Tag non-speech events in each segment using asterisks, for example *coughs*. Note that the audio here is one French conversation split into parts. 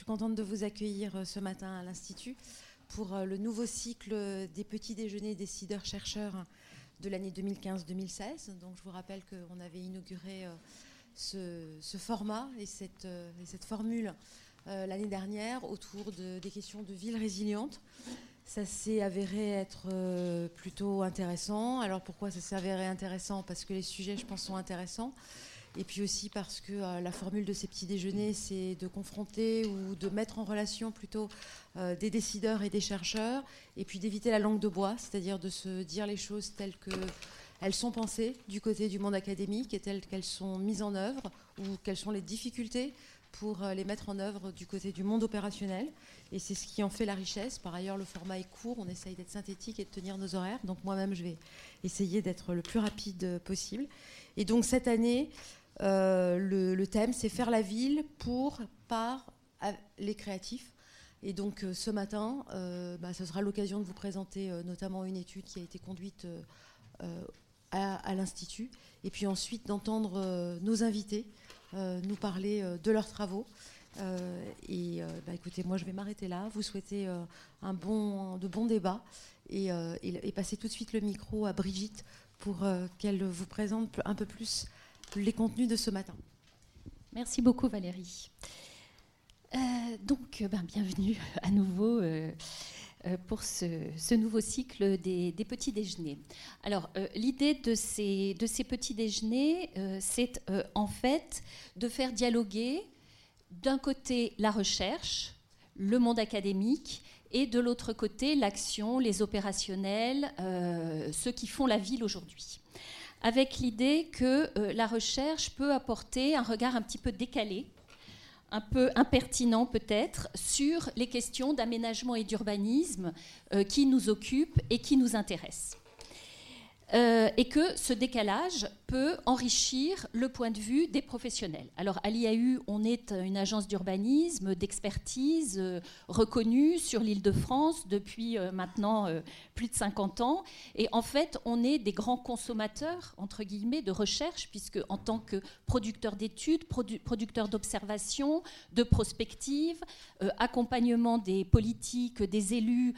suis contente de vous accueillir euh, ce matin à l'Institut pour euh, le nouveau cycle des petits déjeuners décideurs-chercheurs de l'année 2015-2016. Donc je vous rappelle qu'on avait inauguré ce, format et cette, formule l'année dernière autour de, des questions de villes résilientes. Ça s'est avéré être plutôt intéressant. Alors pourquoi ça s'est avéré intéressant? Parce que les sujets, je pense, sont intéressants. Et puis aussi parce que euh, la formule de ces petits déjeuners, c'est de confronter ou de mettre en relation plutôt euh, des décideurs et des chercheurs, et puis d'éviter la langue de bois, c'est-à-dire de se dire les choses telles qu'elles sont pensées du côté du monde académique et telles qu'elles sont mises en œuvre, ou quelles sont les difficultés pour euh, les mettre en œuvre du côté du monde opérationnel. Et c'est ce qui en fait la richesse. Par ailleurs, le format est court, on essaye d'être synthétique et de tenir nos horaires. Donc moi-même, je vais essayer d'être le plus rapide possible. Et donc cette année, euh, le, thème, c'est faire la ville pour, par les créatifs. Et donc euh, ce matin, euh, bah, ce sera l'occasion de vous présenter notamment une étude qui a été conduite à, l'Institut, et puis ensuite d'entendre nos invités nous parler de leurs travaux. et bah, écoutez, moi je vais m'arrêter là, vous souhaitez un bon, de bons débats, et, et, passer tout de suite le micro à Brigitte pour qu'elle vous présente un peu plus les contenus de ce matin. Merci beaucoup Valérie. Euh, donc, ben, bienvenue *laughs* à nouveau euh, euh, pour ce, nouveau cycle des, petits déjeuners. Alors, l'idée de ces petits déjeuners, c'est en fait de faire dialoguer d'un côté la recherche, le monde académique, et de l'autre côté l'action, les opérationnels, ceux qui font la ville aujourd'hui avec l'idée que euh, la recherche peut apporter un regard un petit peu décalé, un peu impertinent peut-être, sur les questions d'aménagement et d'urbanisme euh, qui nous occupent et qui nous intéressent. Euh, et que ce décalage peut enrichir le point de vue des professionnels. Alors à l'IAU, on est une agence d'urbanisme, d'expertise euh, reconnue sur l'île de France depuis euh, maintenant plus de 50 ans. Et en fait, on est des grands consommateurs, entre guillemets, de recherche, puisque en tant que producteur d'études, producteur d'observations, de prospectives, accompagnement des politiques, des élus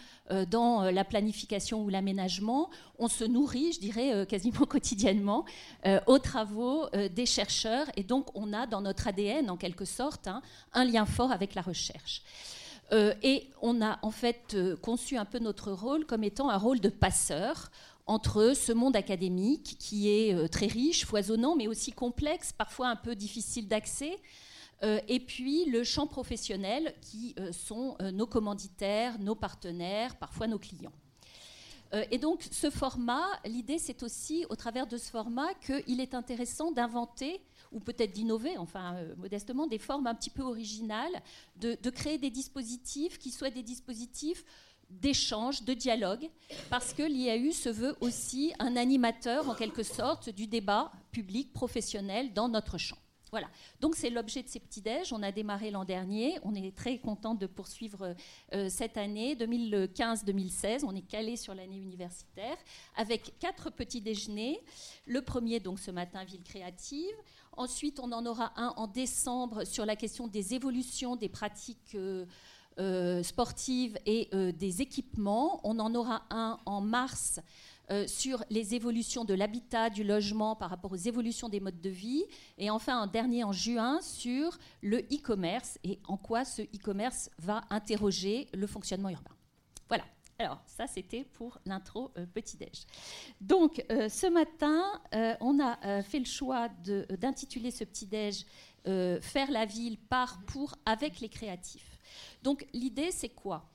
dans la planification ou l'aménagement, on se nourrit, je dirais, quasiment *laughs* quotidiennement euh, aux travaux euh, des chercheurs. Et donc, on a dans notre ADN, en quelque sorte, hein, un lien fort avec la recherche. Euh, et on a en fait conçu un peu notre rôle comme étant un rôle de passeur entre ce monde académique qui est très riche, foisonnant, mais aussi complexe, parfois un peu difficile d'accès, et puis le champ professionnel qui sont nos commanditaires, nos partenaires, parfois nos clients. Euh, et donc ce format, l'idée c'est aussi au travers de ce format qu'il est intéressant d'inventer ou peut-être d'innover, enfin euh, modestement, des formes un petit peu originales, de, créer des dispositifs qui soient des dispositifs d'échange, de dialogue, parce que l'IAU se veut aussi un animateur en quelque sorte du débat public professionnel dans notre champ. Voilà. Donc c'est l'objet de ces petits déj. On a démarré l'an dernier. On est très content de poursuivre euh, cette année 2015-2016. On est calé sur l'année universitaire avec quatre petits déjeuners. Le premier donc ce matin ville créative. Ensuite on en aura un en décembre sur la question des évolutions des pratiques. Euh, euh, sportives et des équipements. On en aura un en mars euh, sur les évolutions de l'habitat, du logement par rapport aux évolutions des modes de vie. Et enfin, un dernier en juin sur le e-commerce et en quoi ce e-commerce va interroger le fonctionnement urbain. Voilà. Alors, ça, c'était pour l'intro euh, petit-déj. Donc, euh, ce matin, on a fait le choix d'intituler ce petit-déj Faire la ville par, pour, avec les créatifs. Donc, l'idée, c'est quoi?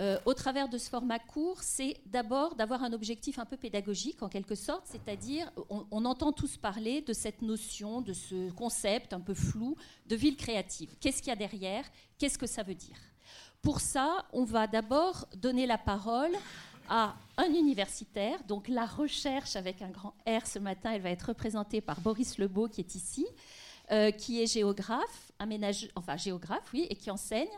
Euh, au travers de ce format court, c'est d'abord d'avoir un objectif un peu pédagogique en quelque sorte, c'est-à-dire on, entend tous parler de cette notion, de ce concept un peu flou de ville créative. Qu'est-ce qu'il y a derrière? Qu'est-ce que ça veut dire? Pour ça, on va d'abord donner la parole à un universitaire, donc la recherche avec un grand R ce matin, elle va être représentée par Boris Lebeau qui est ici, euh, qui est géographe, aménage, enfin géographe, oui, et qui enseigne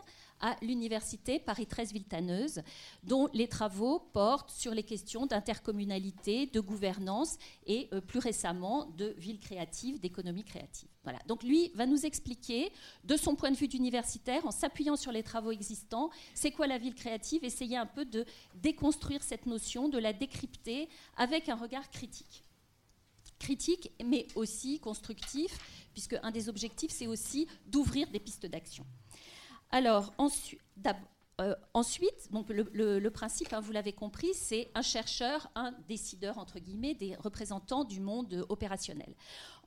à l'université Paris 13 Villetaneuse, dont les travaux portent sur les questions d'intercommunalité, de gouvernance et euh, plus récemment de ville créative, d'économie créative. Voilà. Donc lui va nous expliquer, de son point de vue d'universitaire, en s'appuyant sur les travaux existants, c'est quoi la ville créative, essayer un peu de déconstruire cette notion, de la décrypter avec un regard critique critique, mais aussi constructif, puisque un des objectifs, c'est aussi d'ouvrir des pistes d'action. Alors, euh, ensuite, donc le, principe, hein, vous l'avez compris, c'est un chercheur, un décideur, entre guillemets, des représentants du monde opérationnel.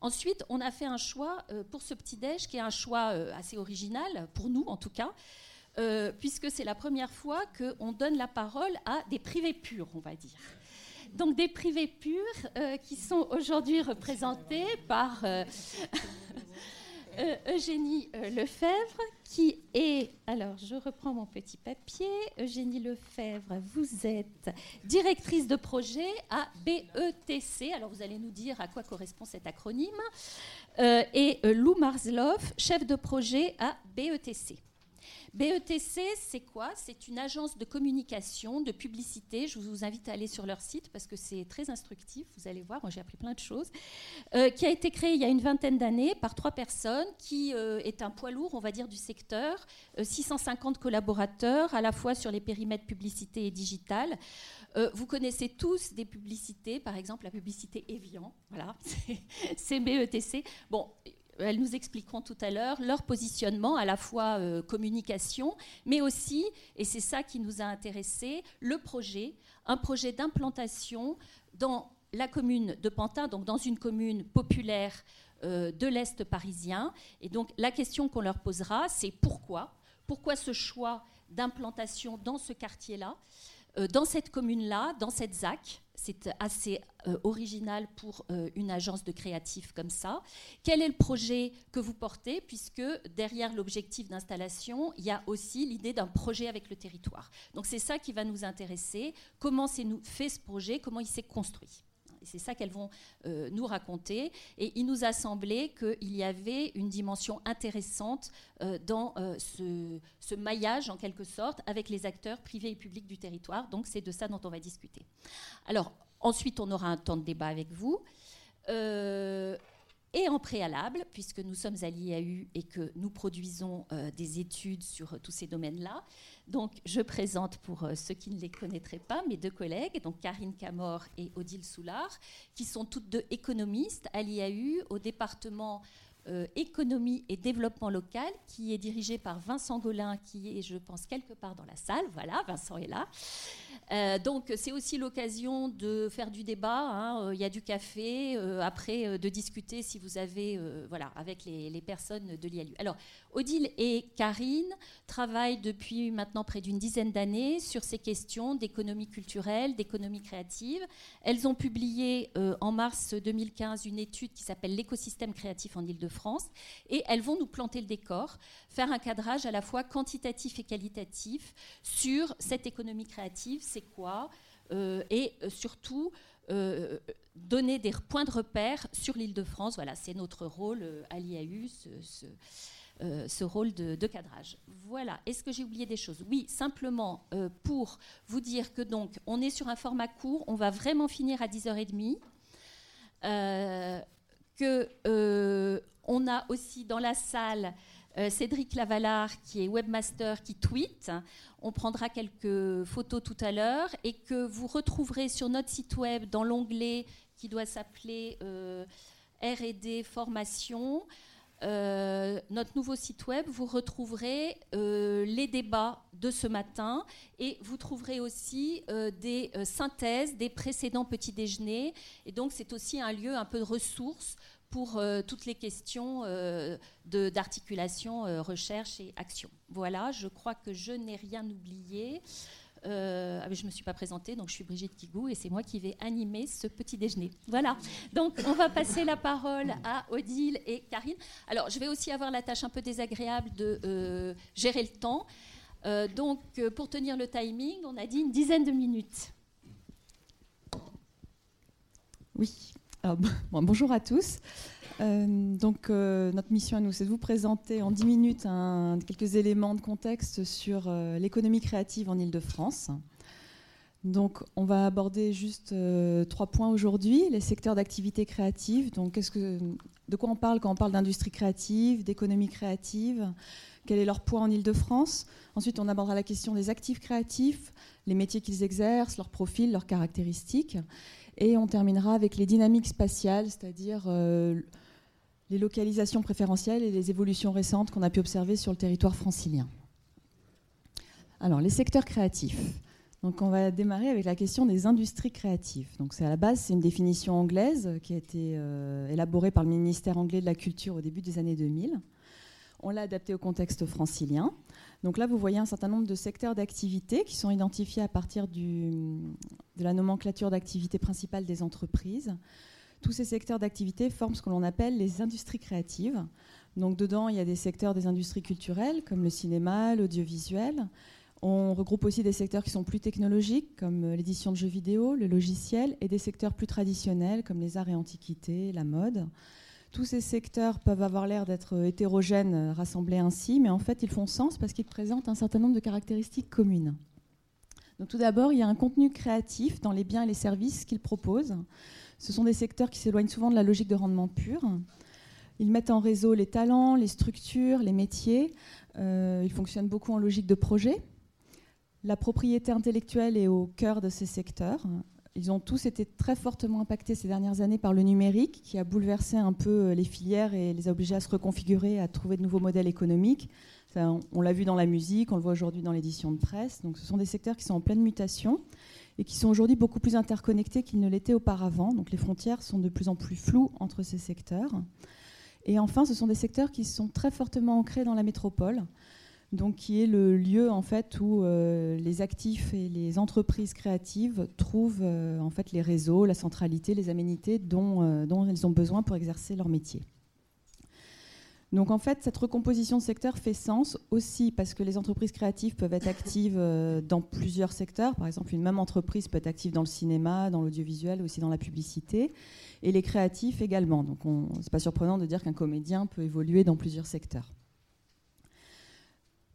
Ensuite, on a fait un choix euh, pour ce petit-déj, qui est un choix euh, assez original, pour nous en tout cas, puisque c'est la première fois qu'on donne la parole à des privés purs, on va dire. Donc des privés purs qui sont aujourd'hui représentés par *laughs* Euh, Eugénie euh, Lefebvre, qui est, alors je reprends mon petit papier, Eugénie Lefebvre, vous êtes directrice de projet à BETC, alors vous allez nous dire à quoi correspond cet acronyme, euh, et Lou Marsloff, chef de projet à BETC. BETC, c'est quoi? C'est une agence de communication, de publicité. Je vous invite à aller sur leur site parce que c'est très instructif. Vous allez voir, j'ai appris plein de choses. Euh, qui a été créé il y a une vingtaine d'années par trois personnes, qui euh, est un poids lourd, on va dire, du secteur. 650 euh, collaborateurs, à la fois sur les périmètres publicité et digital. vous connaissez tous des publicités, par exemple la publicité Evian, voilà, *laughs* c'est BETC. Bon, elles nous expliqueront tout à l'heure leur positionnement, à la fois euh, communication, mais aussi, et c'est ça qui nous a intéressés, le projet, un projet d'implantation dans la commune de Pantin, donc dans une commune populaire euh, de l'Est parisien. Et donc la question qu'on leur posera, c'est pourquoi Pourquoi ce choix d'implantation dans ce quartier-là euh, dans cette commune-là, dans cette ZAC, c'est assez euh, original pour euh, une agence de créatifs comme ça. Quel est le projet que vous portez? Puisque derrière l'objectif d'installation, il y a aussi l'idée d'un projet avec le territoire. Donc c'est ça qui va nous intéresser. Comment s'est fait ce projet? Comment il s'est construit? C'est ça qu'elles vont euh, nous raconter. Et il nous a semblé qu'il y avait une dimension intéressante euh, dans euh, ce, maillage, en quelque sorte, avec les acteurs privés et publics du territoire. Donc c'est de ça dont on va discuter. Alors, ensuite, on aura un temps de débat avec vous. Et en préalable, puisque nous sommes à l'IAU et que nous produisons des études sur tous ces domaines-là, donc, je présente pour euh, ceux qui ne les connaîtraient pas mes deux collègues, donc Karine Camor et Odile Soulard, qui sont toutes deux économistes à l'IAU au département euh, économie et développement local, qui est dirigé par Vincent Golin, qui est, je pense, quelque part dans la salle. Voilà, Vincent est là. Euh, donc c'est aussi l'occasion de faire du débat. Hein. Euh, il y a du café, après de discuter si vous avez, voilà, avec les, les, personnes de l'IALU. Alors Odile et Karine travaillent depuis maintenant près d'une dizaine d'années sur ces questions d'économie culturelle, d'économie créative. Elles ont publié en mars 2015 une étude qui s'appelle l'écosystème créatif en Ile-de-France et elles vont nous planter le décor, faire un cadrage à la fois quantitatif et qualitatif sur cette économie créative quoi, euh, et euh, surtout euh, donner des points de repère sur l'île de France. Voilà, c'est notre rôle à l'IAU, ce, rôle de, cadrage. Voilà. Est-ce que j'ai oublié des choses? Oui, simplement pour vous dire que donc on est sur un format court, on va vraiment finir à 10h30. que on a aussi dans la salle euh, Cédric Lavalard, qui est webmaster, qui tweet. On prendra quelques photos tout à l'heure et que vous retrouverez sur notre site web dans l'onglet qui doit s'appeler euh, RD Formation. Euh, notre nouveau site web, vous retrouverez les débats de ce matin et vous trouverez aussi des synthèses des précédents petits déjeuners. Et donc, c'est aussi un lieu un peu de ressources pour euh, toutes les questions euh, d'articulation, euh, recherche et action. Voilà, je crois que je n'ai rien oublié. Ah, je ne me suis pas présentée, donc je suis Brigitte Kigou et c'est moi qui vais animer ce petit déjeuner. Voilà, donc on va passer la parole à Odile et Karine. Alors, je vais aussi avoir la tâche un peu désagréable de gérer le temps. donc, pour tenir le timing, on a dit une dizaine de minutes. Oui. *laughs* bonjour à tous. Euh, donc, euh, notre mission à nous, c'est de vous présenter en 10 minutes quelques éléments de contexte sur euh, l'économie créative en Ile-de-France. Donc, on va aborder juste trois points aujourd'hui les secteurs d'activité créative. Donc, de quoi on parle quand on parle d'industrie créative, d'économie créative? Quel est leur poids en Ile-de-France Ensuite, on abordera la question des actifs créatifs, les métiers qu'ils exercent, leur profil, leurs caractéristiques. Et on terminera avec les dynamiques spatiales, c'est-à-dire les localisations préférentielles et les évolutions récentes qu'on a pu observer sur le territoire francilien. Alors, les secteurs créatifs. Donc, on va démarrer avec la question des industries créatives. Donc, c'est à la base, c'est une définition anglaise qui a été euh, élaborée par le ministère anglais de la Culture au début des années 2000. On l'a adaptée au contexte francilien. Donc là, vous voyez un certain nombre de secteurs d'activité qui sont identifiés à partir de la nomenclature d'activité principale des entreprises. Tous ces secteurs d'activité forment ce que l'on appelle les industries créatives. Donc dedans, il y a des secteurs des industries culturelles comme le cinéma, l'audiovisuel. On regroupe aussi des secteurs qui sont plus technologiques comme l'édition de jeux vidéo, le logiciel et des secteurs plus traditionnels comme les arts et antiquités, la mode. Tous ces secteurs peuvent avoir l'air d'être hétérogènes, rassemblés ainsi, mais en fait ils font sens parce qu'ils présentent un certain nombre de caractéristiques communes. Tout d'abord, il y a un contenu créatif dans les biens et les services qu'ils proposent. Ce sont des secteurs qui s'éloignent souvent de la logique de rendement pur. Ils mettent en réseau les talents, les structures, les métiers. Euh, ils fonctionnent beaucoup en logique de projet. La propriété intellectuelle est au cœur de ces secteurs. Ils ont tous été très fortement impactés ces dernières années par le numérique qui a bouleversé un peu euh, les filières et les a obligés à se reconfigurer, à trouver de nouveaux modèles économiques. on l'a vu dans la musique, on le voit aujourd'hui dans l'édition de presse. Donc ce sont des secteurs qui sont en pleine mutation et qui sont aujourd'hui beaucoup plus interconnectés qu'ils ne l'étaient auparavant. Donc les frontières sont de plus en plus floues entre ces secteurs. Et enfin, ce sont des secteurs qui sont très fortement ancrés dans la métropole, donc qui est le lieu en fait où euh, les actifs et les entreprises créatives trouvent euh, en fait les réseaux, la centralité, les aménités dont, euh, dont ils ont besoin pour exercer leur métier. Donc en fait, cette recomposition de secteur fait sens aussi parce que les entreprises créatives peuvent être actives euh, dans plusieurs secteurs. Par exemple, une même entreprise peut être active dans le cinéma, dans l'audiovisuel, aussi dans la publicité, et les créatifs également. Donc ce n'est pas surprenant de dire qu'un comédien peut évoluer dans plusieurs secteurs.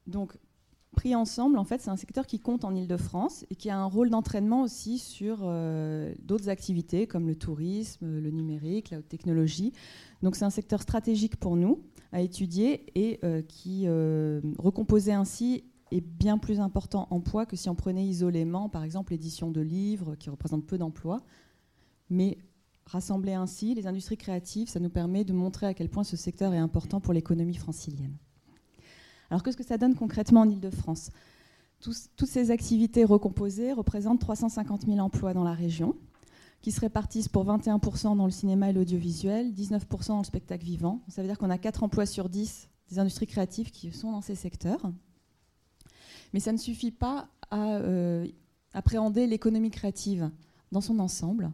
Donc pris ensemble, en fait, c'est un secteur qui compte en Ile-de-France et qui a un rôle d'entraînement aussi sur euh, d'autres activités comme le tourisme, le numérique, la haute technologie. Donc c'est un secteur stratégique pour nous à étudier et euh, qui, euh, recomposé ainsi, est bien plus important en poids que si on prenait isolément, par exemple, l'édition de livres qui représente peu d'emplois. Mais rassembler ainsi les industries créatives, ça nous permet de montrer à quel point ce secteur est important pour l'économie francilienne. Alors qu'est-ce que ça donne concrètement en Ile-de-France Toutes ces activités recomposées représentent 350 000 emplois dans la région qui se répartissent pour 21% dans le cinéma et l'audiovisuel, 19% dans le spectacle vivant. Ça veut dire qu'on a 4 emplois sur 10 des industries créatives qui sont dans ces secteurs. Mais ça ne suffit pas à euh, appréhender l'économie créative dans son ensemble.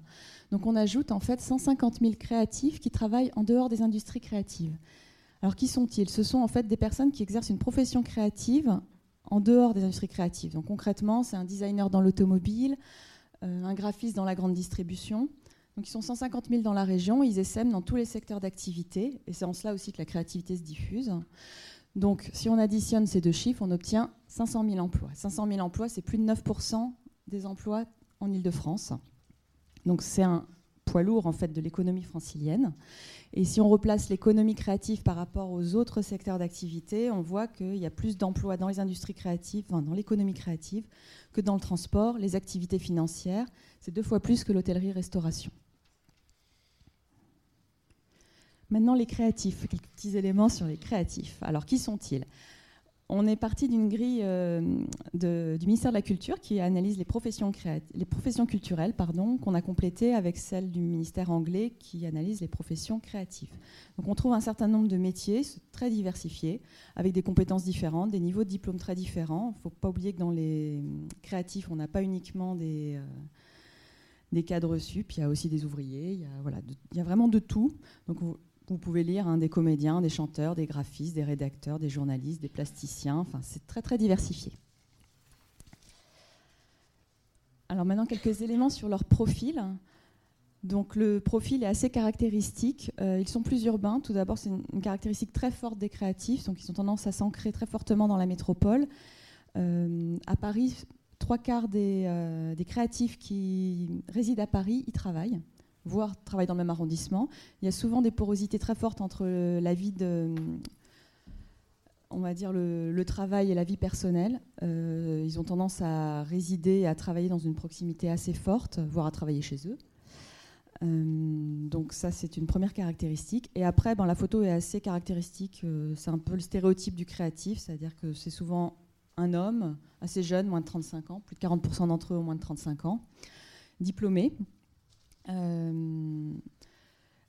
Donc on ajoute en fait 150 000 créatifs qui travaillent en dehors des industries créatives. Alors qui sont-ils? Ce sont en fait des personnes qui exercent une profession créative en dehors des industries créatives. Donc concrètement, c'est un designer dans l'automobile, euh, un graphiste dans la grande distribution. Donc ils sont 150 000 dans la région, ils essaiment dans tous les secteurs d'activité, et c'est en cela aussi que la créativité se diffuse. Donc si on additionne ces deux chiffres, on obtient 500 000 emplois. 500 000 emplois, c'est plus de 9% des emplois en Ile-de-France. Donc c'est un poids lourd en fait de l'économie francilienne. Et si on replace l'économie créative par rapport aux autres secteurs d'activité, on voit qu'il y a plus d'emplois dans les industries créatives, dans l'économie créative, que dans le transport, les activités financières. C'est deux fois plus que l'hôtellerie-restauration. Maintenant, les créatifs, quelques petits éléments sur les créatifs. Alors, qui sont-ils? On est parti d'une grille euh, du ministère de la Culture qui analyse les professions, les professions culturelles pardon, qu'on a complétées avec celle du ministère anglais qui analyse les professions créatives. Donc on trouve un certain nombre de métiers très diversifiés, avec des compétences différentes, des niveaux de diplôme très différents. Il ne faut pas oublier que dans les créatifs, on n'a pas uniquement des... Euh, des cadres sup, il y a aussi des ouvriers, il y a, voilà, il y a vraiment de tout. Donc vous pouvez lire hein, des comédiens, des chanteurs, des graphistes, des rédacteurs, des journalistes, des plasticiens. C'est très très diversifié. Alors maintenant quelques éléments sur leur profil. Donc le profil est assez caractéristique. Euh, ils sont plus urbains. Tout d'abord, c'est une, caractéristique très forte des créatifs. Donc ils ont tendance à s'ancrer très fortement dans la métropole. Euh, à Paris, trois quarts des, des, créatifs qui résident à Paris y travaillent, voire travaillent dans le même arrondissement. Il y a souvent des porosités très fortes entre la vie de, on va dire, le, travail et la vie personnelle. Euh, ils ont tendance à résider et à travailler dans une proximité assez forte, voire à travailler chez eux. Euh, donc ça, c'est une première caractéristique. Et après, ben, la photo est assez caractéristique. Euh, c'est un peu le stéréotype du créatif, c'est-à-dire que c'est souvent un homme assez jeune, moins de 35 ans, plus de 40% d'entre eux ont moins de 35 ans, diplômé.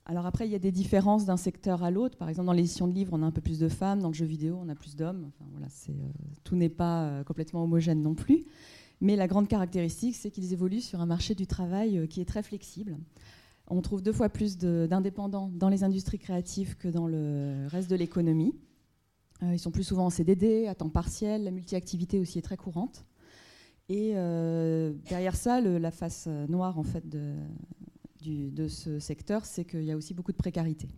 Alors après, il y a des différences d'un secteur à l'autre. Par exemple, dans l'édition de livres, on a un peu plus de femmes. Dans le jeu vidéo, on a plus d'hommes. voilà, euh, tout n'est pas euh, complètement homogène non plus. Mais la grande caractéristique, c'est qu'ils évoluent sur un marché du travail euh, qui est très flexible. On trouve deux fois plus d'indépendants dans les industries créatives que dans le reste de l'économie. ils sont plus souvent en CDD, à temps partiel. La multi-activité aussi est très courante. Et derrière ça, la face noire en fait de, de ce secteur, c'est qu'il y a aussi beaucoup de précarité.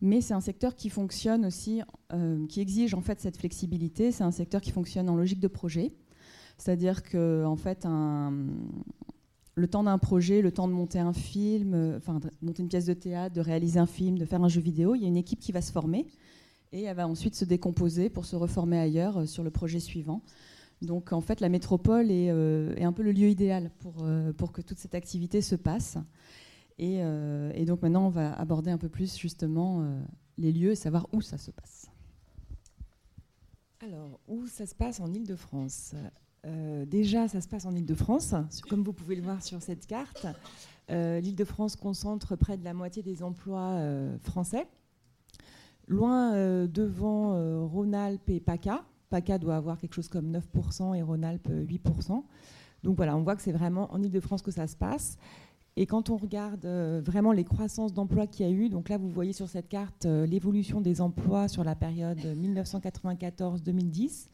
Mais c'est un secteur qui fonctionne aussi, euh, qui exige en fait cette flexibilité. C'est un secteur qui fonctionne en logique de projet, c'est-à-dire que en fait, le temps d'un projet, le temps de monter un film, euh, enfin de monter une pièce de théâtre, de réaliser un film, de faire un jeu vidéo, il y a une équipe qui va se former et elle va ensuite se décomposer pour se reformer ailleurs euh, sur le projet suivant. Donc en fait, la métropole est, euh, un peu le lieu idéal euh, pour, que toute cette activité se passe. Euh, et, donc maintenant, on va aborder un peu plus justement les lieux et savoir où ça se passe. Alors, où ça se passe en Ile-de-France Déjà, ça se passe en Ile-de-France, comme vous pouvez le voir sur cette carte. L'Île-de-France concentre près de la moitié des emplois français. Loin devant Rhône-Alpes et PACA, PACA doit avoir quelque chose comme 9% et Rhône-Alpes 8%. Donc voilà, on voit que c'est vraiment en Ile-de-France que ça se passe. Et quand on regarde euh, vraiment les croissances d'emplois qu'il y a eu, donc là vous voyez sur cette carte euh, l'évolution des emplois sur la période 1994-2010.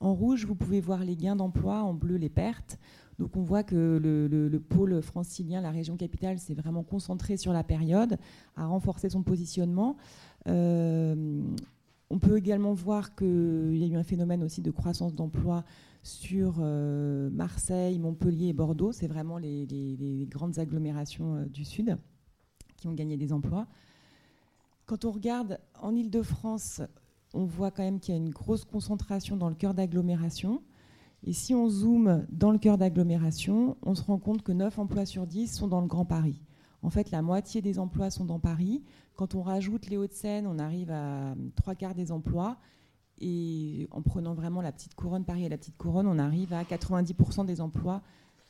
En rouge, vous pouvez voir les gains d'emploi, en bleu les pertes. Donc on voit que le, pôle francilien, la région capitale, s'est vraiment concentré sur la période, a renforcé son positionnement. Euh, on peut également voir qu'il y a eu un phénomène aussi de croissance d'emploi sur euh, Marseille, Montpellier et Bordeaux. C'est vraiment les, grandes agglomérations euh, du Sud qui ont gagné des emplois. Quand on regarde en Ile-de-France, on voit quand même qu'il y a une grosse concentration dans le cœur d'agglomération. Et si on zoome dans le cœur d'agglomération, on se rend compte que 9 emplois sur 10 sont dans le Grand Paris. En fait, la moitié des emplois sont dans Paris. Quand on rajoute les Hauts-de-Seine, on arrive à trois quarts des emplois. Et en prenant vraiment la petite couronne, Paris et la petite couronne, on arrive à 90% des emplois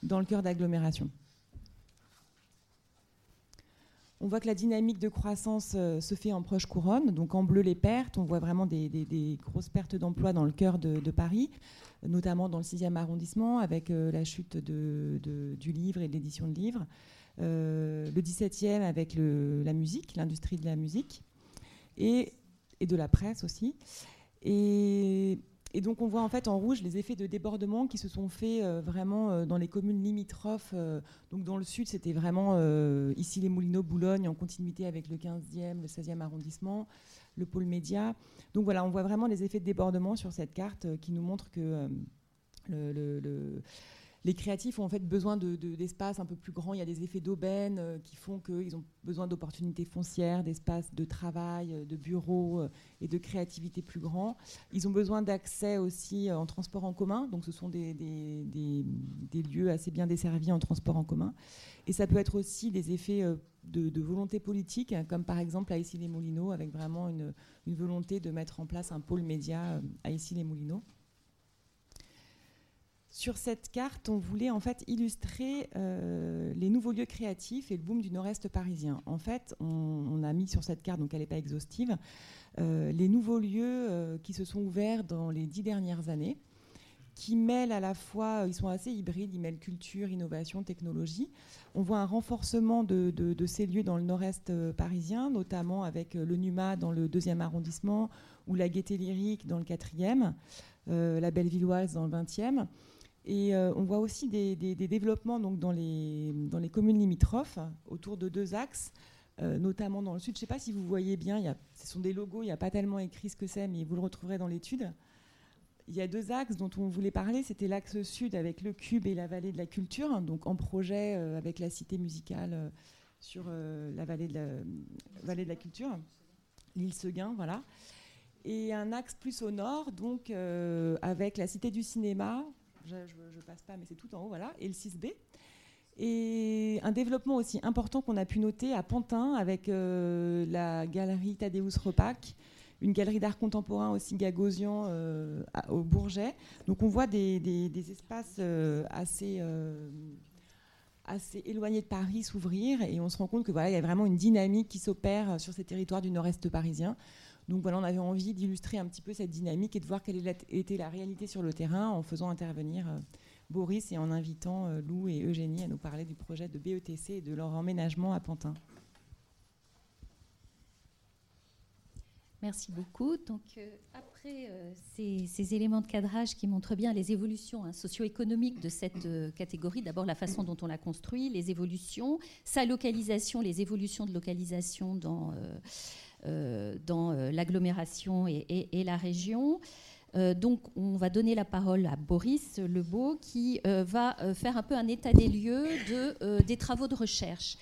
dans le cœur d'agglomération. On voit que la dynamique de croissance euh, se fait en proche couronne, donc en bleu les pertes. On voit vraiment des, grosses pertes d'emplois dans le cœur de, Paris, notamment dans le 6e arrondissement, avec euh, la chute du livre et de l'édition de livres. Euh, le 17e avec la musique, l'industrie de la musique, et, de la presse aussi. Et, donc on voit en fait en rouge les effets de débordement qui se sont faits euh, vraiment euh, dans les communes limitrophes. donc dans le sud, c'était vraiment ici les Moulineaux, Boulogne, en continuité avec le 15e, le 16e arrondissement, le pôle média. Donc voilà, on voit vraiment les effets de débordement sur cette carte qui nous montre que les créatifs ont en fait besoin d'espaces un peu plus grands. Il y a des effets d'aubaine euh, qui font qu'ils ont besoin d'opportunités foncières, d'espaces de travail, euh, de bureaux euh, et de créativité plus grands. Ils ont besoin d'accès aussi en transport en commun. Donc ce sont des, lieux assez bien desservis en transport en commun. Et ça peut être aussi des effets de, volonté politique, hein, comme par exemple à Issy-les-Moulineaux, avec vraiment une, une, volonté de mettre en place un pôle média à Issy-les-Moulineaux. Sur cette carte, on voulait en fait illustrer euh, les nouveaux lieux créatifs et le boom du nord-est parisien. En fait, on, a mis sur cette carte, donc elle n'est pas exhaustive, euh, les nouveaux lieux euh, qui se sont ouverts dans les dix dernières années, qui mêlent à la fois, ils sont assez hybrides, ils mêlent culture, innovation, technologie. On voit un renforcement de, ces lieux dans le nord-est parisien, notamment avec le NUMA dans le deuxième arrondissement ou la Gaieté Lyrique dans le quatrième, la Bellevilloise dans le vingtième. Et on voit aussi des, développements donc, dans, les, dans les communes limitrophes autour de deux axes. notamment dans le sud. Je ne sais pas si vous voyez bien, ce sont des logos, il n'y a pas tellement écrit ce que c'est, mais vous le retrouverez dans l'étude. Il y a deux axes dont on voulait parler. C'était l'axe sud avec le Cube et la vallée de la culture, donc en projet avec la cité musicale sur la vallée de la, vallée de la culture l'île Seguin, voilà. Et un axe plus au nord, donc euh, avec la Cité du Cinéma, je, ne passe pas, mais c'est tout en haut, voilà, et le 6B. Et un développement aussi important qu'on a pu noter à Pantin avec euh, la galerie Tadeusz Repac, une galerie d'art contemporain aussi Gagosian euh, au Bourget. Donc on voit des, espaces assez assez éloigné de Paris s'ouvrir et on se rend compte que voilà, il y a vraiment une dynamique qui s'opère sur ces territoires du nord-est parisien. Donc voilà, on avait envie d'illustrer un petit peu cette dynamique et de voir quelle était la réalité sur le terrain en faisant intervenir euh, Boris et en invitant euh, Lou et Eugénie à nous parler du projet de BETC et de leur emménagement à Pantin. Merci beaucoup. Donc, euh, après ces, éléments de cadrage qui montrent bien les évolutions hein, socio-économiques de cette catégorie, d'abord la façon dont on l'a construit, les évolutions, sa localisation, les évolutions de localisation dans, dans l'agglomération et, la région. donc, on va donner la parole à Boris Lebeau qui va faire un peu un état des lieux de, des travaux de recherche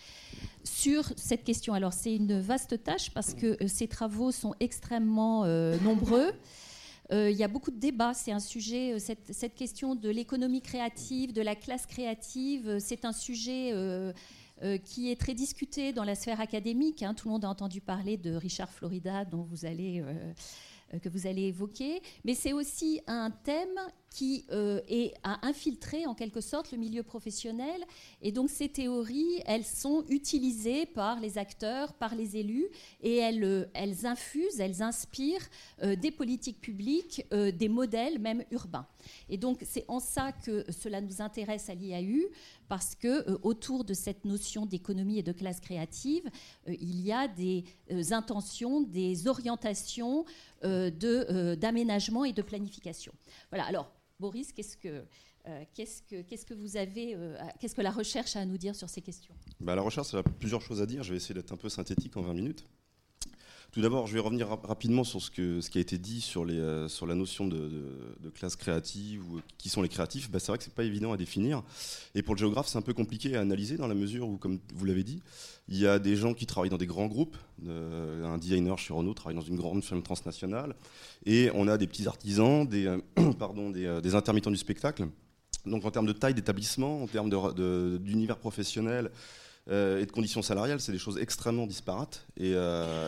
sur cette question. Alors c'est une vaste tâche parce que euh, ces travaux sont extrêmement euh, nombreux. Euh, il y a beaucoup de débats. C'est un sujet, cette, question de l'économie créative, de la classe créative, c'est un sujet qui est très discuté dans la sphère académique. Hein. Tout le monde a entendu parler de Richard Florida, dont vous allez euh, que vous allez évoquer, mais c'est aussi un thème qui euh, a infiltré en quelque sorte le milieu professionnel. Et donc ces théories, elles sont utilisées par les acteurs, par les élus, et elles, euh, infusent, elles inspirent des politiques publiques, des modèles même urbains. Et donc c'est en ça que cela nous intéresse à l'IAU, parce que autour de cette notion d'économie et de classe créative, il y a des intentions, des orientations euh, euh, d'aménagement et de planification. Voilà, alors Boris, qu'est-ce que, euh, qu'est-ce que, qu'est-ce que vous avez, qu'est-ce que la recherche a à nous dire sur ces questions? Bah, La recherche, a plusieurs choses à dire. Je vais essayer d'être un peu synthétique en 20 minutes. Tout d'abord, je vais revenir rapidement sur ce, qui a été dit sur, les, sur la notion de, classe créative ou qui sont les créatifs. Bah, c'est vrai que c'est pas évident à définir. Et pour le géographe, c'est un peu compliqué à analyser dans la mesure où, comme vous l'avez dit, il y a des gens qui travaillent dans des grands groupes. un designer chez Renault travaille dans une grande firme transnationale. Et on a des petits artisans, des, euh, *coughs* euh, intermittents du spectacle. Donc en termes de taille d'établissement, en termes d'univers professionnel euh, et de conditions salariales, c'est des choses extrêmement disparates. Et,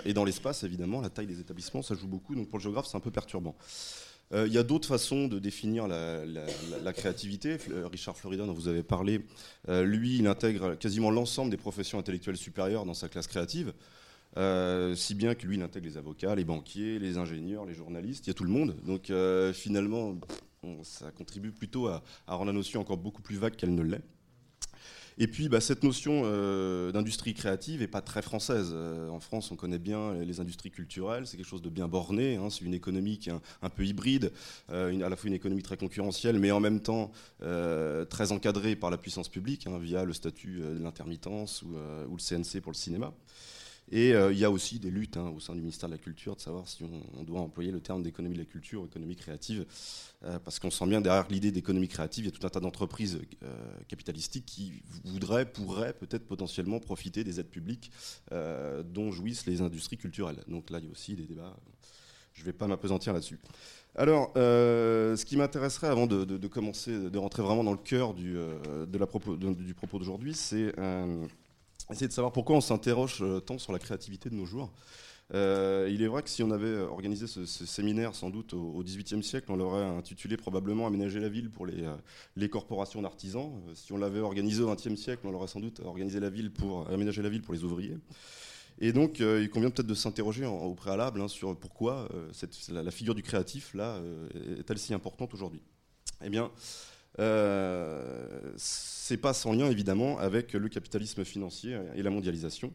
et dans l'espace, évidemment, la taille des établissements, ça joue beaucoup. Donc pour le géographe, c'est un peu perturbant. Euh, il y a d'autres façons de définir la, créativité. Euh, Richard Florida, dont vous avez parlé, euh, lui, il intègre quasiment l'ensemble des professions intellectuelles supérieures dans sa classe créative. si bien que lui, il intègre les avocats, les banquiers, les ingénieurs, les journalistes, il y a tout le monde. Donc finalement, ça contribue plutôt à, rendre la notion encore beaucoup plus vague qu'elle ne l'est. Et puis, bah, cette notion euh, d'industrie créative n'est pas très française. Euh, en France, on connaît bien les industries culturelles, c'est quelque chose de bien borné, hein. c'est une économie qui est un, peu hybride, euh, à la fois une économie très concurrentielle, mais en même temps très encadrée par la puissance publique, hein, via le statut de l'intermittence ou, ou, le CNC pour le cinéma. Et il y a aussi des luttes hein, au sein du ministère de la Culture de savoir si on, doit employer le terme d'économie de la culture ou économie créative. Euh, parce qu'on sent bien derrière l'idée d'économie créative, il y a tout un tas d'entreprises euh, capitalistiques qui voudraient, pourraient peut-être potentiellement profiter des aides publiques euh, dont jouissent les industries culturelles. Donc là, il y a aussi des débats. Je ne vais pas m'apesantir là-dessus. Alors, ce qui m'intéresserait avant de, commencer, de rentrer vraiment dans le cœur du, propos, du propos d'aujourd'hui, c'est essayer de savoir pourquoi on s'interroge tant sur la créativité de nos jours. Euh, il est vrai que si on avait organisé ce, séminaire sans doute au XVIIIe siècle, on l'aurait intitulé probablement Aménager la ville pour les, euh, corporations d'artisans. Euh, si on l'avait organisé au XXe siècle, on l'aurait sans doute organisé la ville pour aménager la ville pour les ouvriers. Et donc, il convient peut-être de s'interroger au préalable hein, sur pourquoi la, figure du créatif là est-elle si importante aujourd'hui? Eh bien, c'est pas sans lien évidemment avec le capitalisme financier et la mondialisation.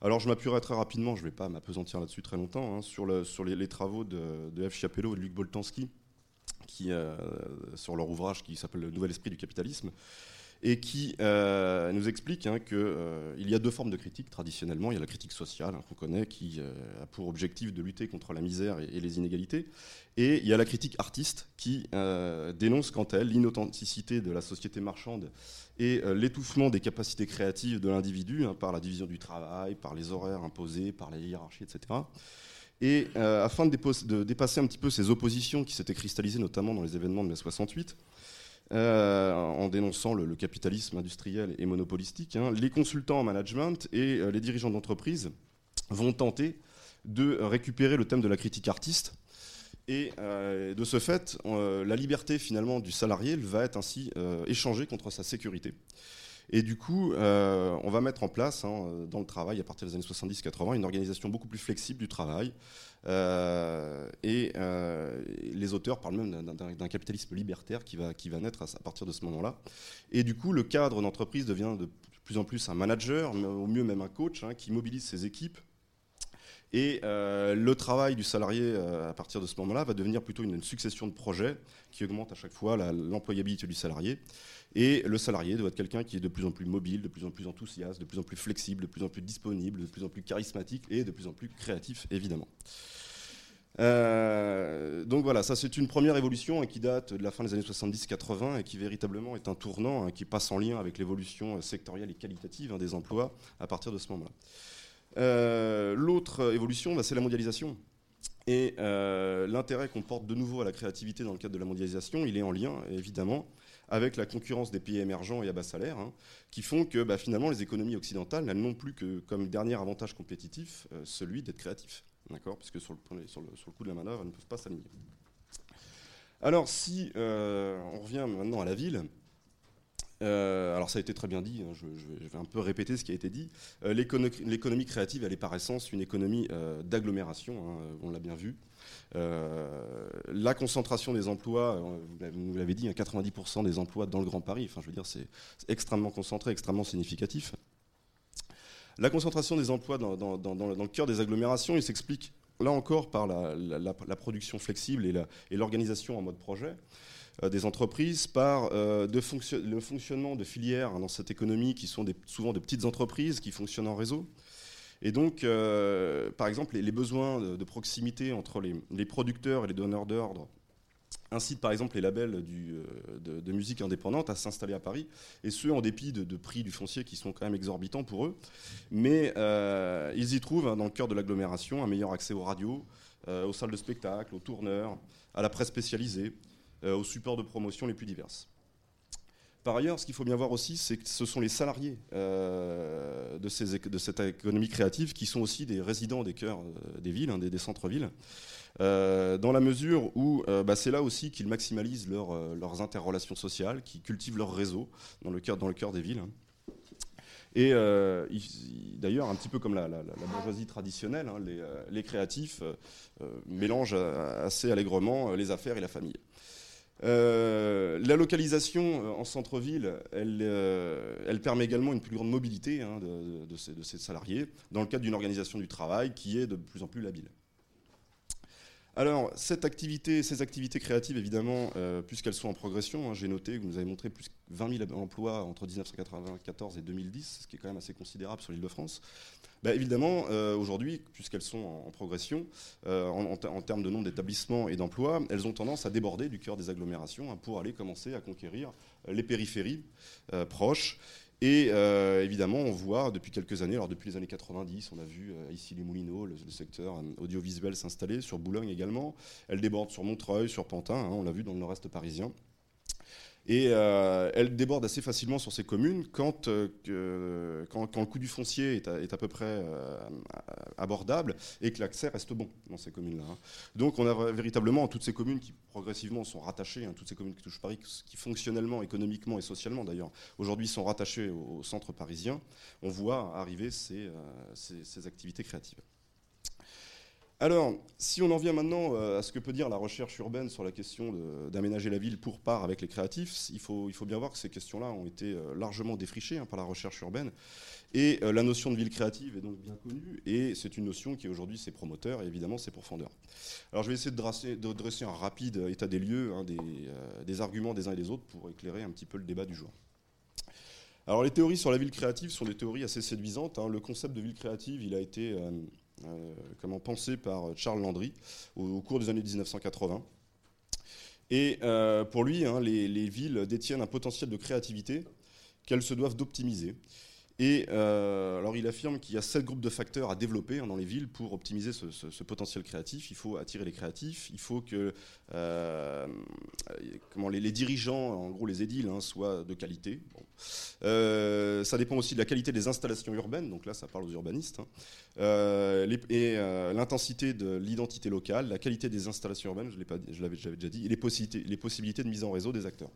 Alors je m'appuierai très rapidement, je ne vais pas m'apesantir là-dessus très longtemps, hein, sur, les, travaux de, F. Chiapello et de Luc Boltanski, qui, sur leur ouvrage qui s'appelle Le Nouvel Esprit du Capitalisme et qui euh, nous explique hein, qu'il euh, y a deux formes de critique traditionnellement. Il y a la critique sociale hein, qu'on connaît, qui euh, a pour objectif de lutter contre la misère et, les inégalités, et il y a la critique artiste qui dénonce quant à elle l'inauthenticité de la société marchande et l'étouffement des capacités créatives de l'individu hein, par la division du travail, par les horaires imposés, par la hiérarchie, etc. Et afin de, dépasser un petit peu ces oppositions qui s'étaient cristallisées notamment dans les événements de mai 68, euh, en dénonçant le, capitalisme industriel et monopolistique, hein. les consultants en management et euh, les dirigeants d'entreprise vont tenter de récupérer le thème de la critique artiste. Et euh, de ce fait, la liberté finalement du salarié va être ainsi échangée contre sa sécurité. Et du coup, on va mettre en place hein, dans le travail, à partir des années 70-80, une organisation beaucoup plus flexible du travail, euh, et euh, les auteurs parlent même d'un capitalisme libertaire qui va, qui va naître à, partir de ce moment-là. Et du coup, le cadre d'entreprise devient de plus en plus un manager, au mieux même un coach, hein, qui mobilise ses équipes et euh, le travail du salarié à partir de ce moment-là va devenir plutôt une, succession de projets qui augmente à chaque fois l'employabilité du salarié. Et le salarié doit être quelqu'un qui est de plus en plus mobile, de plus en plus enthousiaste, de plus en plus flexible, de plus en plus disponible, de plus en plus charismatique et de plus en plus créatif, évidemment. Euh, donc voilà, ça c'est une première évolution hein, qui date de la fin des années 70-80 et qui véritablement est un tournant hein, qui passe en lien avec l'évolution euh, sectorielle et qualitative hein, des emplois à partir de ce moment-là. Euh, l'autre évolution, bah, c'est la mondialisation. Et l'intérêt qu'on porte de nouveau à la créativité dans le cadre de la mondialisation, il est en lien évidemment avec la concurrence des pays émergents et à bas salaire, qui font que bah, finalement les économies occidentales n'ont plus que comme dernier avantage compétitif celui d'être créatif. D'accord? Puisque sur le, sur, coup de la manœuvre, elles ne peuvent pas s'aligner. Alors, si euh, on revient maintenant à la ville, euh, alors ça a été très bien dit, hein, je, vais un peu répéter ce qui a été dit. Euh, l'économie créative, elle est par essence une économie d'agglomération, hein, on l'a bien vu. la concentration des emplois, vous l'avez dit, 90% hein, des emplois dans le Grand Paris, enfin je veux dire c'est extrêmement concentré, extrêmement significatif. La concentration des emplois dans, le cœur des agglomérations, il s'explique là encore par la, production flexible et l'organisation en mode projet euh, des entreprises, par euh, le fonctionnement de filières dans cette économie qui sont souvent de petites entreprises qui fonctionnent en réseau. Et donc, euh, par exemple, les, besoins de, proximité entre les producteurs et les donneurs d'ordre incite par exemple les labels euh, de, musique indépendante à s'installer à Paris, et ce en dépit de, prix du foncier qui sont quand même exorbitants pour eux. Mais euh, ils y trouvent, hein, dans le cœur de l'agglomération, un meilleur accès aux radios, euh, aux salles de spectacle, aux tourneurs, à la presse spécialisée, aux supports de promotion les plus diverses. Par ailleurs, ce qu'il faut bien voir aussi, c'est que ce sont les salariés de, cette économie créative qui sont aussi des résidents des cœurs des villes, hein, des centres-villes. Euh, dans la mesure où euh, bah, c'est là aussi qu'ils maximalisent euh, leurs interrelations sociales, qu'ils cultivent leur réseau dans le cœur, des villes. Et d'ailleurs, un petit peu comme la, bourgeoisie traditionnelle, hein, les, créatifs mélangent assez allègrement les affaires et la famille. La localisation en centre-ville, elle, elle, permet également une plus grande mobilité hein, de, ces, salariés dans le cadre d'une organisation du travail qui est de plus en plus labile. Alors, cette activité, ces activités créatives, évidemment, euh, puisqu'elles sont en progression, hein, j'ai noté que vous nous avez montré plus de 20 000 emplois entre 1994 et 2010, ce qui est quand même assez considérable sur l'île de France. Bah, évidemment, euh, aujourd'hui, puisqu'elles sont en, progression, euh, en, termes de nombre d'établissements et d'emplois, elles ont tendance à déborder du cœur des agglomérations hein, pour aller commencer à conquérir les périphéries proches et euh, évidemment, on voit depuis quelques années, alors depuis les années 90, on a vu euh, ici les Moulineaux, le, secteur euh, audiovisuel s'installer, sur Boulogne également. Elle déborde sur Montreuil, sur Pantin, hein, on l'a vu dans le nord-est parisien. Et euh, elle déborde assez facilement sur ces communes quand, euh, quand, le coût du foncier est à, peu près euh, abordable et que l'accès reste bon dans ces communes-là. Hein. Donc on a véritablement toutes ces communes qui progressivement sont rattachées, hein, toutes ces communes qui touchent Paris, qui fonctionnellement, économiquement et socialement d'ailleurs, aujourd'hui sont rattachées au, centre parisien, on voit arriver ces activités créatives. Alors, si on en vient maintenant euh, à ce que peut dire la recherche urbaine sur la question d'aménager la ville pour part avec les créatifs, il faut, bien voir que ces questions-là ont été euh, largement défrichées hein, par la recherche urbaine. Et euh, la notion de ville créative est donc bien connue, et c'est une notion qui aujourd'hui ses promoteurs et évidemment ses profondeurs. Alors je vais essayer de dresser, un rapide état des lieux, hein, des, arguments des uns et des autres pour éclairer un petit peu le débat du jour. Alors les théories sur la ville créative sont des théories assez séduisantes. Hein. Le concept de ville créative, il a été comment pensé par Charles Landry au, cours des années 1980. Et euh, pour lui, hein, les, villes détiennent un potentiel de créativité qu'elles se doivent d'optimiser. Et euh, alors il affirme qu'il y a sept groupes de facteurs à développer hein, dans les villes pour optimiser ce, potentiel créatif. Il faut attirer les créatifs, il faut que euh, les, dirigeants, en gros les édiles, hein, soient de qualité. Euh, ça dépend aussi de la qualité des installations urbaines, donc là ça parle aux urbanistes, hein. et l'intensité de l'identité locale, la qualité des installations urbaines, je l'avais déjà dit, et les possibilités de mise en réseau des acteurs.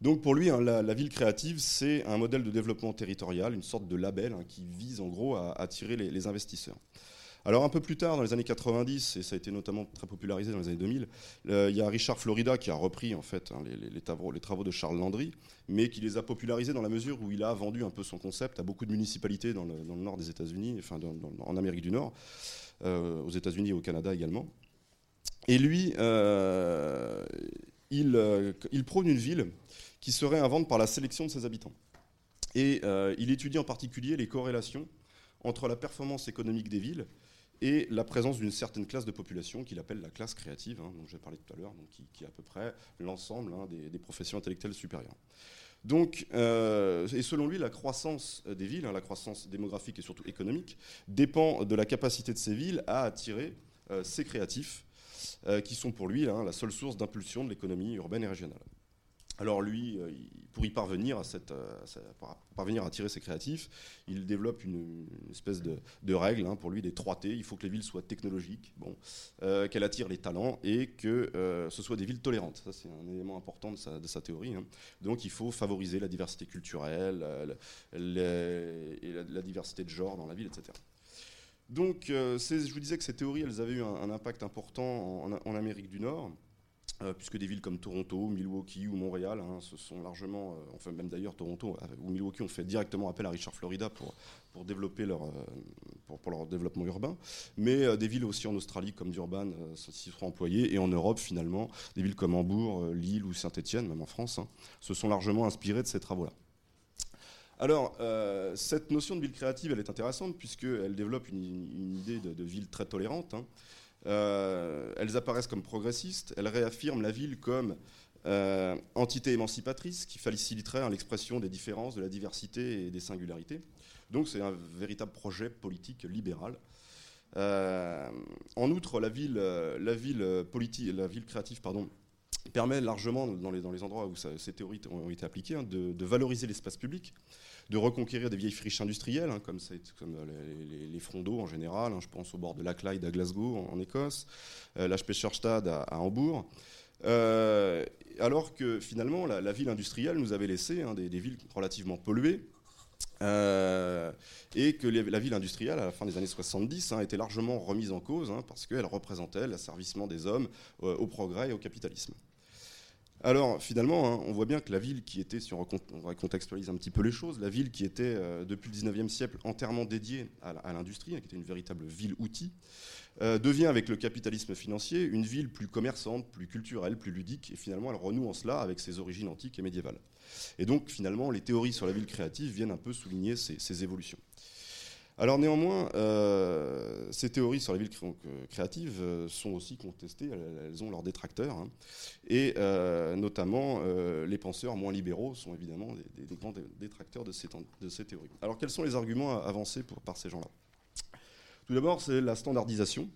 Donc pour lui, hein, la, ville créative, c'est un modèle de développement territorial, une sorte de label hein, qui vise en gros à attirer les, investisseurs. Alors un peu plus tard, dans les années 90, et ça a été notamment très popularisé dans les années 2000, euh, il y a Richard Florida qui a repris en fait hein, les, travaux, de Charles Landry, mais qui les a popularisés dans la mesure où il a vendu un peu son concept à beaucoup de municipalités dans le, nord des États-Unis, enfin en Amérique du Nord, euh, aux États-Unis et au Canada également. Et lui, euh, il, il prône une ville qui serait invente par la sélection de ses habitants. Et euh, il étudie en particulier les corrélations entre la performance économique des villes et la présence d'une certaine classe de population qu'il appelle la classe créative, hein, dont j'ai parlé tout à l'heure, qui, qui, est à peu près l'ensemble hein, des, professions intellectuelles supérieures. Donc, euh, et selon lui, la croissance des villes, hein, la croissance démographique et surtout économique, dépend de la capacité de ces villes à attirer euh, ces créatifs, qui sont pour lui la seule source d'impulsion de l'économie urbaine et régionale. Alors lui, euh, pour y parvenir à, cette, euh, parvenir à attirer ses créatifs, il développe une, espèce de, règle hein, pour lui des 3 T. Il faut que les villes soient technologiques, euh, qu'elles attirent les talents et que ce soit des villes tolérantes. Ça c'est un élément important de sa, théorie. Hein. Donc il faut favoriser la diversité culturelle, et la, diversité de genre dans la ville, etc. Donc je vous disais que ces théories, elles avaient eu un, impact important en Amérique du Nord. Euh, puisque des villes comme Toronto, Milwaukee ou Montréal hein, se sont largement, euh, enfin même d'ailleurs Toronto euh, ou Milwaukee ont fait directement appel à Richard Florida pour, pour développer leur, pour, leur développement urbain, mais des villes aussi en Australie comme Durban s'y seront employées, et en Europe finalement, des villes comme Hambourg, Lille ou Saint-Étienne, même en France, hein, se sont largement inspirées de ces travaux-là. Alors, cette notion de ville créative, elle est intéressante puisqu'elle développe une, idée de, ville très tolérante. Hein. Euh, elles apparaissent comme progressistes, elles réaffirment la ville comme euh, entité émancipatrice qui faciliterait l'expression des différences, de la diversité et des singularités. Donc c'est un véritable projet politique libéral. Euh, en outre, la ville, la ville, la ville créative pardon, permet largement, dans les, dans les endroits où ces théories ont été appliquées, hein, de, valoriser l'espace public, de reconquérir des vieilles friches industrielles, hein, comme, comme les, les, fronts d'eau en général. Hein, je pense au bord de la Clyde à Glasgow, en, Écosse, euh, l'Hpescherstad à, à, Hambourg. Euh, alors que finalement, la, ville industrielle nous avait laissé des, villes relativement polluées, euh, et que la ville industrielle, à la fin des années 70, était largement remise en cause parce qu'elle représentait l'asservissement des hommes au progrès et au capitalisme. Alors finalement, hein, on voit bien que la ville qui était, si on recontextualise un petit peu les choses, la ville qui était euh, depuis le 19e siècle entièrement dédiée à, l'industrie, hein, qui était une véritable ville-outil, euh, devient avec le capitalisme financier une ville plus commerçante, plus culturelle, plus ludique, et finalement elle renoue en cela avec ses origines antiques et médiévales. Et donc finalement, les théories sur la ville créative viennent un peu souligner ces évolutions. Alors néanmoins, euh, ces théories sur les villes créatives euh, sont aussi contestées, elles, ont leurs détracteurs, hein. et euh, notamment les penseurs moins libéraux sont évidemment des, grands détracteurs de ces, théories. Alors quels sont les arguments avancés par ces gens-là? Tout d'abord, c'est la standardisation.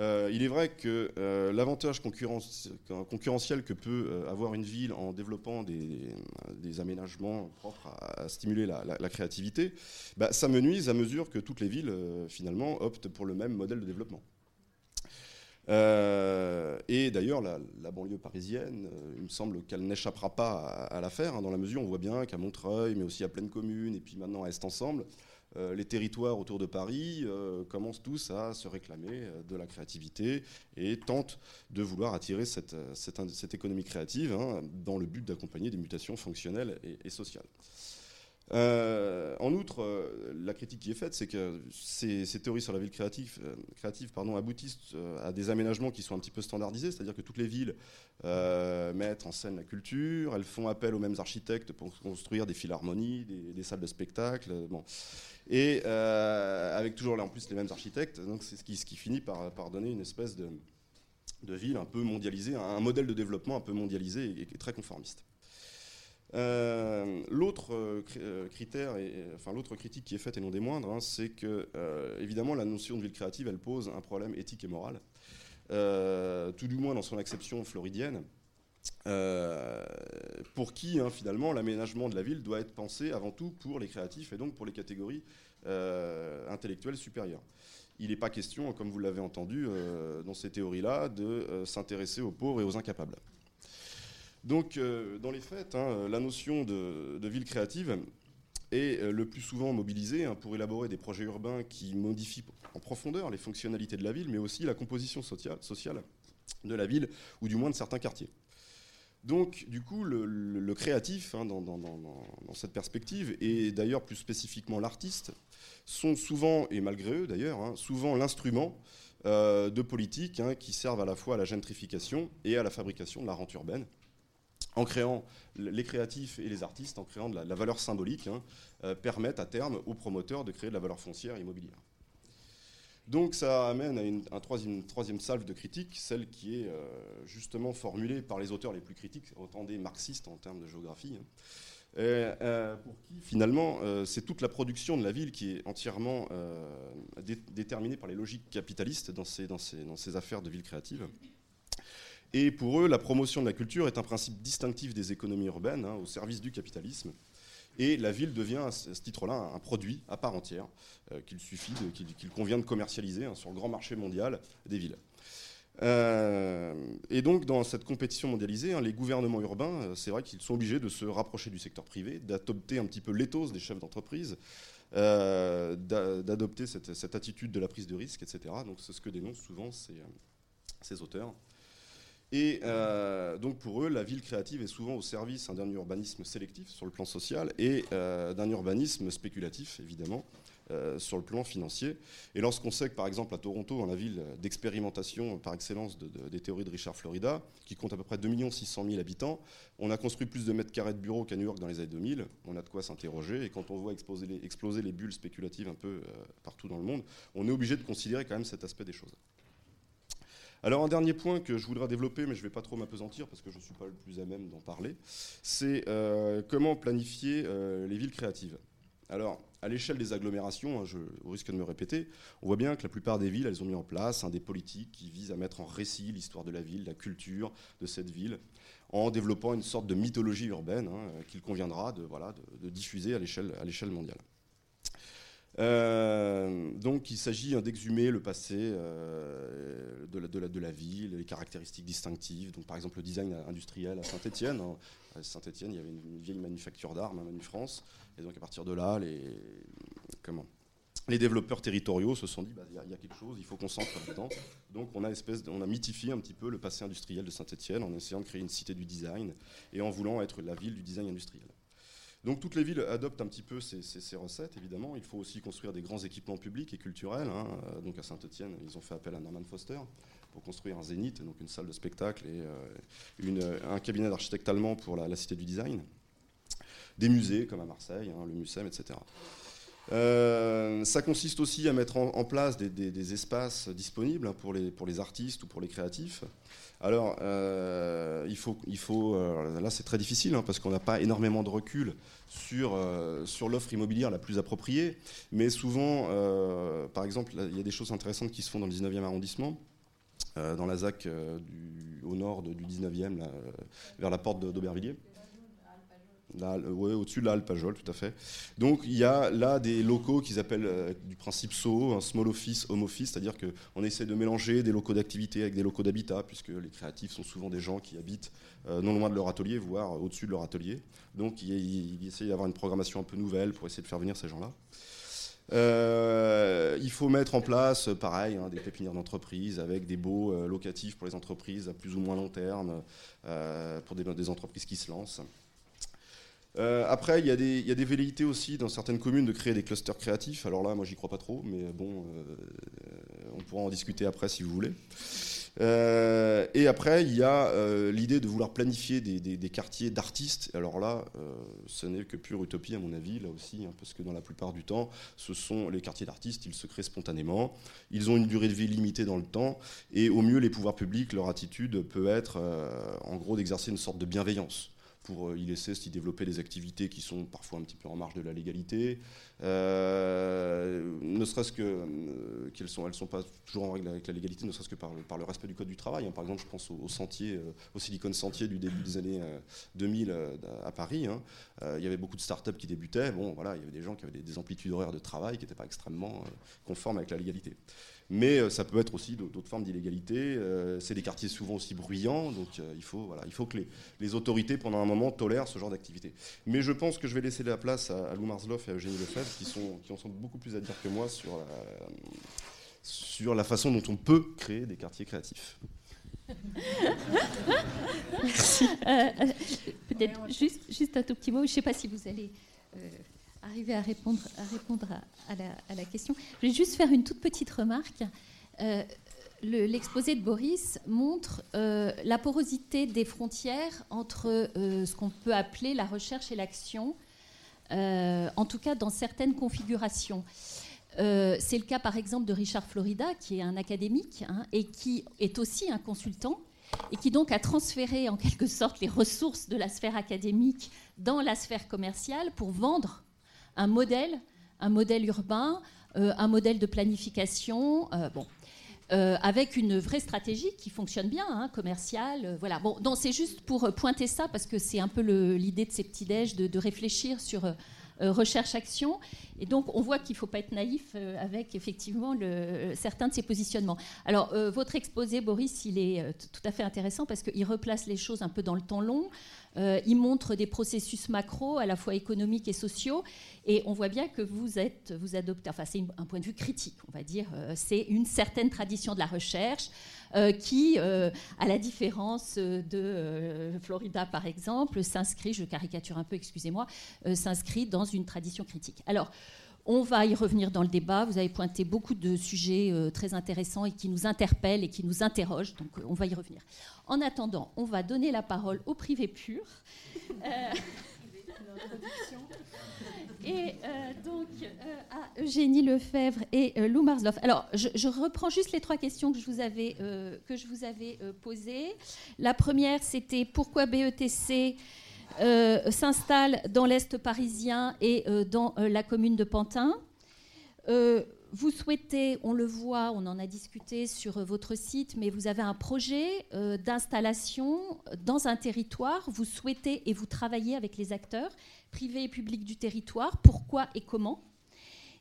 Euh, il est vrai que euh, l'avantage concurrentiel que peut euh, avoir une ville en développant des, aménagements propres à, stimuler la, créativité, bah, ça me nuise à mesure que toutes les villes, finalement, optent pour le même modèle de développement. et d'ailleurs, la, banlieue parisienne, il me semble qu'elle n'échappera pas à, l'affaire, hein, dans la mesure où on voit bien qu'à Montreuil, mais aussi à Pleine Commune, et puis maintenant à Est Ensemble, les territoires autour de Paris commencent tous à se réclamer de la créativité et tentent de vouloir attirer cette, économie créative hein, dans le but d'accompagner des mutations fonctionnelles et sociales. Euh, en outre, euh, la critique qui est faite, c'est que ces, théories sur la ville créative, euh, créative pardon, aboutissent à des aménagements qui sont un petit peu standardisés, c'est-à-dire que toutes les villes mettent en scène la culture, elles font appel aux mêmes architectes pour construire des philharmonies, des, salles de spectacle. Et avec toujours là en plus les mêmes architectes, donc c'est ce qui, finit par, donner une espèce de, ville un peu mondialisée, un modèle de développement un peu mondialisé et très conformiste. Euh, l'autre euh, euh, critère, enfin l'autre critique qui est faite et non des moindres, hein, c'est que évidemment la notion de ville créative, elle pose un problème éthique et moral, tout du moins dans son acception floridienne. Pour qui hein, finalement l'aménagement de la ville doit être pensé avant tout pour les créatifs et donc pour les catégories intellectuelles supérieures. Il n'est pas question, comme vous l'avez entendu dans ces théories-là, de s'intéresser aux pauvres et aux incapables. Donc, euh, dans les faits, hein, la notion de, ville créative est euh, le plus souvent mobilisée hein, pour élaborer des projets urbains qui modifient en profondeur les fonctionnalités de la ville, mais aussi la composition sociale, de la ville, ou du moins de certains quartiers. Donc, du coup, le, créatif, hein, dans, cette perspective, et d'ailleurs plus spécifiquement l'artiste, sont souvent, et malgré eux d'ailleurs, souvent l'instrument euh, de politiques qui servent à la fois à la gentrification et à la fabrication de la rente urbaine en créant les créatifs et les artistes, en créant de la, valeur symbolique, hein, euh, permettent à terme aux promoteurs de créer de la valeur foncière immobilière. Donc ça amène à une, un troisième, salve de critique, celle qui est euh, justement formulée par les auteurs les plus critiques, autant des marxistes en termes de géographie, hein. euh, pour qui finalement c'est toute la production de la ville qui est entièrement déterminée par les logiques capitalistes dans ces, dans ces affaires de ville créative. Et pour eux, la promotion de la culture est un principe distinctif des économies urbaines, hein, au service du capitalisme. Et la ville devient à ce titre-là un produit à part entière, euh, qu'il suffit, qu'il convient de commercialiser hein, sur le grand marché mondial des villes. Euh, et donc, dans cette compétition mondialisée, hein, les gouvernements urbains, euh, c'est vrai qu'ils sont obligés de se rapprocher du secteur privé, d'adopter un petit peu l'éthos des chefs d'entreprise, d'adopter cette, attitude de la prise de risque, etc. Donc, c'est ce que dénoncent souvent ces auteurs. Et euh, donc pour eux, la ville créative est souvent au service d'un urbanisme sélectif sur le plan social et euh, d'un urbanisme spéculatif, évidemment, euh, sur le plan financier. Et lorsqu'on sait que, par exemple, à Toronto, la ville d'expérimentation par excellence des théories de Richard Florida, qui compte à peu près 2 600 000 habitants, on a construit plus de mètres carrés de bureaux qu'à New York dans les années 2000. On a de quoi s'interroger. Et quand on voit exploser les bulles spéculatives un peu partout dans le monde, on est obligé de considérer quand même cet aspect des choses. Alors un dernier point que je voudrais développer, mais je ne vais pas trop m'apesantir parce que je ne suis pas le plus à même d'en parler, c'est euh, comment planifier euh, les villes créatives. Alors, à l'échelle des agglomérations, hein, je, risque de me répéter, on voit bien que la plupart des villes, elles ont mis en place des politiques qui visent à mettre en récit l'histoire de la ville, la culture de cette ville, en développant une sorte de mythologie urbaine hein, qu'il conviendra de diffuser à l'échelle mondiale. Euh, donc il s'agit hein, d'exhumer le passé euh, de, la, ville, les caractéristiques distinctives. Donc par exemple le design industriel à Saint-Étienne. Hein. À Saint-Étienne, il y avait une vieille manufacture d'armes, hein, Manu. Et donc à partir de là, les, comment les développeurs territoriaux se sont dit bah, il y, a quelque chose, il faut qu'on s'entre là-dedans. Donc on a, espèce on a mythifié un petit peu le passé industriel de Saint-Étienne en essayant de créer une cité du design et en voulant être la ville du design industriel. Donc toutes les villes adoptent un petit peu ces, recettes, évidemment. Il faut aussi construire des grands équipements publics et culturels. Hein. Euh, donc à Saint-Etienne, ils ont fait appel à Norman Foster pour construire un zénith, donc une salle de spectacle et euh, un cabinet d'architectes allemands pour la, Cité du Design. Des musées comme à Marseille, hein, le Mucem, etc. Euh, ça consiste aussi à mettre en, place des, espaces disponibles hein, pour les artistes ou pour les créatifs. Alors, euh, il faut, il faut euh, là c'est très difficile hein, parce qu'on n'a pas énormément de recul sur, sur l'offre immobilière la plus appropriée, mais souvent, par exemple, il y a des choses intéressantes qui se font dans le 19e arrondissement. dans la ZAC au nord du 19e, vers la porte d'Aubervilliers. Oui, au-dessus de la Pajol, tout à fait. Donc il y a là des locaux qu'ils appellent euh, du principe SO, un small office, home office, c'est-à-dire qu'on essaie de mélanger des locaux d'activité avec des locaux d'habitat, puisque les créatifs sont souvent des gens qui habitent euh, non loin de leur atelier, voire au-dessus de leur atelier. Donc il, il, essaie d'avoir une programmation un peu nouvelle pour essayer de faire venir ces gens-là. il faut mettre en place, pareil, hein, des pépinières d'entreprise avec des baux locatifs pour les entreprises à plus ou moins long terme, pour des, entreprises qui se lancent. Après, il y, a des, velléités aussi dans certaines communes de créer des clusters créatifs. Alors là, moi, j'y crois pas trop, mais bon, on pourra en discuter après si vous voulez. Euh, et après, il y a euh, l'idée de vouloir planifier des, quartiers d'artistes. Alors là, euh, ce n'est que pure utopie à mon avis, là aussi, hein, parce que dans la plupart du temps, ce sont les quartiers d'artistes, ils se créent spontanément, ils ont une durée de vie limitée dans le temps, et au mieux, les pouvoirs publics, leur attitude peut être, en gros, d'exercer une sorte de bienveillance pour euh, y laisser s'y développer des activités qui sont parfois un petit peu en marge de la légalité, euh, ne serait-ce que euh, qu'elles sont, elles sont pas toujours en règle avec la légalité, ne serait-ce que par, par, le respect du code du travail. Hein. Par exemple, je pense au, sentier, au Silicon Sentier du début des années 2000 à Paris. Hein. il y avait beaucoup de startups qui débutaient. Bon, voilà, il y avait des gens qui avaient des, des amplitudes horaires de travail qui n'étaient pas extrêmement conformes avec la légalité mais euh, ça peut être aussi d'autres formes d'illégalité. Euh, c'est des quartiers souvent aussi bruyants, donc euh, il, faut, voilà, il faut que les, autorités, pendant un moment, tolèrent ce genre d'activité. Mais je pense que je vais laisser la place à, Lou Marzloff et à Eugénie Lefebvre, qui, sont, qui en beaucoup plus à dire que moi sur la, sur la façon dont on peut créer des quartiers créatifs. *laughs* Peut-être juste, juste un tout petit mot, je ne sais pas si vous allez arriver à répondre à, la, question. Je vais juste faire une toute petite remarque. Euh, l'exposé de Boris montre euh, la porosité des frontières entre euh, ce qu'on peut appeler la recherche et l'action, en tout cas dans certaines configurations. C'est le cas par exemple de Richard Florida, qui est un académique hein, et qui est aussi un consultant, et qui donc a transféré en quelque sorte les ressources de la sphère académique dans la sphère commerciale pour vendre un modèle, un modèle urbain, euh, un modèle de planification. Euh, bon. Euh, avec une vraie stratégie qui fonctionne bien, hein, commerciale. voilà. Bon, c'est juste pour pointer ça parce que c'est un peu l'idée de ces petits déj de, réfléchir sur recherche-action. Et donc, on voit qu'il ne faut pas être naïf avec effectivement le, certains de ces positionnements. Alors, votre exposé, Boris, il est tout à fait intéressant parce qu'il replace les choses un peu dans le temps long. Euh, il montre des processus macro, à la fois économiques et sociaux, et on voit bien que vous êtes, vous adoptez, enfin c'est un point de vue critique, on va dire, euh, c'est une certaine tradition de la recherche euh, qui, à la différence de Florida par exemple, s'inscrit, je caricature un peu, excusez-moi, s'inscrit dans une tradition critique. Alors, on va y revenir dans le débat. Vous avez pointé beaucoup de sujets euh, très intéressants et qui nous interpellent et qui nous interrogent. Donc, euh, on va y revenir. En attendant, on va donner la parole au privé pur. Euh, et donc à Eugénie Lefebvre et Lou Marzloff. Alors, je, reprends juste les trois questions que je vous avais, que je vous avais posées. La première, c'était pourquoi BETC euh, s'installe dans l'Est parisien et euh, dans euh, la commune de Pantin? Vous souhaitez, on le voit, on en a discuté sur votre site, mais vous avez un projet d'installation dans un territoire. Vous souhaitez et vous travaillez avec les acteurs privés et publics du territoire. Pourquoi et comment?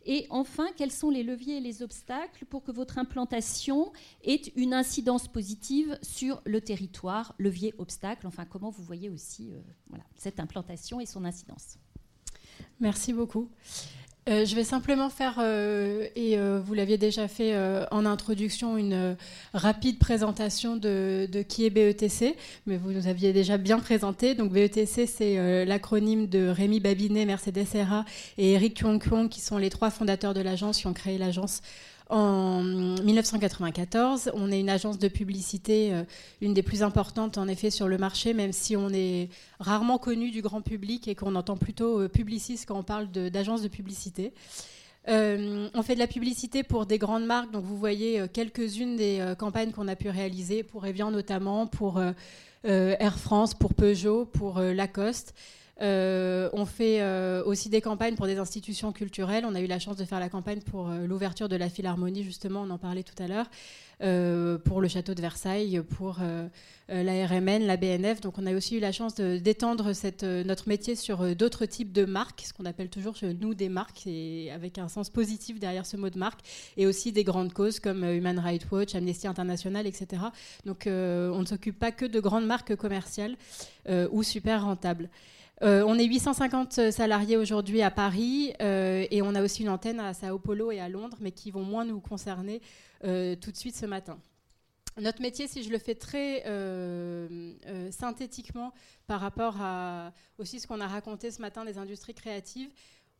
Et enfin, quels sont les leviers et les obstacles pour que votre implantation ait une incidence positive sur le territoire? Levier, obstacle, enfin comment vous voyez aussi euh, cette implantation et son incidence? Merci beaucoup. Euh, je vais simplement faire, euh, et euh, vous l'aviez déjà fait en introduction, une rapide présentation de, qui est BETC, mais vous nous aviez déjà bien présenté. Donc BETC, c'est l'acronyme de Rémi Babinet, Mercedes Serra et Eric Kwong qui sont les trois fondateurs de l'agence qui ont créé l'agence en 1994. On est une agence de publicité, euh, une des plus importantes en effet sur le marché, même si on est rarement connu du grand public et qu'on entend plutôt euh, publiciste quand on parle d'agence de, publicité. Euh, on fait de la publicité pour des grandes marques, donc vous voyez quelques-unes des campagnes qu'on a pu réaliser pour Evian notamment, pour Air France, pour Peugeot, pour Lacoste. Euh, on fait euh, aussi des campagnes pour des institutions culturelles. On a eu la chance de faire la campagne pour euh, l'ouverture de la Philharmonie, justement, on en parlait tout à l'heure, pour le château de Versailles, pour la RMN, la BNF. Donc on a aussi eu la chance d'étendre notre métier sur d'autres types de marques, ce qu'on appelle toujours nous des marques, et avec un sens positif derrière ce mot de marque, et aussi des grandes causes comme Human Rights Watch, Amnesty International, etc. Donc on ne s'occupe pas que de grandes marques commerciales ou super rentables. On est 850 salariés aujourd'hui à Paris et on a aussi une antenne à Sao Paulo et à Londres, mais qui vont moins nous concerner tout de suite ce matin. Notre métier, si je le fais très synthétiquement par rapport à aussi ce qu'on a raconté ce matin des industries créatives,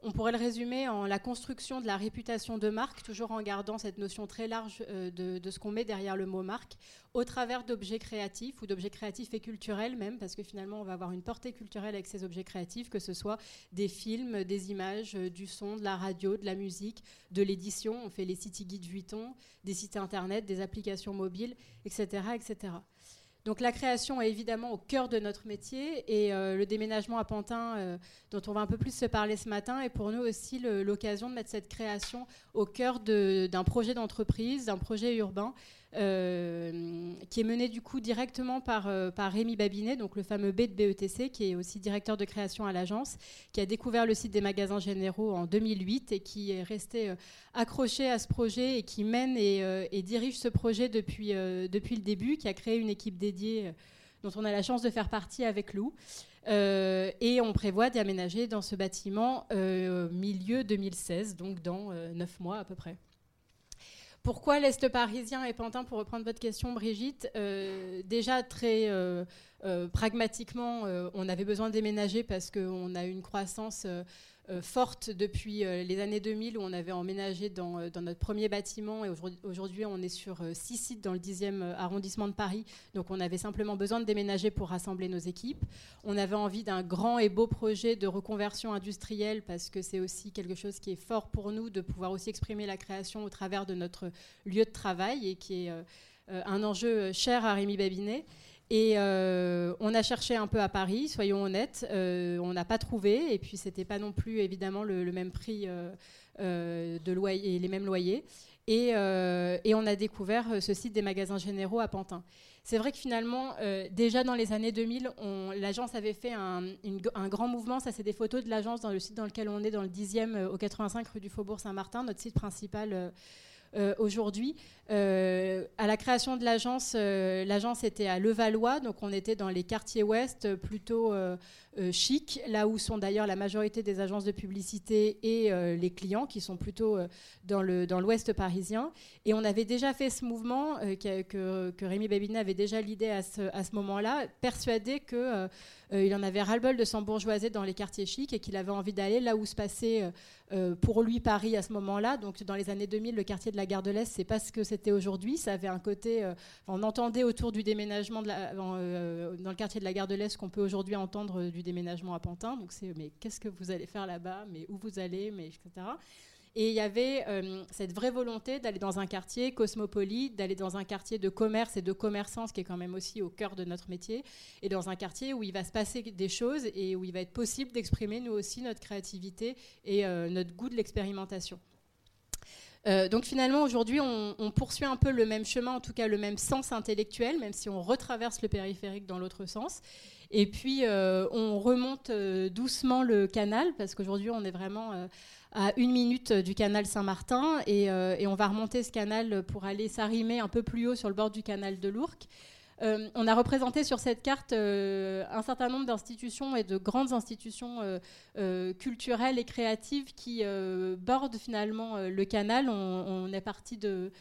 on pourrait le résumer en la construction de la réputation de marque, toujours en gardant cette notion très large euh, de, ce qu'on met derrière le mot marque, au travers d'objets créatifs ou d'objets créatifs et culturels même, parce que finalement on va avoir une portée culturelle avec ces objets créatifs, que ce soit des films, des images, euh, du son, de la radio, de la musique, de l'édition. On fait les city guides Vuitton, des sites internet, des applications mobiles, etc., etc. Donc la création est évidemment au cœur de notre métier et euh, le déménagement à Pantin, euh, dont on va un peu plus se parler ce matin, est pour nous aussi l'occasion de mettre cette création au cœur d'un projet d'entreprise, d'un projet urbain euh, qui est mené du coup directement par, euh, par Rémi Babinet, donc le fameux B de BETC, qui est aussi directeur de création à l'agence, qui a découvert le site des magasins généraux en 2008 et qui est resté euh, accroché à ce projet et qui mène et, dirige ce projet depuis, depuis le début, qui a créé une équipe dédiée dont on a la chance de faire partie avec Lou. et on prévoit d'aménager dans ce bâtiment milieu 2016, donc dans neuf mois à peu près. Pourquoi l'Est parisien et Pantin, pour reprendre votre question, Brigitte euh, Déjà, très euh, euh, pragmatiquement, on avait besoin de déménager parce qu'on a une croissance forte depuis euh, les années 2000 où on avait emménagé dans, euh, dans notre premier bâtiment et aujourd'hui on est sur six sites dans le 10e arrondissement de Paris. Donc on avait simplement besoin de déménager pour rassembler nos équipes. On avait envie d'un grand et beau projet de reconversion industrielle parce que c'est aussi quelque chose qui est fort pour nous de pouvoir aussi exprimer la création au travers de notre lieu de travail et qui est un enjeu cher à Rémi Babinet. Et euh, on a cherché un peu à Paris, soyons honnêtes, euh, on n'a pas trouvé, et puis c'était pas non plus évidemment le, même prix euh, de loyer les mêmes loyers. Et, on a découvert ce site des magasins généraux à Pantin. C'est vrai que finalement, déjà dans les années 2000, l'agence avait fait un, un, grand mouvement. Ça, c'est des photos de l'agence dans le site dans lequel on est, dans le 10e, au 85 rue du Faubourg Saint-Martin, notre site principal euh, aujourd'hui. Euh, à la création de l'agence, euh, l'agence était à Levallois, donc on était dans les quartiers ouest, plutôt chic, là où sont d'ailleurs la majorité des agences de publicité et les clients, qui sont plutôt dans l'ouest parisien. Et on avait déjà fait ce mouvement, que, que, Rémi Babinet avait déjà l'idée à ce, à ce moment-là, persuadé que euh, il en avait ras-le-bol de s'embourgeoiser dans les quartiers chics et qu'il avait envie d'aller là où se passait euh, euh, pour lui Paris à ce moment-là. Donc dans les années 2000, le quartier de la Gare de l'Est, c'est pas ce que c'était aujourd'hui. Ça avait un côté, on entendait autour du déménagement dans, le quartier de la Gare de l'Est qu'on peut aujourd'hui entendre du déménagement à Pantin. Donc c'est mais qu'est-ce que vous allez faire là-bas? Mais où vous allez? Mais etc. Et il y avait euh, cette vraie volonté d'aller dans un quartier cosmopolite, d'aller dans un quartier de commerce et de commerçants, ce qui est quand même aussi au cœur de notre métier, et dans un quartier où il va se passer des choses et où il va être possible d'exprimer nous aussi notre créativité et euh, notre goût de l'expérimentation. Euh, donc finalement, aujourd'hui, on, poursuit un peu le même chemin, en tout cas le même sens intellectuel, même si on retraverse le périphérique dans l'autre sens. Et puis, on remonte doucement le canal, parce qu'aujourd'hui, on est vraiment à une minute du canal Saint-Martin euh, et, on va remonter ce canal pour aller s'arrimer un peu plus haut sur le bord du canal de l'Ourcq. Euh, on a représenté sur cette carte euh, un certain nombre d'institutions et de grandes institutions culturelles et créatives qui bordent finalement le canal. on est parti de,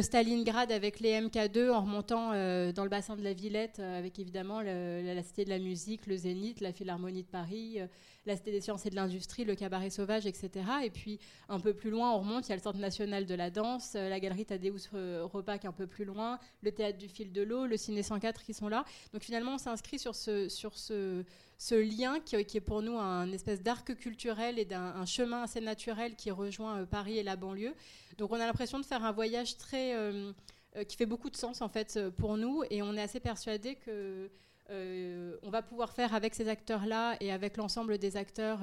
Stalingrad avec les MK2 en remontant euh, dans le bassin de la Villette euh, avec évidemment la, Cité de la musique, le Zénith, la Philharmonie de Paris, euh, la Cité des sciences et de l'industrie, le Cabaret sauvage, etc. Et puis un peu plus loin, on remonte, il y a le Centre national de la danse, la Galerie Tadeusz Repac un peu plus loin, le Théâtre du fil de l'eau, le Ciné 104 qui sont là. Donc finalement, on s'inscrit sur ce, sur ce, ce lien qui, est pour nous un espèce d'arc culturel et d'un chemin assez naturel qui rejoint Paris et la banlieue. Donc on a l'impression de faire un voyage très euh, euh, qui fait beaucoup de sens en fait euh, pour nous et on est assez persuadé que on va pouvoir faire avec ces acteurs-là et avec l'ensemble des acteurs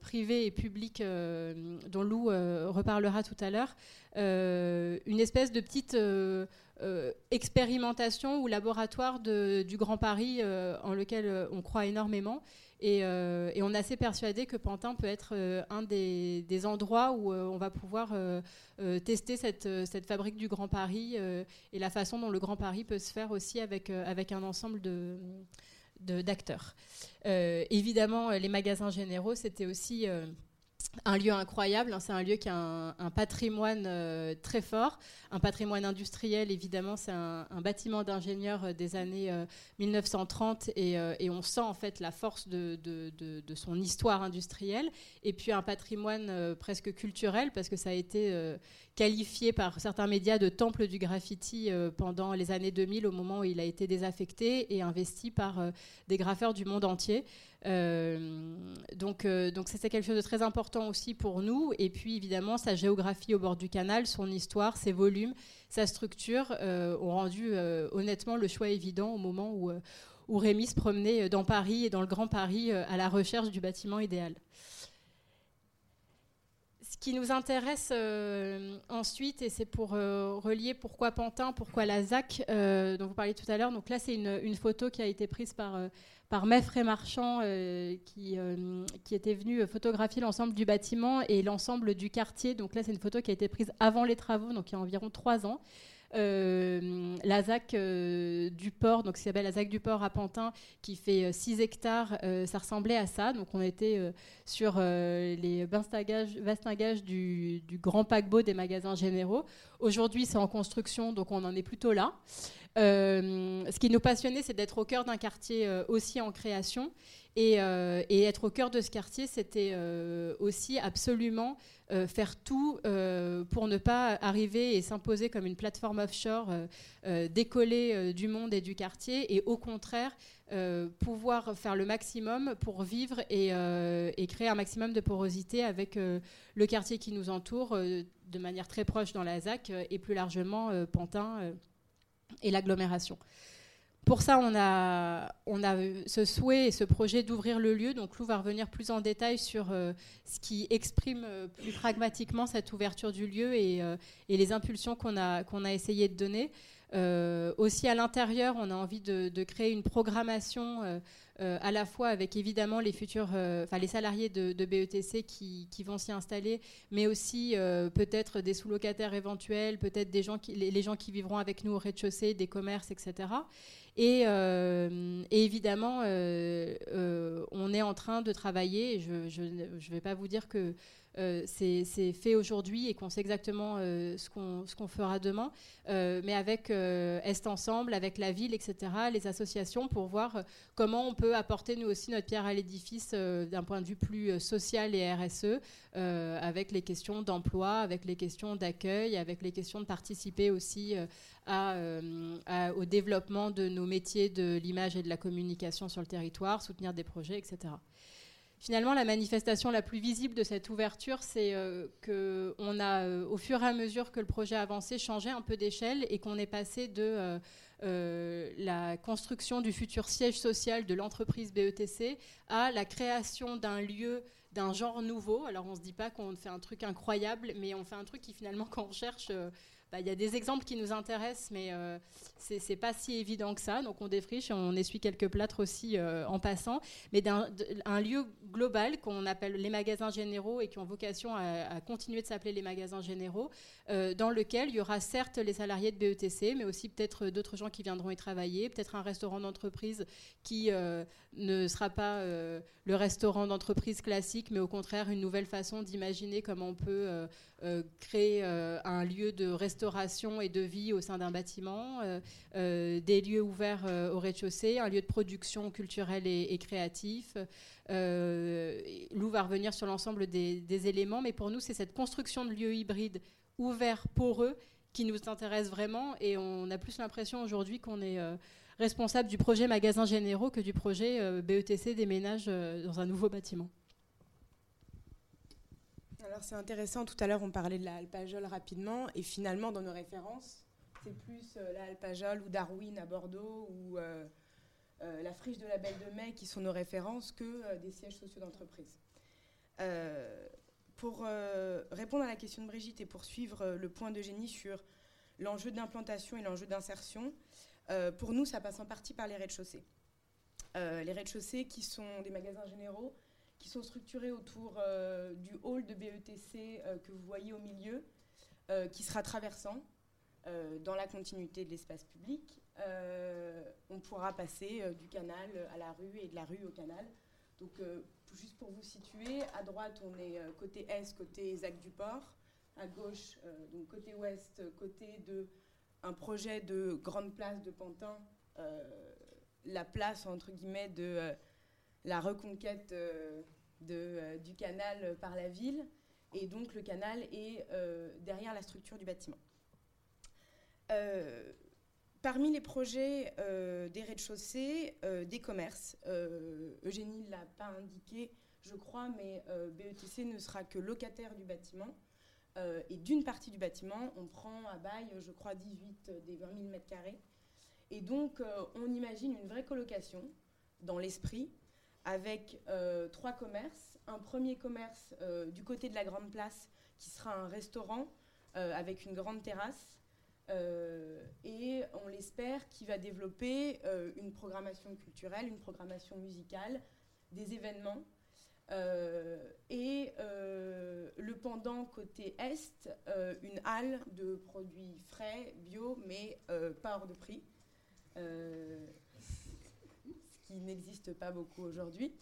privés et publics dont Lou reparlera tout à l'heure, une espèce de petite expérimentation ou laboratoire du Grand Paris en lequel on croit énormément euh, et, on est assez persuadé que Pantin peut être euh, un des, endroits où euh, on va pouvoir tester cette, fabrique du Grand Paris et la façon dont le Grand Paris peut se faire aussi avec, un ensemble d'acteurs. évidemment, les magasins généraux, c'était aussi un lieu incroyable, hein. c'est un lieu qui a un, patrimoine euh, très fort, un patrimoine industriel évidemment, c'est un, bâtiment d'ingénieurs euh, des années 1930 euh, et, on sent en fait la force de, son histoire industrielle, et puis un patrimoine presque culturel parce que ça a été qualifié par certains médias de temple du graffiti pendant les années 2000 au moment où il a été désaffecté et investi par des graffeurs du monde entier. Euh, donc, euh, donc c'était quelque chose de très important aussi pour nous. Et puis évidemment, sa géographie au bord du canal, son histoire, ses volumes, sa structure euh, ont rendu honnêtement le choix évident au moment où, où Rémi se promenait dans Paris et dans le Grand Paris à la recherche du bâtiment idéal. Ce qui nous intéresse ensuite, et c'est pour relier pourquoi Pantin, pourquoi la ZAC, dont vous parliez tout à l'heure. Donc là, c'est une, photo qui a été prise par par Meffray Marchand, euh, qui, euh, qui, était venu photographier l'ensemble du bâtiment et l'ensemble du quartier. Donc là, c'est une photo qui a été prise avant les travaux, donc il y a environ trois ans. Euh, la ZAC du port, donc s'appelle la ZAC du port à Pantin, qui fait 6 hectares, ça ressemblait à ça. Donc on était sur les vastagages du, du, grand paquebot des magasins généraux. Aujourd'hui, c'est en construction, donc on en est plutôt là. Euh, ce qui nous passionnait, c'est d'être au cœur d'un quartier euh, aussi en création. Euh, et, être au cœur de ce quartier, c'était aussi absolument faire tout pour ne pas arriver et s'imposer comme une plateforme offshore décollée du monde et du quartier, et au contraire pouvoir faire le maximum pour vivre et, et, créer un maximum de porosité avec le quartier qui nous entoure de manière très proche dans la ZAC et plus largement Pantin et l'agglomération. Pour ça, on a, on a ce souhait et ce projet d'ouvrir le lieu. Donc Lou va revenir plus en détail sur euh, ce qui exprime euh, plus pragmatiquement cette ouverture du lieu et, euh, et les impulsions qu'on a, qu'on a essayé de donner. Aussi à l'intérieur, on a envie de, créer une programmation euh, à la fois avec évidemment les futurs, euh, enfin les salariés de, BETC qui, vont s'y installer, mais aussi euh, peut-être des sous-locataires éventuels, peut-être des gens qui, les, gens qui vivront avec nous au rez-de-chaussée, des commerces, etc. Et, évidemment, on est en train de travailler. je ne vais pas vous dire que euh, c'est fait aujourd'hui et qu'on sait exactement euh, ce qu'on fera demain, euh, mais avec Est Ensemble, avec la ville, etc., les associations, pour voir comment on peut apporter nous aussi notre pierre à l'édifice d'un point de vue plus social et RSE, avec les questions d'emploi, avec les questions d'accueil, avec les questions de participer aussi au développement de nos métiers de l'image et de la communication sur le territoire, soutenir des projets, etc. Finalement, la manifestation la plus visible de cette ouverture, c'est euh, qu'on a, euh, au fur et à mesure que le projet avançait, changé un peu d'échelle et qu'on est passé de euh, la construction du futur siège social de l'entreprise BETC à la création d'un lieu d'un genre nouveau. Alors on ne se dit pas qu'on fait un truc incroyable, mais on fait un truc qui finalement, *laughs* quand on cherche bah, il y a des exemples qui nous intéressent, mais euh, ce c'est pas si évident que ça. Donc on défriche, on essuie quelques plâtres aussi euh, en passant, mais d'un un lieu global qu'on appelle les magasins généraux et qui ont vocation à, continuer de s'appeler les magasins généraux, euh, dans lequel il y aura certes les salariés de BETC, mais aussi peut-être d'autres gens qui viendront y travailler, peut-être un restaurant d'entreprise qui ne sera pas le restaurant d'entreprise classique, mais au contraire une nouvelle façon d'imaginer comment on peut créer un lieu de restauration et de vie au sein d'un bâtiment, euh, euh, des lieux ouverts euh, au rez-de-chaussée, un lieu de production culturelle et, créatif. Lou va revenir sur l'ensemble des, éléments, mais pour nous, c'est cette construction de lieux hybrides ouverts, poreux, qui nous intéresse vraiment. Et on a plus l'impression aujourd'hui qu'on est responsable du projet Magasins Généraux que du projet BETC des ménages dans un nouveau bâtiment c'est intéressant, tout à l'heure on parlait de la alpajole rapidement, et finalement dans nos références, c'est plus euh, la alpajole ou Darwin à Bordeaux ou euh, euh, la friche de la Belle de Mai qui sont nos références que des sièges sociaux d'entreprise. pour répondre à la question de Brigitte et poursuivre le point de génie sur l'enjeu d'implantation et l'enjeu d'insertion, pour nous ça passe en partie par les rez-de-chaussée. les rez-de-chaussée qui sont des magasins généraux qui sont structurés autour euh, du hall de BETC euh, que vous voyez au milieu, euh, qui sera traversant dans la continuité de l'espace public. on pourra passer du canal à la rue et de la rue au canal. Donc, juste pour vous situer, à droite, on est côté est, côté Zac du Port. À gauche, donc côté ouest, côté de un projet de grande place de Pantin, la place entre guillemets de la reconquête de, du canal par la ville. Et donc le canal est derrière la structure du bâtiment. Euh, parmi les projets euh, des rez-de-chaussée, euh, des commerces, Eugénie ne l'a pas indiqué, je crois, mais BETC ne sera que locataire du bâtiment. et d'une partie du bâtiment, on prend à bail, je crois, 18 des 20 000 mètres carrés. Et donc, on imagine une vraie colocation dans l'esprit, avec trois commerces. Un premier commerce du côté de la Grande Place, qui sera un restaurant avec une grande terrasse. Euh, et on l'espère qu'il va développer euh, une programmation culturelle, une programmation musicale, des événements. Euh, et le pendant côté Est, une halle de produits frais, bio, mais pas hors de prix, qui n'existe pas beaucoup aujourd'hui.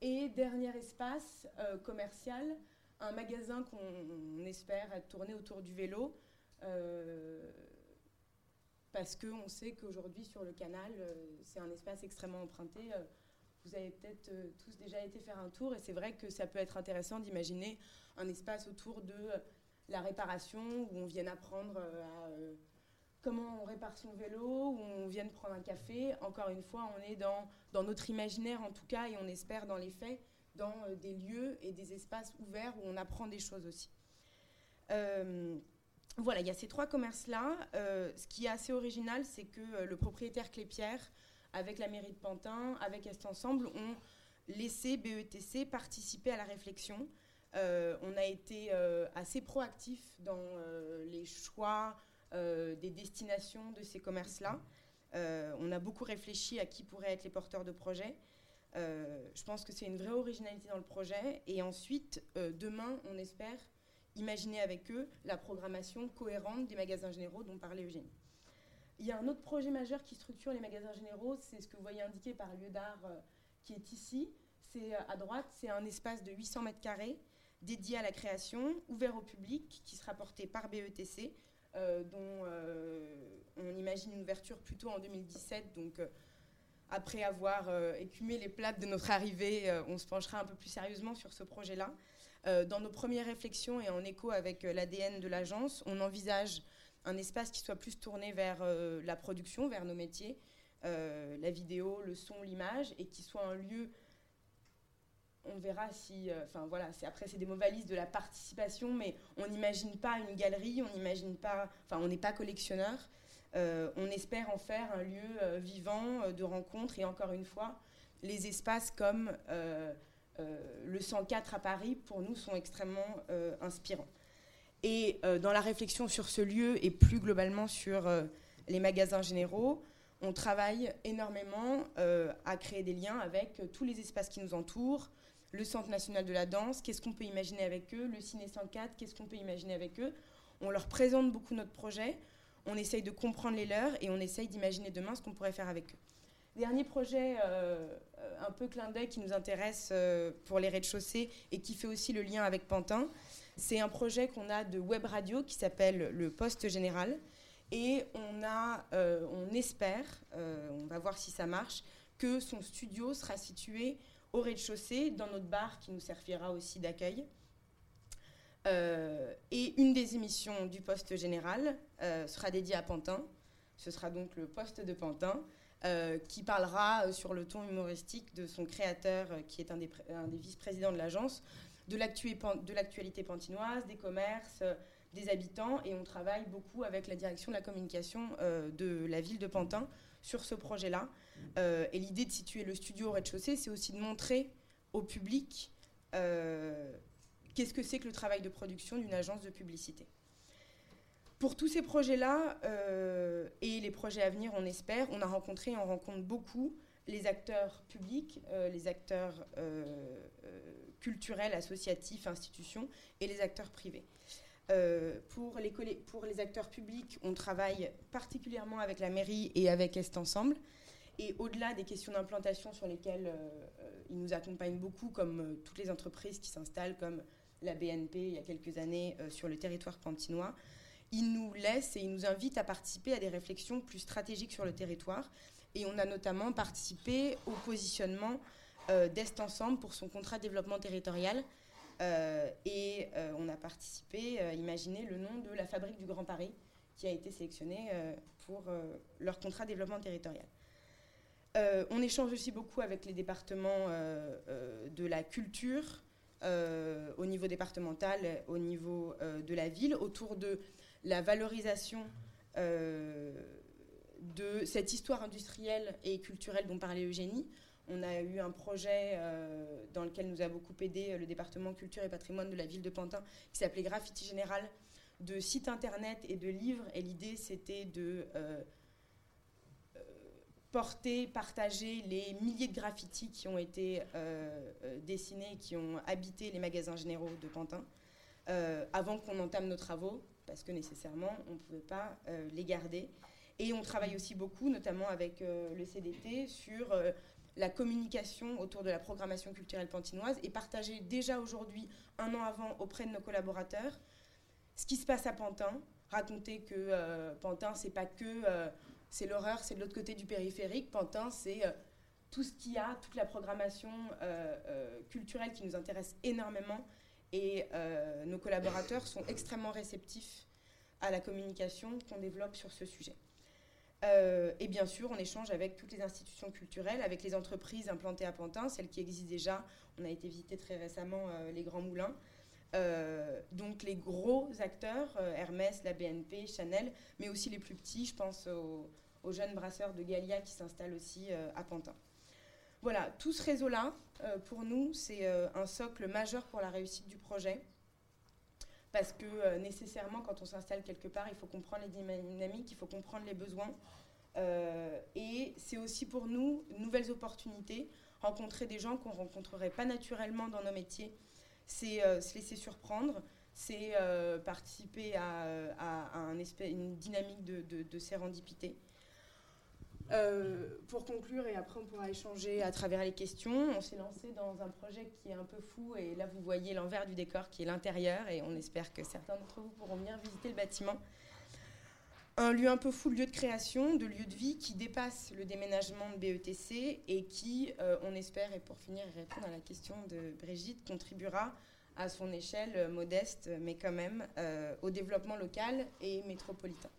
et dernier espace commercial, un magasin qu'on espère tourné autour du vélo. Euh, parce qu'on sait qu'aujourd'hui, sur le canal, euh, c'est un espace extrêmement emprunté. Euh, vous avez peut-être tous déjà été faire un tour, et c'est vrai que ça peut être intéressant d'imaginer un espace autour de la réparation, où on vienne apprendre à comment on répare son vélo, où on vienne prendre un café. Encore une fois, on est dans, dans notre imaginaire en tout cas, et on espère dans les faits dans euh, des lieux et des espaces ouverts où on apprend des choses aussi. Euh, voilà, il y a ces trois commerces-là. Euh, ce qui est assez original, c'est que le propriétaire Clépierre, avec la mairie de Pantin, avec Est Ensemble, ont laissé BETC participer à la réflexion. on a été assez proactif dans les choix des destinations de ces commerces-là. on a beaucoup réfléchi à qui pourraient être les porteurs de projets. Euh, je pense que c'est une vraie originalité dans le projet. Et ensuite, euh, demain, on espère imaginer avec eux la programmation cohérente des magasins généraux dont parlait Eugénie. Il y a un autre projet majeur qui structure les magasins généraux, c'est ce que vous voyez indiqué par lieu d'art euh, qui est ici. C'est à droite, c'est un espace de 800 mètres carrés dédié à la création, ouvert au public, qui sera porté par BETC, dont on imagine une ouverture plutôt en 2017, donc après avoir euh, écumé les plates de notre arrivée, euh, on se penchera un peu plus sérieusement sur ce projet-là. Euh, dans nos premières réflexions et en écho avec l'ADN de l'agence, on envisage un espace qui soit plus tourné vers la production, vers nos métiers, la vidéo, le son, l'image, et qui soit un lieu on verra si. Enfin voilà, après c'est des mots valises de la participation, mais on n'imagine pas une galerie, on n'imagine pas. Enfin, on n'est pas collectionneur. Euh, on espère en faire un lieu euh, vivant euh, de rencontre et encore une fois, les espaces comme le 104 à Paris, pour nous, sont extrêmement inspirants. Et dans la réflexion sur ce lieu et plus globalement sur les magasins généraux, on travaille énormément à créer des liens avec tous les espaces qui nous entourent, le Centre national de la danse, qu'est-ce qu'on peut imaginer avec eux, le Ciné 104, qu'est-ce qu'on peut imaginer avec eux. On leur présente beaucoup notre projet on essaye de comprendre les leurs et on essaye d'imaginer demain ce qu'on pourrait faire avec eux. Dernier projet euh, un peu clin d'œil qui nous intéresse euh, pour les rez-de-chaussée et qui fait aussi le lien avec Pantin, c'est un projet qu'on a de web radio qui s'appelle le Poste Général. Et on, a, euh, on espère, on va voir si ça marche, que son studio sera situé au rez-de-chaussée dans notre bar qui nous servira aussi d'accueil. Euh, et une des émissions du poste général euh, sera dédiée à Pantin. Ce sera donc le poste de Pantin, euh, qui parlera sur le ton humoristique de son créateur, qui est un des, des vice-présidents de l'agence, de l'actualité pantinoise, des commerces, des habitants. Et on travaille beaucoup avec la direction de la communication de la ville de Pantin sur ce projet-là. Et l'idée de situer le studio au rez-de-chaussée, c'est aussi de montrer au public qu'est-ce que c'est que le travail de production d'une agence de publicité. Pour tous ces projets-là euh, et les projets à venir, on espère, on a rencontré et on rencontre beaucoup les acteurs publics, euh, les acteurs euh, culturels, associatifs, institutions et les acteurs privés. pour, les pour les acteurs publics, on travaille particulièrement avec la mairie et avec Est Ensemble. Et au-delà des questions d'implantation sur lesquelles ils nous accompagnent beaucoup, comme toutes les entreprises qui s'installent, comme la BNP il y a quelques années sur le territoire pantinois, il nous laisse et il nous invite à participer à des réflexions plus stratégiques sur le territoire. Et on a notamment participé au positionnement euh, d'Est Ensemble pour son contrat de développement territorial. Euh, et euh, on a participé à imaginer le nom de la fabrique du Grand Paris qui a été sélectionné pour leur contrat de développement territorial. On échange aussi beaucoup avec les départements de la culture, au niveau départemental, au niveau de la ville, autour de la valorisation euh, de cette histoire industrielle et culturelle dont parlait Eugénie. On a eu un projet euh, dans lequel nous a beaucoup aidé euh, le département culture et patrimoine de la ville de Pantin qui s'appelait Graffiti Général de sites internet et de livres. Et l'idée, c'était de porter, partager les milliers de graffitis qui ont été dessinés, qui ont habité les magasins généraux de Pantin, avant qu'on entame nos travaux parce que nécessairement, on ne pouvait pas euh, les garder. Et on travaille aussi beaucoup, notamment avec euh, le CDT, sur euh, la communication autour de la programmation culturelle pantinoise et partager déjà aujourd'hui, un an avant, auprès de nos collaborateurs, ce qui se passe à Pantin, raconter que Pantin, c'est pas que c'est l'horreur, c'est de l'autre côté du périphérique. Pantin, c'est tout ce qu'il y a, toute la programmation culturelle qui nous intéresse énormément et euh, nos collaborateurs sont extrêmement réceptifs à la communication qu'on développe sur ce sujet. Euh, et bien sûr, on échange avec toutes les institutions culturelles, avec les entreprises implantées à Pantin, celles qui existent déjà. On a été visiter très récemment euh, les Grands Moulins. Donc les gros acteurs, Hermès, la BNP, Chanel, mais aussi les plus petits, je pense aux, jeunes brasseurs de Galia qui s'installent aussi à Pantin. Voilà, tout ce réseau-là, euh, pour nous, c'est euh, un socle majeur pour la réussite du projet. Parce que euh, nécessairement, quand on s'installe quelque part, il faut comprendre les dynamiques, il faut comprendre les besoins. et c'est aussi pour nous nouvelles opportunités, rencontrer des gens qu'on ne rencontrerait pas naturellement dans nos métiers. C'est se laisser surprendre, c'est participer à, un une dynamique de, de, de sérendipité. Euh, pour conclure, et après on pourra échanger à travers les questions, on s'est lancé dans un projet qui est un peu fou, et là vous voyez l'envers du décor qui est l'intérieur, et on espère que certains d'entre vous pourront venir visiter le bâtiment. Un lieu un peu fou, lieu de création, de lieu de vie qui dépasse le déménagement de BETC et qui, euh, on espère, et pour finir répondre à la question de Brigitte, contribuera à son échelle modeste, mais quand même, euh, au développement local et métropolitain.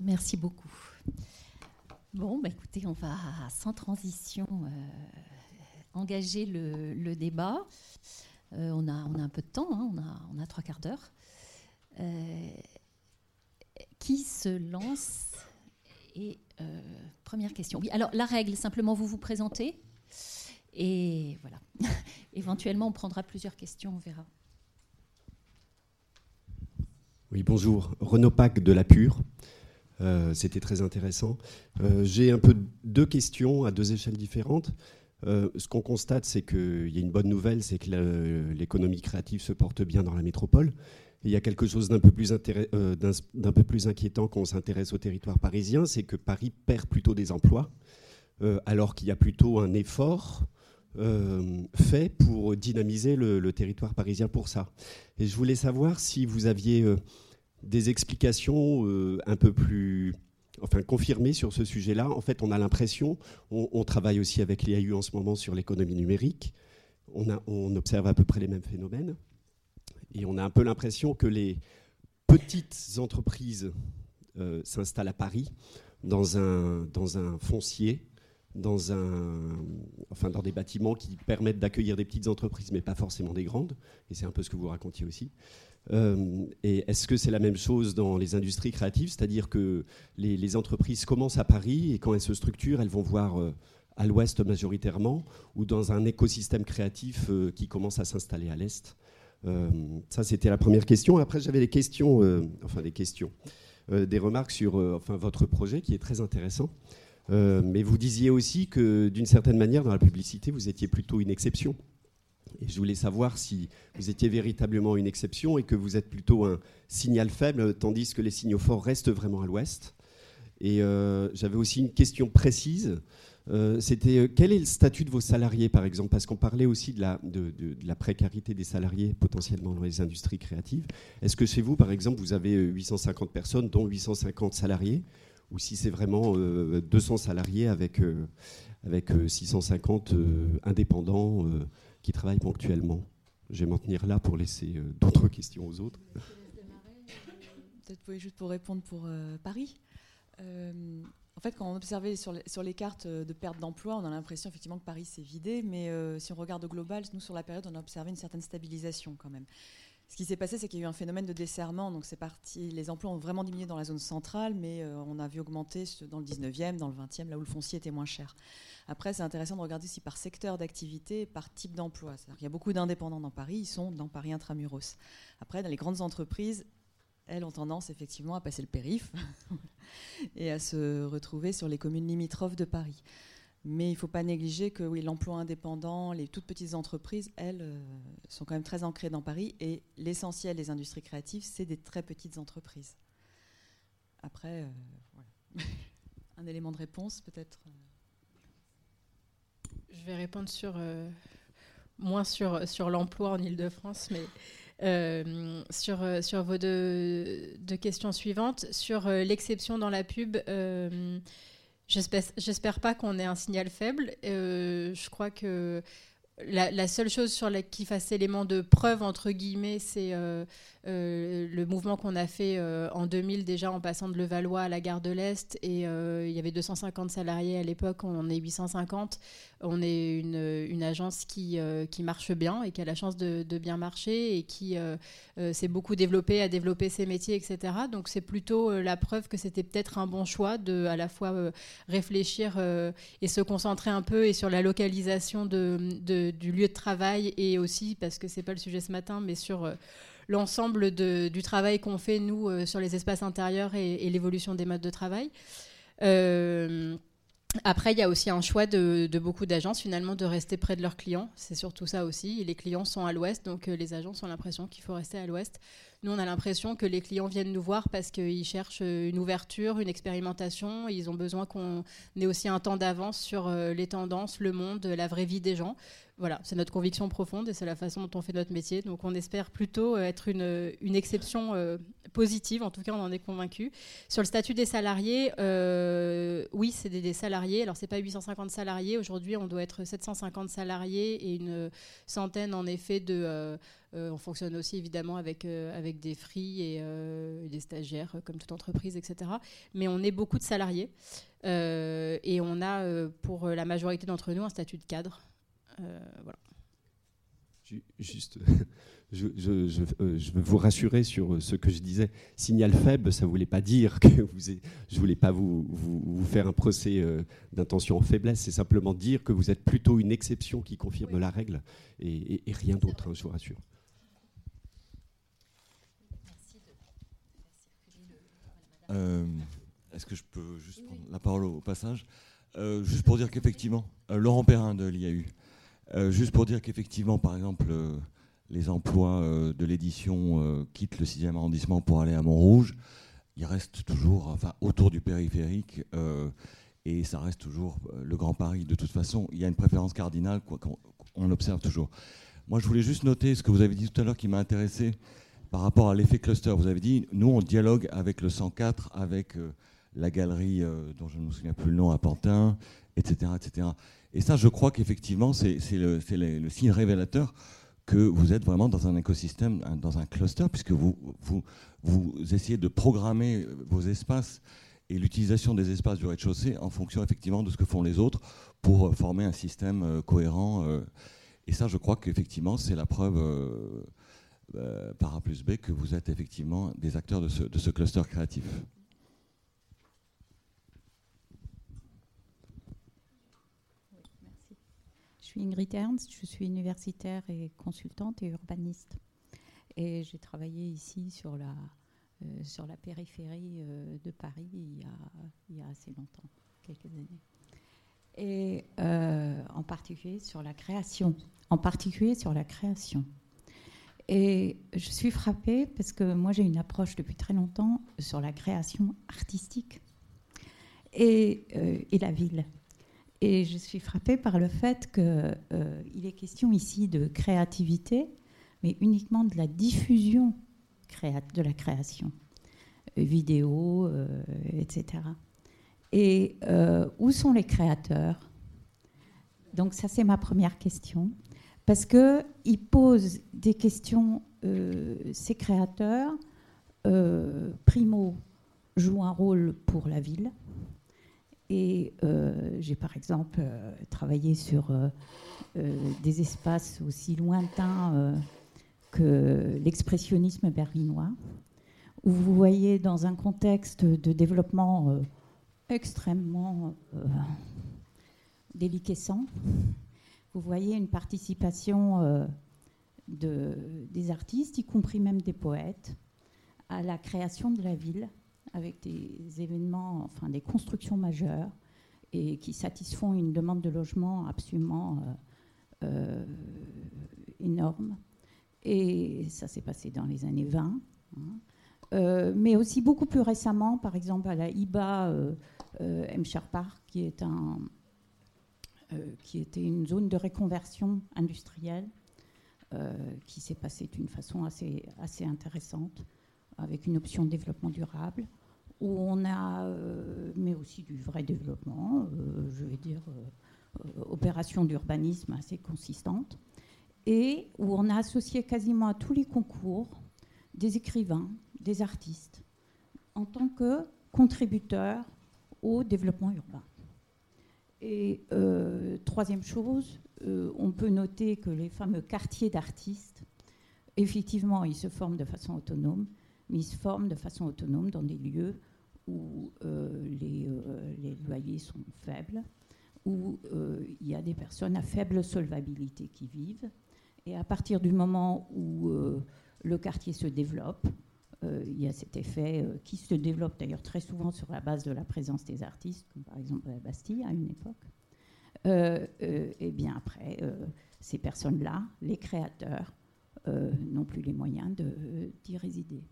Merci beaucoup. Bon, bah écoutez, on va sans transition euh, engager le, débat. Euh, on, a, un peu de temps, hein, on, a, trois quarts d'heure. Euh, qui se lance Et première question. Oui, alors la règle, simplement vous vous présentez. Et voilà. *laughs* Éventuellement, on prendra plusieurs questions, on verra. Oui, bonjour. Renaud Pac de La Pure. Euh, c'était très intéressant. Euh, j'ai un peu deux questions à deux échelles différentes. Euh, ce qu'on constate, c'est qu'il y a une bonne nouvelle, c'est que l'économie créative se porte bien dans la métropole. il y a quelque chose d'un peu plus, d'un peu plus inquiétant quand on s'intéresse au territoire parisien, c'est que Paris perd plutôt des emplois, alors qu'il y a plutôt un effort fait pour dynamiser le, territoire parisien pour ça. Et je voulais savoir si vous aviez des explications euh, un peu plus enfin confirmées sur ce sujet-là. En fait, on a l'impression, on, travaille aussi avec l'IAU en ce moment sur l'économie numérique, on, observe à peu près les mêmes phénomènes, et on a un peu l'impression que les petites entreprises euh, s'installent à Paris dans un, dans un foncier, dans, un, enfin, dans des bâtiments qui permettent d'accueillir des petites entreprises, mais pas forcément des grandes, et c'est un peu ce que vous racontiez aussi. Euh, et est-ce que c'est la même chose dans les industries créatives? C'est-à-dire que les, entreprises commencent à Paris et quand elles se structurent, elles vont voir euh, à l'ouest majoritairement ou dans un écosystème créatif euh, qui commence à s'installer à l'est Ça, c'était la première question. Après, j'avais des questions, enfin des questions, des remarques sur enfin, votre projet qui est très intéressant. mais vous disiez aussi que d'une certaine manière, dans la publicité, vous étiez plutôt une exception Je voulais savoir si vous étiez véritablement une exception et que vous êtes plutôt un signal faible, tandis que les signaux forts restent vraiment à l'ouest. Et euh, j'avais aussi une question précise. Euh, c'était euh, quel est le statut de vos salariés, par exemple? Parce qu'on parlait aussi de la, de, la, précarité des salariés potentiellement dans les industries créatives. Est-ce que chez vous, par exemple, vous avez 850 personnes, dont 850 salariés? Ou si c'est vraiment 200 salariés avec, avec 650 indépendants qui travaillent ponctuellement Je vais m'en tenir là pour laisser d'autres questions aux autres. Peut-être juste pour répondre pour Paris. Euh, en fait, quand on observait sur les, sur les cartes de perte d'emploi, on a l'impression effectivement que Paris s'est vidé, mais euh, si on regarde au global, nous sur la période, on a observé une certaine stabilisation quand même. Ce qui s'est passé, c'est qu'il y a eu un phénomène de desserrement, donc c'est parti. Les emplois ont vraiment diminué dans la zone centrale, mais euh, on a vu augmenter dans le 19e, dans le 20e, là où le foncier était moins cher. Après, c'est intéressant de regarder aussi par secteur d'activité, par type d'emploi. Il y a beaucoup d'indépendants dans Paris, ils sont dans Paris intramuros. Après, dans les grandes entreprises, elles ont tendance effectivement à passer le périph *laughs* et à se retrouver sur les communes limitrophes de Paris. Mais il ne faut pas négliger que oui, l'emploi indépendant, les toutes petites entreprises, elles, euh, sont quand même très ancrées dans Paris et l'essentiel des industries créatives, c'est des très petites entreprises. Après, euh, voilà. *laughs* un élément de réponse peut-être euh. Je vais répondre sur, moins sur, sur l'emploi en Ile-de-France, mais sur, sur vos deux, questions suivantes. Sur l'exception dans la pub, j'espère pas qu'on ait un signal faible. je crois que la, seule chose sur la, qui fasse élément de preuve, entre guillemets, c'est euh, euh, le mouvement qu'on a fait euh, en 2000 déjà en passant de Levallois à la gare de l'Est. Et il y avait 250 salariés à l'époque, on est 850. On est une, agence qui, qui, marche bien et qui a la chance de, bien marcher et qui s'est beaucoup développée, a développé ses métiers, etc. Donc c'est plutôt la preuve que c'était peut-être un bon choix de à la fois réfléchir et se concentrer un peu et sur la localisation de du lieu de travail et aussi, parce que c'est pas le sujet ce matin, mais sur euh, l'ensemble du travail qu'on fait, nous, euh, sur les espaces intérieurs et, l'évolution des modes de travail. Euh, après, il y a aussi un choix de, beaucoup d'agences finalement de rester près de leurs clients. C'est surtout ça aussi. les clients sont à l'ouest, donc les agences ont l'impression qu'il faut rester à l'ouest. Nous, on a l'impression que les clients viennent nous voir parce qu'ils cherchent une ouverture, une expérimentation. Ils ont besoin qu'on ait aussi un temps d'avance sur les tendances, le monde, la vraie vie des gens. Voilà, c'est notre conviction profonde et c'est la façon dont on fait notre métier. Donc on espère plutôt euh, être une, une exception euh, positive, en tout cas on en est convaincu. Sur le statut des salariés, euh, oui, c'est des, salariés. Alors c'est pas 850 salariés, aujourd'hui on doit être 750 salariés et une centaine en effet de... on fonctionne aussi évidemment avec, avec des free et des stagiaires, comme toute entreprise, etc. Mais on est beaucoup de salariés et on a pour la majorité d'entre nous un statut de cadre. Euh, voilà. Juste, *laughs* je, euh, je, veux vous rassurer sur ce que je disais. Signal faible, ça ne voulait pas dire *laughs* que vous, je ne voulais pas vous, vous, faire un procès euh, d'intention en faiblesse. C'est simplement dire que vous êtes plutôt une exception qui confirme la règle et, rien d'autre, hein, je vous rassure. Est-ce que je peux juste prendre la parole au, passage? Juste pour dire qu'effectivement, Laurent Perrin de l'IAU euh, juste pour dire qu'effectivement, par exemple, euh, les emplois euh, de l'édition quittent le 6e arrondissement pour aller à Montrouge, il reste toujours enfin, autour du périphérique et ça reste toujours le Grand Paris. De toute façon, il y a une préférence cardinale qu'on observe toujours. Moi, je voulais juste noter ce que vous avez dit tout à l'heure qui m'a intéressé par rapport à l'effet cluster. Vous avez dit, nous, on dialogue avec le 104, avec la galerie dont je ne me souviens plus le nom à Pantin, etc. etc. Et ça, je crois qu'effectivement, c'est le, signe révélateur que vous êtes vraiment dans un écosystème, dans un cluster, puisque vous, essayez de programmer vos espaces et l'utilisation des espaces du rez-de-chaussée en fonction effectivement de ce que font les autres pour former un système euh, cohérent. Euh. Et ça, je crois qu'effectivement, c'est la preuve euh, par A plus B que vous êtes effectivement des acteurs de ce cluster créatif. Suis Ingrid Ernst, je suis universitaire et consultante et urbaniste. Et j'ai travaillé ici sur la, euh, sur la périphérie euh, de Paris il y, a, il y, a, assez longtemps, quelques années. et en particulier sur la création, en particulier sur la création. Et je suis frappée parce que moi j'ai une approche depuis très longtemps sur la création artistique et, et la ville. Et je suis frappée par le fait qu'il euh, est question ici de créativité, mais uniquement de la diffusion de la création, euh, vidéo, euh, etc. Et où sont les créateurs? Donc ça, c'est ma première question. Parce qu'ils posent des questions, ces créateurs, primo, jouent un rôle pour la ville, et euh, j'ai par exemple euh, travaillé sur euh, des espaces aussi lointains que l'expressionnisme berlinois, où vous voyez dans un contexte de développement extrêmement déliquescent, vous voyez une participation de, des artistes, y compris même des poètes, à la création de la ville avec des événements, enfin des constructions majeures et qui satisfont une demande de logement absolument euh, euh, énorme. Et ça s'est passé dans les années 20. Hein. Euh, mais aussi beaucoup plus récemment, par exemple à la IBA. Park, qui, est un, qui était une zone de réconversion industrielle, qui s'est passée d'une façon assez, assez intéressante, avec une option de développement durable où on a, euh, mais aussi du vrai développement, euh, je vais dire, euh, opération d'urbanisme assez consistante, et où on a associé quasiment à tous les concours des écrivains, des artistes, en tant que contributeurs au développement urbain. Et troisième chose, on peut noter que les fameux quartiers d'artistes, effectivement, ils se forment de façon autonome, mais ils se forment de façon autonome dans des lieux où euh, les, euh, les, loyers sont faibles, où euh, il y a des personnes à faible solvabilité qui vivent. Et à partir du moment où le quartier se développe, il y a cet effet qui se développe d'ailleurs très souvent sur la base de la présence des artistes, comme par exemple la Bastille à une époque. et bien après, ces personnes-là, les créateurs, n'ont plus les moyens d'y résider.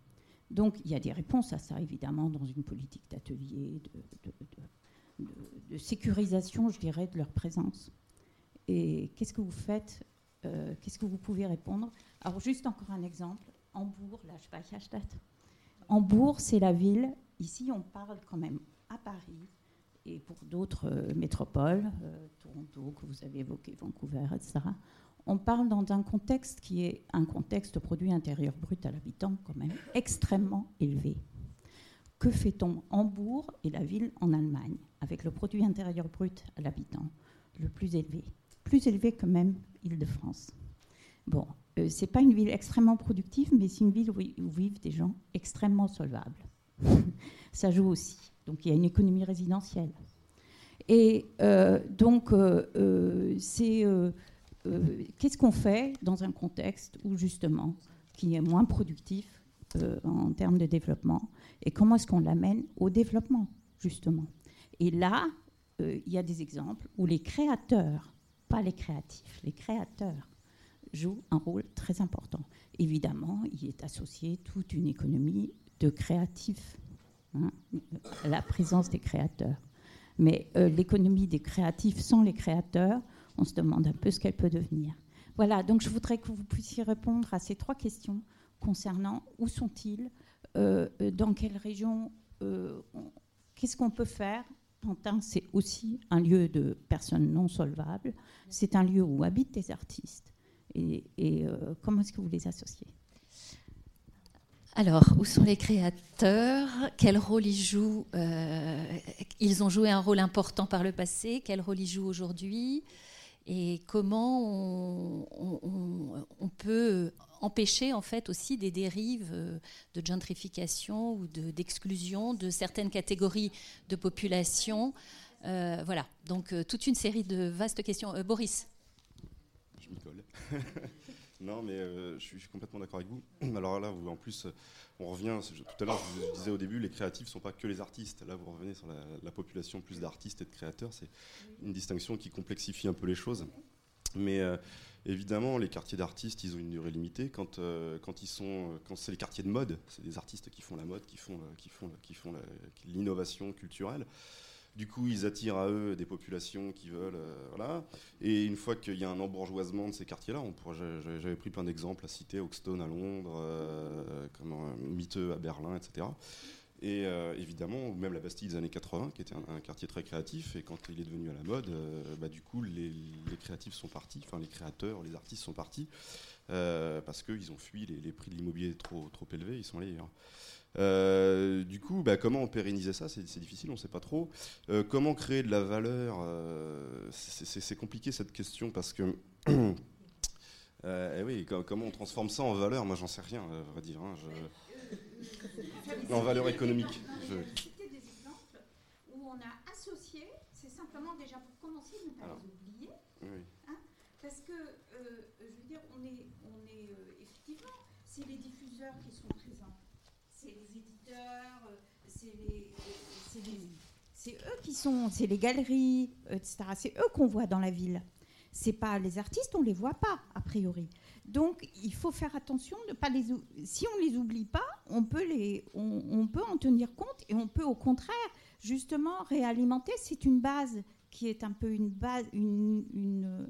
Donc il y a des réponses à ça, évidemment, dans une politique d'atelier, de, sécurisation, je dirais, de leur présence. Et qu'est-ce que vous faites euh, Qu'est-ce que vous pouvez répondre? Alors juste encore un exemple. Hambourg, là, je Hambourg, c'est la ville. Ici, on parle quand même à Paris et pour d'autres euh, métropoles, euh, Toronto, que vous avez évoqué, Vancouver, etc on parle dans un contexte qui est un contexte produit intérieur brut à l'habitant quand même extrêmement élevé. Que fait-on Hambourg et la ville en Allemagne, avec le produit intérieur brut à l'habitant le plus élevé, plus élevé que même Île-de-France. Bon, euh, c'est pas une ville extrêmement productive, mais c'est une ville où, vivent des gens extrêmement solvables. *laughs* Ça joue aussi. Donc il y a une économie résidentielle. Et euh, donc euh, c'est euh, qu'est-ce qu'on fait dans un contexte où justement, qui est moins productif euh, en termes de développement, et comment est-ce qu'on l'amène au développement, justement? Et là, euh, il y a des exemples où les créateurs, pas les créatifs, les créateurs jouent un rôle très important. Évidemment, il est associé toute une économie de créatifs, hein, la présence des créateurs. Mais l'économie des créatifs sans les créateurs, on se demande un peu ce qu'elle peut devenir. Voilà, donc je voudrais que vous puissiez répondre à ces trois questions concernant où sont-ils, euh, dans quelle région, euh, qu'est-ce qu'on peut faire. Pantin, c'est aussi un lieu de personnes non solvables, c'est un lieu où habitent des artistes. Et, euh, comment est-ce que vous les associez? Alors, où sont les créateurs? Quel rôle ils jouent Ils ont joué un rôle important par le passé. Quel rôle ils jouent aujourd'hui? Et comment on, peut empêcher en fait aussi des dérives euh, de gentrification ou d'exclusion de, certaines catégories de population. Euh, voilà, donc euh, toute une série de vastes questions. Boris Je m'y colle. *laughs* Non, mais je, suis, complètement d'accord avec vous. *clears throat* Alors là, vous, en plus, on revient, tout à l'heure, je disais au début, les créatifs ne sont pas que les artistes. Là, vous revenez sur la, population plus d'artistes et de créateurs. C'est une distinction qui complexifie un peu les choses. Mais évidemment, les quartiers d'artistes, ils ont une durée limitée. Quand, quand, quand c'est les quartiers de mode, c'est des artistes qui font la mode, font, qui font l'innovation culturelle. Du coup, ils attirent à eux des populations qui veulent. Euh, voilà. Et une fois qu'il y a un embourgeoisement de ces quartiers-là, j'avais pris plein d'exemples à citer, Hoxton à Londres, euh, Miteux à Berlin, etc. Et euh, évidemment, même la Bastille des années 80, qui était un, quartier très créatif, et quand il est devenu à la mode, bah, du coup, les, créatifs sont partis, enfin les créateurs, les artistes sont partis, parce qu'ils ont fui les, prix de l'immobilier trop, trop élevés, ils sont allés. Euh, du coup, bah, comment pérenniser ça? C'est difficile, on ne sait pas trop. Euh, comment créer de la valeur? Euh, C'est compliqué cette question parce que. *clears throat* Eh oui, comment on transforme ça en valeur? Moi, j'en sais rien, à vrai dire. Hein, en valeur économique. Je... des exemples où on a associé, c'est simplement déjà pour commencer, ne pas les oublier? Hein, parce que, je veux dire, on est, on est effectivement, c'est les diffuseurs qui sont présents c'est les éditeurs, euh, c'est eux qui sont, c'est les galeries, etc. C'est eux qu'on voit dans la ville. C'est pas les artistes, on les voit pas a priori. Donc il faut faire attention de pas les. Si on les oublie pas, on peut les, on, peut en tenir compte et on peut au contraire justement réalimenter. C'est une base qui est un peu une base, une,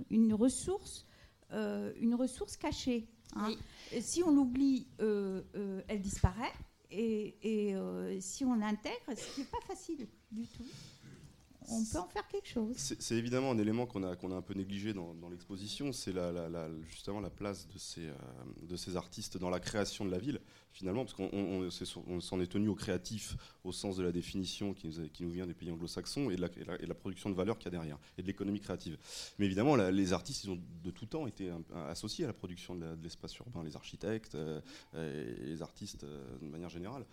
une, ressource, euh, une ressource cachée. Hein. Si on l'oublie, euh, elle disparaît. Et, euh, si on l'intègre, ce n'est pas facile du tout on peut en faire quelque chose. C'est évidemment un élément qu'on a, qu'on a un peu négligé dans, l'exposition, c'est justement la place de ces, euh, de ces artistes dans la création de la ville, finalement, parce qu'on s'en est, tenu au créatif au sens de la définition qui nous, vient des pays anglo-saxons et, et, la production de valeur qu'il y a derrière, et de l'économie créative. Mais évidemment, les artistes, ils ont de tout temps été associés à la production de l'espace urbain, les architectes euh, les artistes euh, de manière générale.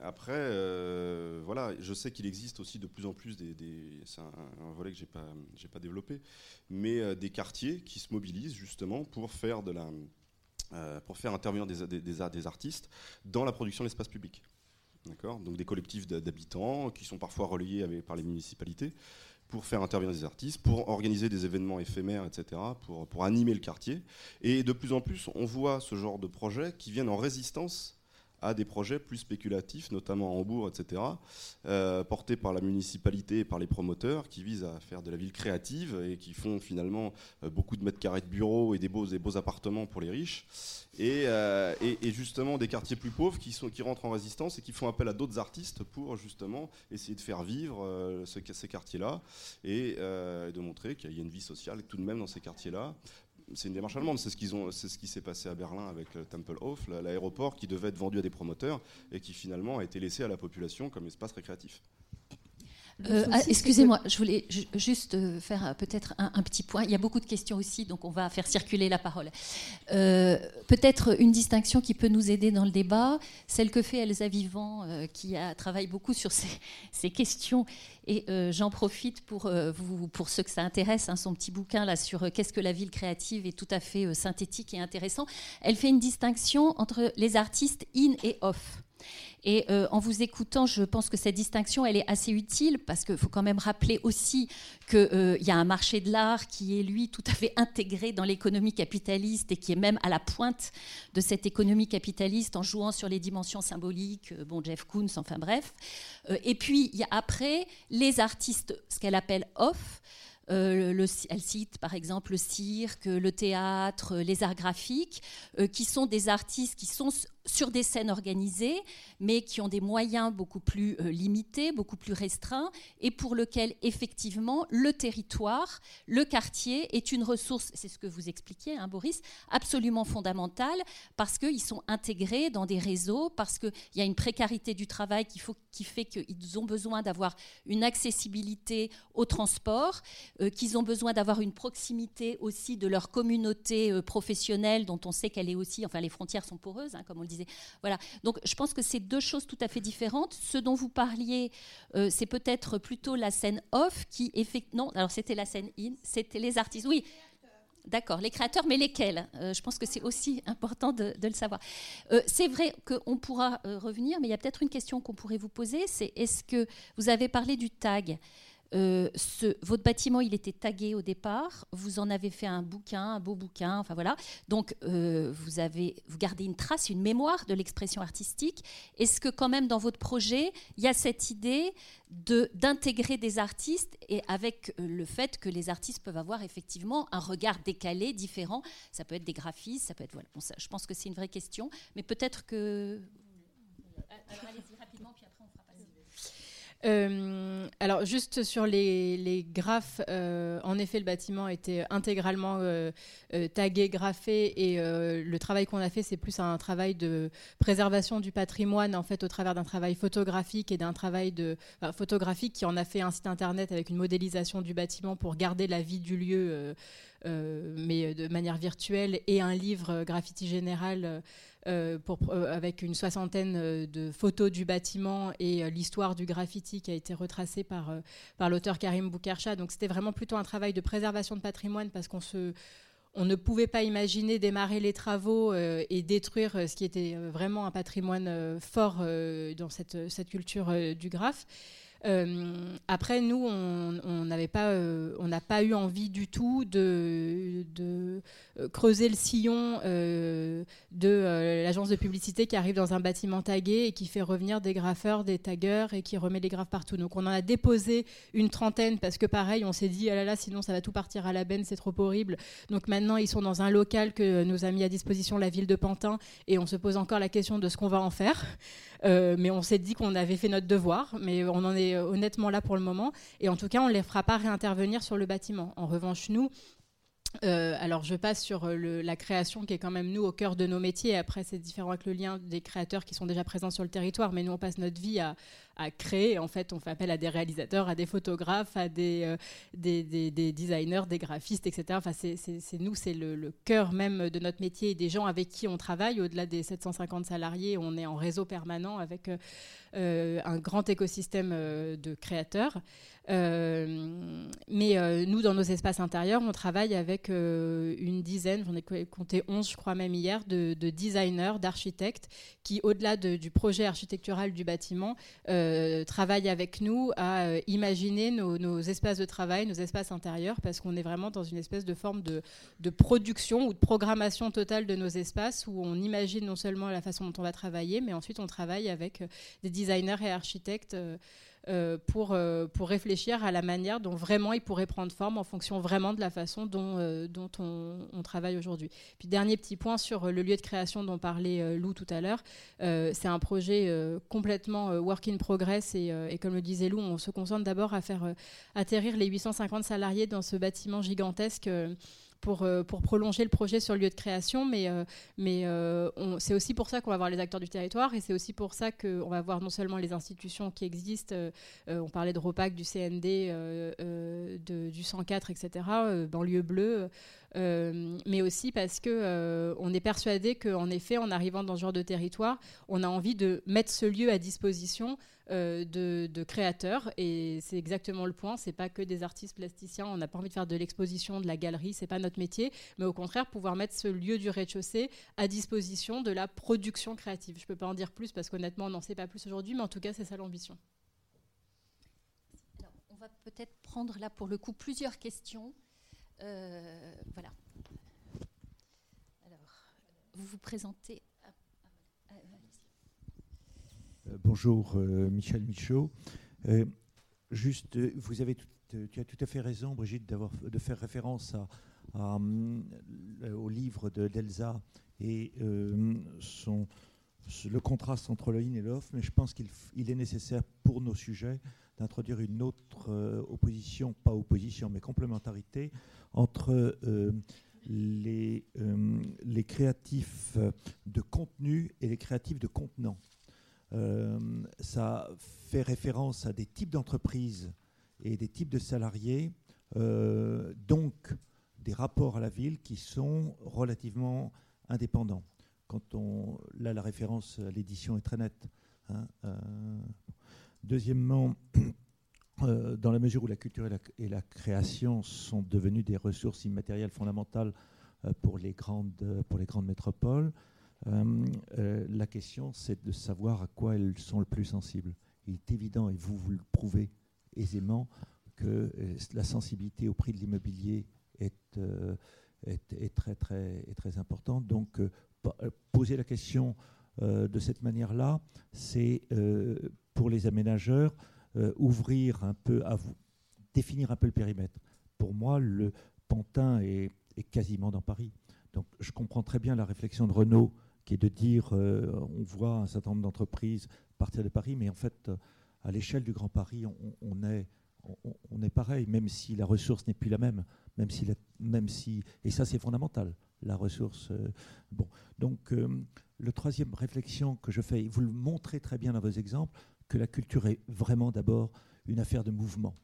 après, voilà, je sais qu'il existe aussi de plus en plus des, c'est un, volet que pas j'ai pas développé, mais euh, des quartiers qui se mobilisent justement pour faire de la euh, pour faire intervenir des, artistes dans la production de l'espace public. D'accord? Donc des collectifs d'habitants qui sont parfois relayés par les municipalités pour faire intervenir des artistes, pour organiser des événements éphémères, etc., pour, pour animer le quartier. Et de plus en plus, on voit ce genre de projets qui viennent en résistance à des projets plus spéculatifs, notamment à Hambourg, etc., euh, portés par la municipalité et par les promoteurs qui visent à faire de la ville créative et qui font finalement euh, beaucoup de mètres carrés de bureaux et des beaux, beaux appartements pour les riches. Euh, et, justement des quartiers plus pauvres qui rentrent en résistance et qui font appel à d'autres artistes pour justement essayer de faire vivre ces quartiers-là et de montrer qu'il y a une vie sociale tout de même dans ces quartiers-là c'est une démarche allemande. C'est ce c'est ce qui s'est passé à Berlin avec le Tempelhof, l'aéroport qui devait être vendu à des promoteurs et qui finalement a été laissé à la population comme espace récréatif. Euh, ah, excusez-moi, je voulais juste euh, faire euh, peut-être un, petit point. Il y a beaucoup de questions aussi, donc on va faire circuler la parole. peut-être une distinction qui peut nous aider dans le débat, celle que fait Elsa Vivant, qui a, travaille beaucoup sur ces, *laughs* questions. Et j'en profite pour, vous, pour ceux que ça intéresse, hein, son petit bouquin là sur qu'est-ce que la ville créative est tout à fait synthétique et intéressant. Elle fait une distinction entre les artistes in et off. Et euh, en vous écoutant, je pense que cette distinction, elle est assez utile parce qu'il faut quand même rappeler aussi qu'il euh, y a un marché de l'art qui est, lui, tout à fait intégré dans l'économie capitaliste et qui est même à la pointe de cette économie capitaliste en jouant sur les dimensions symboliques, euh, bon, Jeff Koons, enfin bref. et puis, il y a après les artistes, ce qu'elle appelle off, le, elle cite par exemple le cirque, le théâtre, les arts graphiques, qui sont des artistes qui sont sur des scènes organisées, mais qui ont des moyens beaucoup plus euh, limités, beaucoup plus restreints, et pour lequel effectivement le territoire, le quartier est une ressource, c'est ce que vous expliquiez, hein, Boris, absolument fondamentale, parce qu'ils sont intégrés dans des réseaux, parce qu'il y a une précarité du travail qui, fait qu'ils ont besoin d'avoir une accessibilité au transport, euh, qu'ils ont besoin d'avoir une proximité aussi de leur communauté euh, professionnelle, dont on sait qu'elle est aussi, enfin les frontières sont poreuses, hein, comme on le disait voilà. Donc je pense que c'est deux choses tout à fait différentes. Ce dont vous parliez, euh, c'est peut-être plutôt la scène off qui effectivement. Non, alors c'était la scène in, c'était les artistes. Oui. D'accord, les créateurs, mais lesquels euh, Je pense que c'est aussi *laughs* important de, le savoir. Euh, c'est vrai qu'on pourra revenir, mais il y a peut-être une question qu'on pourrait vous poser, c'est est-ce que vous avez parlé du tag? Euh, votre bâtiment, il était tagué au départ. Vous en avez fait un bouquin, un beau bouquin. Enfin voilà. Donc euh, vous avez, vous gardez une trace, une mémoire de l'expression artistique. Est-ce que quand même dans votre projet, il y a cette idée de d'intégrer des artistes et avec euh, le fait que les artistes peuvent avoir effectivement un regard décalé, différent? Ça peut être des graphistes, ça peut être voilà. Je pense que c'est une vraie question, mais peut-être que. Allez-y rapidement, puis après on fera passer. Euh, alors juste sur les, graphes, euh, en effet le bâtiment était intégralement euh, tagué, graphé et le travail qu'on a fait c'est plus un travail de préservation du patrimoine en fait au travers d'un travail photographique et d'un travail de photographique qui en a fait un site internet avec une modélisation du bâtiment pour garder la vie du lieu mais de manière virtuelle et un livre graffiti général euh, euh, avec une soixantaine euh, de photos du bâtiment et l'histoire du graffiti qui a été retracée par, l'auteur Karim Boukarcha. Donc c'était vraiment plutôt un travail de préservation de patrimoine parce qu'on ne pouvait pas imaginer démarrer les travaux et détruire ce qui était vraiment un patrimoine fort dans cette, cette culture du graphe. Euh, après, nous, on n'avait pas, euh, n'a pas eu envie du tout de, euh, creuser le sillon de l'agence de publicité qui arrive dans un bâtiment tagué et qui fait revenir des graffeurs, des taggers et qui remet les graphes partout. Donc, on en a déposé une trentaine parce que, pareil, on s'est dit, ah là là, sinon ça va tout partir à la benne, c'est trop horrible. Donc, maintenant, ils sont dans un local que nous a mis à disposition la ville de Pantin et on se pose encore la question de ce qu'on va en faire. mais on s'est dit qu'on avait fait notre devoir, mais on en est euh, honnêtement là pour le moment. Et en tout cas, on ne les fera pas réintervenir sur le bâtiment. En revanche, nous, euh, alors je passe sur euh, la création qui est quand même nous au cœur de nos métiers. Après c'est différent avec le lien des créateurs qui sont déjà présents sur le territoire, mais nous on passe notre vie à, à créer. En fait, on fait appel à des réalisateurs, à des photographes, à des, euh, des, des, designers, des graphistes, etc. Enfin, c'est nous, c'est le, cœur même de notre métier et des gens avec qui on travaille. Au-delà des 750 salariés, on est en réseau permanent avec euh, euh, un grand écosystème de créateurs. mais nous, dans nos espaces intérieurs, on travaille avec une dizaine, j'en ai compté 11, je crois même hier, de, designers, d'architectes qui, au-delà du projet architectural du bâtiment, euh, travaille avec nous à euh, imaginer nos, espaces de travail, nos espaces intérieurs, parce qu'on est vraiment dans une espèce de forme de, production ou de programmation totale de nos espaces, où on imagine non seulement la façon dont on va travailler, mais ensuite on travaille avec euh, des designers et architectes. Euh, pour, euh, pour réfléchir à la manière dont vraiment il pourrait prendre forme en fonction vraiment de la façon dont, euh, on, travaille aujourd'hui. Puis dernier petit point sur le lieu de création dont parlait Lou tout à l'heure. c'est un projet complètement work in progress et, et, comme le disait Lou, on se concentre d'abord à faire atterrir les 850 salariés dans ce bâtiment gigantesque pour, euh, pour prolonger le projet sur le lieu de création. Mais, euh, euh, c'est aussi pour ça qu'on va voir les acteurs du territoire et c'est aussi pour ça qu'on va voir non seulement les institutions qui existent, on parlait de ROPAC, du CND, du 104, etc., banlieue bleue. Mais aussi parce que on est persuadé qu'en effet, en arrivant dans ce genre de territoire, on a envie de mettre ce lieu à disposition euh, de, créateurs et c'est exactement le point. C'est pas que des artistes plasticiens. On n'a pas envie de faire de l'exposition, de la galerie. C'est pas notre métier, mais au contraire pouvoir mettre ce lieu du rez-de-chaussée à disposition de la production créative. Je peux pas en dire plus parce qu'honnêtement on n'en sait pas plus aujourd'hui, mais en tout cas c'est ça l'ambition. on va peut-être prendre là pour le coup plusieurs questions. Euh, voilà. Alors, vous vous présentez euh, bonjour euh, Michel Michaud. Juste, vous avez tu as tout à fait raison, Brigitte, de faire référence au livre d'Elsa et son, le contraste entre le in et l'off, mais je pense qu'il est nécessaire pour nos sujets d'introduire une autre opposition, pas opposition, mais complémentarité entre les, les créatifs de contenu et les créatifs de contenant. Euh, ça fait référence à des types d'entreprises et des types de salariés, euh, donc des rapports à la ville qui sont relativement indépendants. Quand on, là, la référence à l'édition est très nette. Hein, *clears throat* euh. deuxièmement, dans la mesure où la culture et la, création sont devenues des ressources immatérielles fondamentales pour, les grandes, pour les grandes métropoles, la question c'est de savoir à quoi elles sont le plus sensibles. Il est évident, et vous, vous le prouvez aisément, que la sensibilité au prix de l'immobilier est, est, très, très, est très importante. Donc, poser la question euh, de cette manière-là, c'est euh, pour les aménageurs euh, ouvrir un peu, à vous, définir un peu le périmètre. Pour moi, le Pantin est, quasiment dans Paris. Donc je comprends très bien la réflexion de Renault qui est de dire on voit un certain nombre d'entreprises partir de Paris, mais en fait, à l'échelle du Grand Paris, on, est, on, est pareil, même si la ressource n'est plus la même, même si, même si et ça c'est fondamental, la ressource. bon, donc le troisième réflexion que je fais, vous le montrez très bien dans vos exemples, que la culture est vraiment d'abord une affaire de mouvement,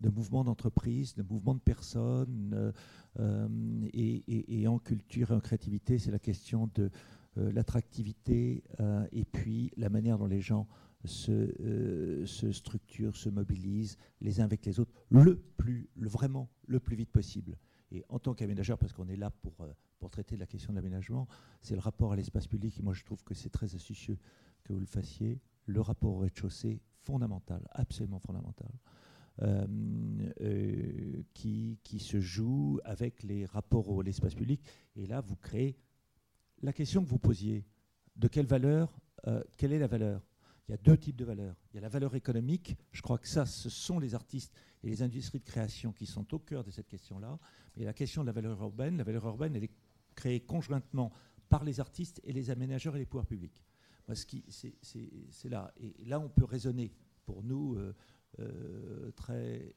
de mouvement d'entreprise, de mouvement de personnes. Euh, euh, et, en culture et en créativité, c'est la question de euh, l'attractivité et puis la manière dont les gens se, structurent, se mobilisent les uns avec les autres, le plus, vraiment le plus vite possible. Et en tant qu'aménageur, parce qu'on est là pour pour traiter de la question de l'aménagement, c'est le rapport à l'espace public. Et moi, je trouve que c'est très astucieux que vous le fassiez. Le rapport au rez-de-chaussée, fondamental, absolument fondamental, euh, euh, qui, qui, se joue avec les rapports à l'espace public. Et là, vous créez la question que vous posiez de quelle valeur, euh, quelle est la valeur? Il y a deux types de valeurs. Il y a la valeur économique. Je crois que ça, ce sont les artistes et les industries de création qui sont au cœur de cette question-là. Mais la question de la valeur urbaine, la valeur urbaine, elle est créé conjointement par les artistes et les aménageurs et les pouvoirs publics. C'est là. Et là, on peut raisonner pour nous euh, euh, très.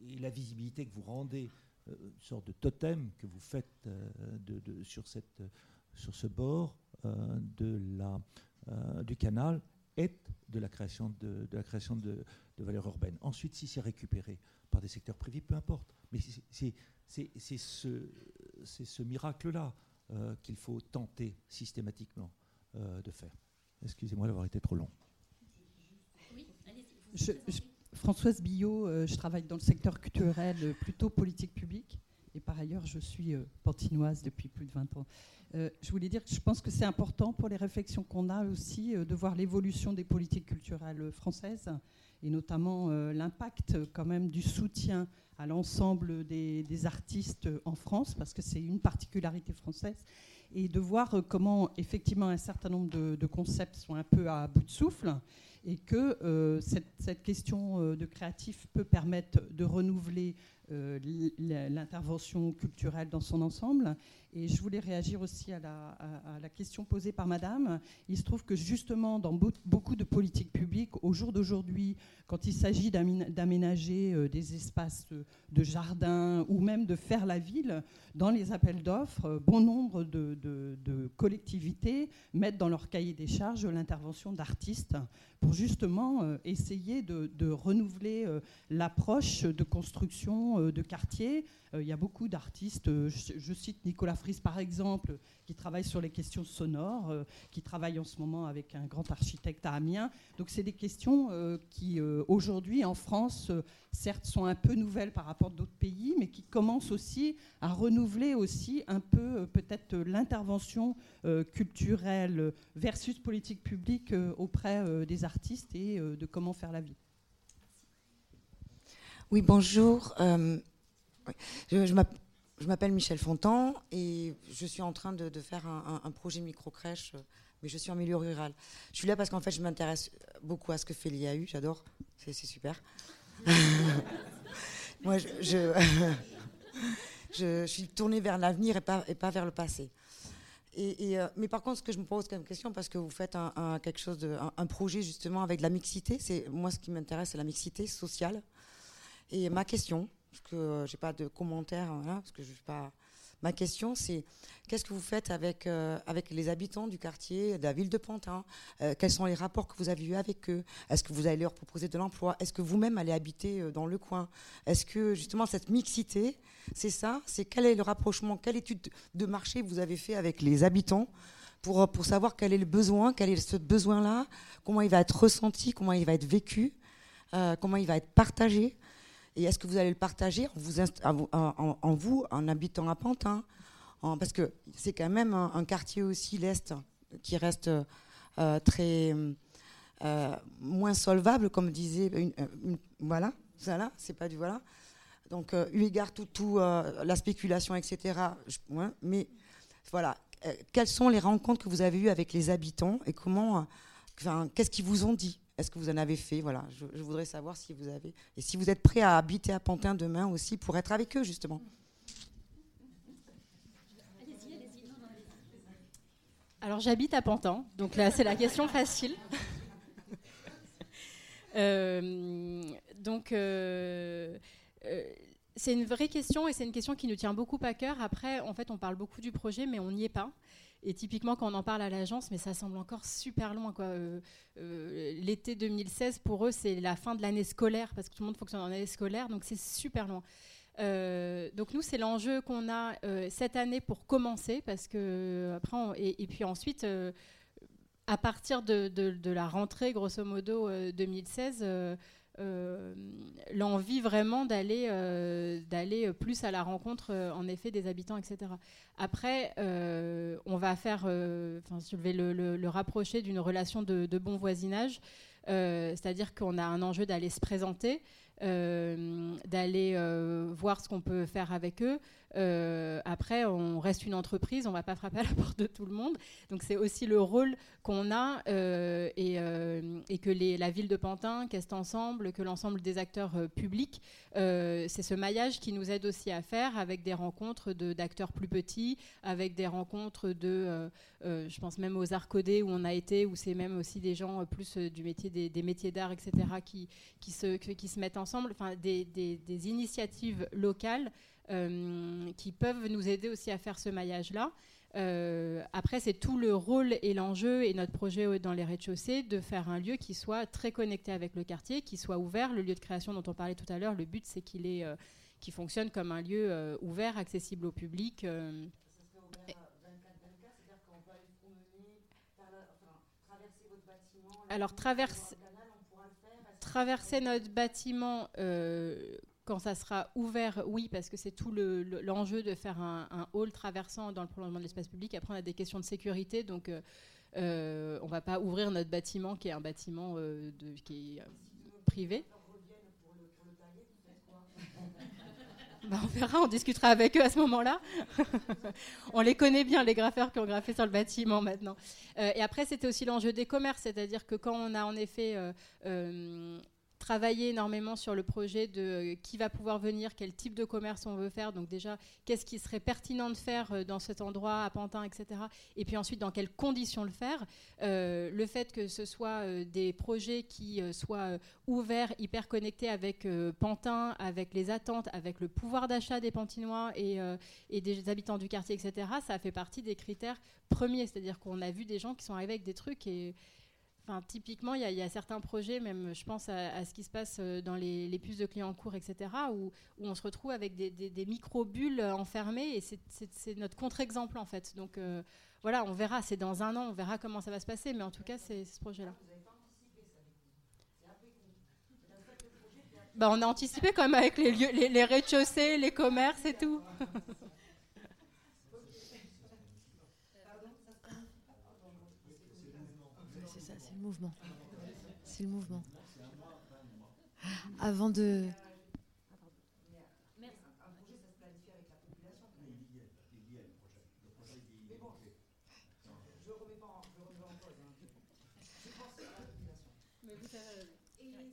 Et la visibilité que vous rendez, euh, une sorte de totem que vous faites de, sur, cette, sur ce bord de la, du canal, est de la création de, de la création de, de valeurs urbaines. Ensuite, si c'est récupéré par des secteurs privés, peu importe. Mais c'est c'est ce, ce miracle-là qu'il faut tenter systématiquement de faire. Excusez-moi d'avoir été trop long. Françoise Billot, euh, je travaille dans le secteur culturel, plutôt politique publique. Et par ailleurs, je suis pantinoise depuis plus de 20 ans. je voulais dire que je pense que c'est important pour les réflexions qu'on a aussi de voir l'évolution des politiques culturelles françaises et notamment l'impact quand même du soutien à l'ensemble des, artistes en France, parce que c'est une particularité française, et de voir comment effectivement un certain nombre de, concepts sont un peu à bout de souffle, et que euh, cette, question euh, de créatif peut permettre de renouveler euh, l'intervention culturelle dans son ensemble. Et je voulais réagir aussi à la, question posée par Madame. Il se trouve que justement, dans beaucoup de politiques publiques, au jour d'aujourd'hui, quand il s'agit d'aménager des espaces de jardin ou même de faire la ville, dans les appels d'offres, bon nombre de, collectivités mettent dans leur cahier des charges l'intervention d'artistes pour justement essayer de, renouveler l'approche de construction de quartiers. Il y a beaucoup d'artistes, je, cite Nicolas Fries par exemple, qui travaille sur les questions sonores, euh, qui travaille en ce moment avec un grand architecte à Amiens. Donc c'est des questions euh, qui euh, aujourd'hui en France, certes, sont un peu nouvelles par rapport à d'autres pays, mais qui commencent aussi à renouveler aussi un peu peut-être l'intervention culturelle versus politique publique auprès des artistes et de comment faire la vie. Oui, bonjour. je, je je m'appelle Michel Fontan et je suis en train de, faire un, projet micro-crèche, euh, mais je suis en milieu rural. Je suis là parce qu'en fait, je m'intéresse beaucoup à ce que fait l'IAU, j'adore, c'est super. *laughs* Moi, *laughs* je, je, suis tournée vers l'avenir et pas, et pas vers le passé. Euh, mais par contre, ce que je me pose comme question, parce que vous faites un, quelque chose un, projet justement avec la mixité, c'est moi ce qui m'intéresse, c'est la mixité sociale. Et ma question, parce que euh, j'ai pas de commentaires, hein, parce que je suis pas. Ma question, c'est qu'est-ce que vous faites avec, euh, avec les habitants du quartier, de la ville de Pantin? Euh, Quels sont les rapports que vous avez eus avec eux? Est-ce que vous allez leur proposer de l'emploi? Est-ce que vous-même allez habiter dans le coin? Est-ce que justement cette mixité, c'est ça C'est quel est le rapprochement Quelle étude de marché vous avez fait avec les habitants pour, pour savoir quel est le besoin, quel est ce besoin-là, comment il va être ressenti, comment il va être vécu comment il va être partagé et est-ce que vous allez le partager en vous, en, habitant à Pantin Parce que c'est quand même un, quartier aussi, l'Est, qui reste euh, très euh, moins solvable, comme disait. Une, voilà, ça c'est pas du voilà. Donc, euh, eu égard tout, tout la spéculation, etc. mais voilà, quelles sont les rencontres que vous avez eues avec les habitants et comment, qu'est-ce qu'ils vous ont dit? Est-ce que vous en avez fait? Voilà, je, voudrais savoir si vous avez. Et si vous êtes prêt à habiter à Pantin demain aussi pour être avec eux, justement. Alors j'habite à Pantin, donc là c'est la question facile. *laughs* Euh, donc euh, euh, c'est une vraie question et c'est une question qui nous tient beaucoup à cœur. Après, en fait, on parle beaucoup du projet, mais on n'y est pas. Et typiquement, quand on en parle à l'agence, mais ça semble encore super loin. Euh, euh, l'été 2016, pour eux, c'est la fin de l'année scolaire, parce que tout le monde fonctionne en année scolaire, donc c'est super loin. Euh, donc nous, c'est l'enjeu qu'on a cette année pour commencer, parce que après, et, puis ensuite, à partir de, la rentrée, grosso modo 2016 euh, l'envie vraiment d'aller euh, d'aller plus à la rencontre euh, en effet des habitants etc après on va faire enfin je vais le, rapprocher d'une relation de, bon voisinage c'est-à-dire qu'on a un enjeu d'aller se présenter d'aller voir ce qu'on peut faire avec eux euh, après, on reste une entreprise, on ne va pas frapper à la *laughs* porte de tout le monde. Donc c'est aussi le rôle qu'on a euh, euh, et, que la ville de Pantin, qu'est-ce ensemble, que l'ensemble des acteurs publics, c'est ce maillage qui nous aide aussi à faire avec des rencontres d'acteurs plus petits, avec des rencontres de, je pense même aux arts codés où on a été, où c'est même aussi des gens plus du métier des, métiers d'art, etc., qui, se, qui se mettent ensemble, enfin des, initiatives locales qui peuvent nous aider aussi à faire ce maillage-là. Euh, après, c'est tout le rôle et l'enjeu et notre projet dans les rez-de-chaussée de faire un lieu qui soit très connecté avec le quartier, qui soit ouvert. Le lieu de création dont on parlait tout à l'heure, le but c'est qu'il est, euh, fonctionne comme un lieu ouvert, accessible au public. Alors traverse, traverser notre bâtiment, quand ça sera ouvert, oui, parce que c'est tout l'enjeu de faire un, hall traversant dans le prolongement de l'espace public. Après, on a des questions de sécurité, donc euh, euh, on ne va pas ouvrir notre bâtiment qui est un bâtiment euh, de, qui est privé. *laughs* Bah, on verra, on discutera avec eux à ce moment-là. *laughs* on les connaît bien, les graffeurs qui ont graffé sur le bâtiment maintenant. et après, c'était aussi l'enjeu des commerces, c'est-à-dire que quand on a en effet travailler énormément sur le projet de euh, qui va pouvoir venir, quel type de commerce on veut faire. Donc déjà, qu'est-ce qui serait pertinent de faire euh, dans cet endroit, à Pantin, etc. Et puis ensuite, dans quelles conditions le faire. Euh, le fait que ce soit des projets qui soient ouverts, hyper connectés avec Pantin, avec les attentes, avec le pouvoir d'achat des Pantinois et, et des habitants du quartier, etc. Ça fait partie des critères premiers. C'est-à-dire qu'on a vu des gens qui sont arrivés avec des trucs et Enfin, typiquement, il y, a certains projets, même je pense à, ce qui se passe euh, dans les, puces de clients en cours, etc., où, on se retrouve avec des, micro-bulles enfermées, et c'est notre contre-exemple en fait. Donc euh, voilà, on verra, c'est dans un an, on verra comment ça va se passer, mais en tout cas, c'est ce projet-là. Bah, on a anticipé quand même avec les, lieux, les, les rez-de-chaussée, les commerces et tout. *laughs* le mouvement. Avant de.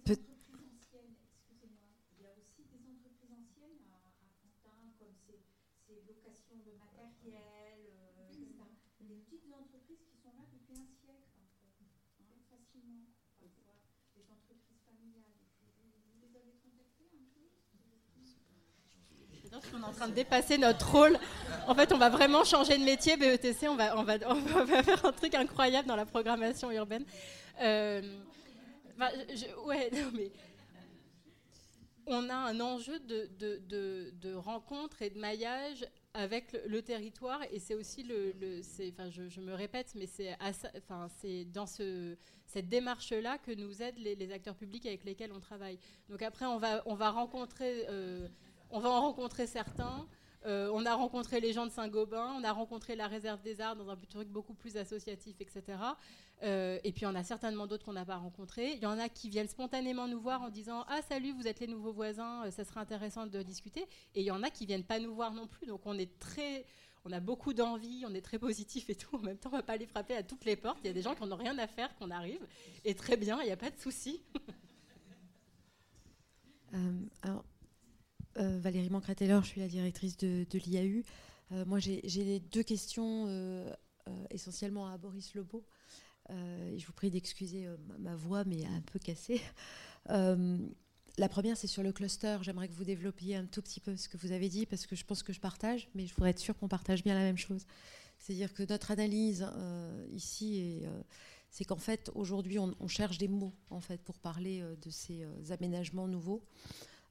Peut il y a aussi des entreprises anciennes à, Pantin, comme ces, ces, locations de matériel, euh, etc. Des petites entreprises qui sont là depuis un siècle facilement parfois des entreprises familiales. Vous les avez contactées un peu en train de dépasser notre rôle. En fait, on va vraiment changer de métier. BETC, on va, faire un truc incroyable dans la programmation urbaine. Euh, ouais, *laughs* non, mais on a un enjeu de, de, rencontre et de maillage avec le, territoire. Et c'est aussi le, enfin, je, me répète, mais c'est, dans ce, cette démarche-là que nous aident les, acteurs publics avec lesquels on travaille. Donc après, on va, on va rencontrer, euh, on va en rencontrer certains. Euh, on a rencontré les gens de Saint-Gobain, on a rencontré la réserve des arts dans un truc beaucoup plus associatif, etc. Euh, et puis on a certainement d'autres qu'on n'a pas rencontrés. Il y en a qui viennent spontanément nous voir en disant Ah salut, vous êtes les nouveaux voisins, euh, ça serait intéressant de discuter. Et il y en a qui viennent pas nous voir non plus. Donc on est très, on a beaucoup d'envie, on est très positif et tout. En même temps, on va pas aller frapper à toutes les portes. Il y a des gens qui n'ont rien à faire, qu'on arrive. Et très bien, il n'y a pas de souci. alors, Valérie Mancret-Taylor, je suis la directrice de, l'IAU. moi, j'ai deux questions essentiellement à Boris Lebeau. Euh, je vous prie d'excuser euh, ma, voix, mais un peu cassée. Euh, la première, c'est sur le cluster. J'aimerais que vous développiez un tout petit peu ce que vous avez dit, parce que je pense que je partage, mais je voudrais être sûre qu'on partage bien la même chose. C'est-à-dire que notre analyse ici, c'est qu'en fait, aujourd'hui, on, cherche des mots en fait, pour parler de ces aménagements nouveaux.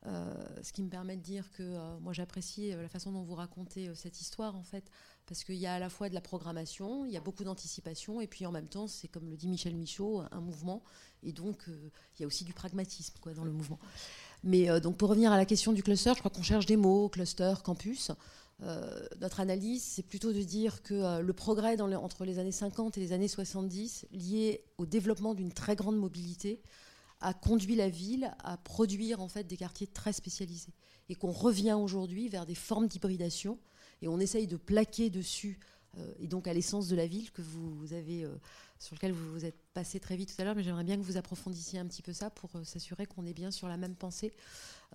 Ce qui me permet de dire que moi j'apprécie la façon dont vous racontez cette histoire en fait parce qu'il y a à la fois de la programmation, il y a beaucoup d'anticipation, et puis en même temps, c'est comme le dit Michel Michaud, un mouvement, et donc euh, il y a aussi du pragmatisme quoi, dans le mouvement. Mais euh, donc pour revenir à la question du cluster, je crois qu'on cherche des mots, cluster, campus. Euh, notre analyse, c'est plutôt de dire que le progrès entre les années 50 et les années 70, lié au développement d'une très grande mobilité, a conduit la ville à produire en fait des quartiers très spécialisés, et qu'on revient aujourd'hui vers des formes d'hybridation. Et on essaye de plaquer dessus, euh, et donc à l'essence de la ville que vous avez, euh, sur lequel vous vous êtes passé très vite tout à l'heure, mais j'aimerais bien que vous approfondissiez un petit peu ça pour euh, s'assurer qu'on est bien sur la même pensée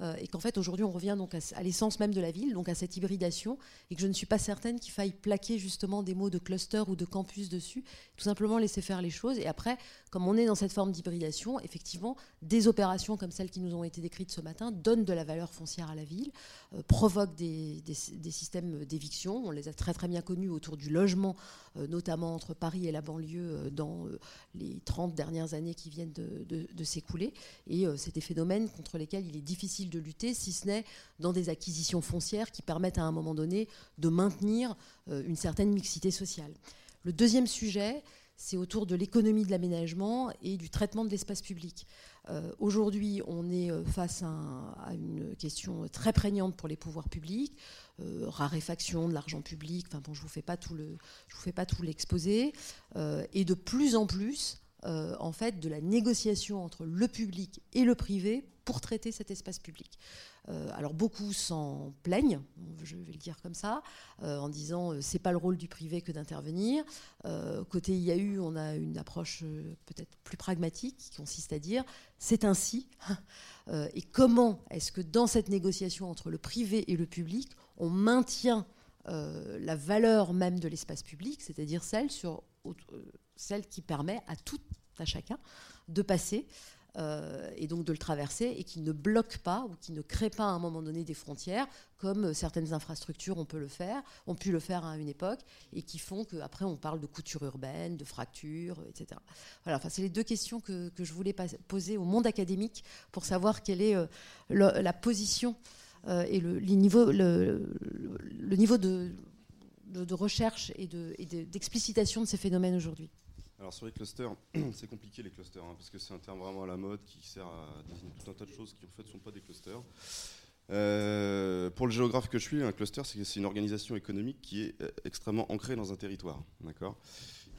euh, et qu'en fait aujourd'hui on revient donc à, l'essence même de la ville, donc à cette hybridation, et que je ne suis pas certaine qu'il faille plaquer justement des mots de cluster ou de campus dessus, tout simplement laisser faire les choses. Et après, comme on est dans cette forme d'hybridation, effectivement, des opérations comme celles qui nous ont été décrites ce matin donnent de la valeur foncière à la ville, euh, provoquent des, systèmes d'éviction. On les a très très bien connus autour du logement, notamment entre Paris et la banlieue dans les 30 dernières années qui viennent de, s'écouler. Et c'est des phénomènes contre lesquels il est difficile de lutter, si ce n'est dans des acquisitions foncières qui permettent à un moment donné de maintenir euh, une certaine mixité sociale. Le deuxième sujet, c'est autour de l'économie de l'aménagement et du traitement de l'espace public. Euh, aujourd'hui, on est euh, face à, une question très prégnante pour les pouvoirs publics, raréfaction de l'argent public. Enfin bon, je vous fais pas tout le, je vous fais pas tout l'exposé, et de plus en plus, en fait, de la négociation entre le public et le privé pour traiter cet espace public. Euh, alors beaucoup s'en plaignent, je vais le dire comme ça, euh, en disant euh, c'est pas le rôle du privé que d'intervenir. côté IAU, on a une approche peut-être plus pragmatique qui consiste à dire c'est ainsi. *laughs* et comment est-ce que dans cette négociation entre le privé et le public, on maintient la valeur même de l'espace public, c'est-à-dire celle sur celle qui permet à tout à chacun de passer euh, et donc de le traverser et qui ne bloque pas ou qui ne crée pas à un moment donné des frontières comme certaines infrastructures ont, pu le faire, ont pu le faire à une époque et qui font qu'après on parle de couture urbaine, de fracture, etc. Voilà, enfin, c'est les deux questions que, je voulais poser au monde académique pour savoir quelle est euh, la position euh, et le, niveau, le, niveau de, recherche et d'explicitation de, ces phénomènes aujourd'hui. Alors sur les clusters, c'est compliqué les clusters, hein, parce que c'est un terme vraiment à la mode qui sert à désigner tout un tas de choses qui en fait ne sont pas des clusters. Euh, pour le géographe que je suis, un cluster, c'est une organisation économique qui est euh, extrêmement ancrée dans un territoire.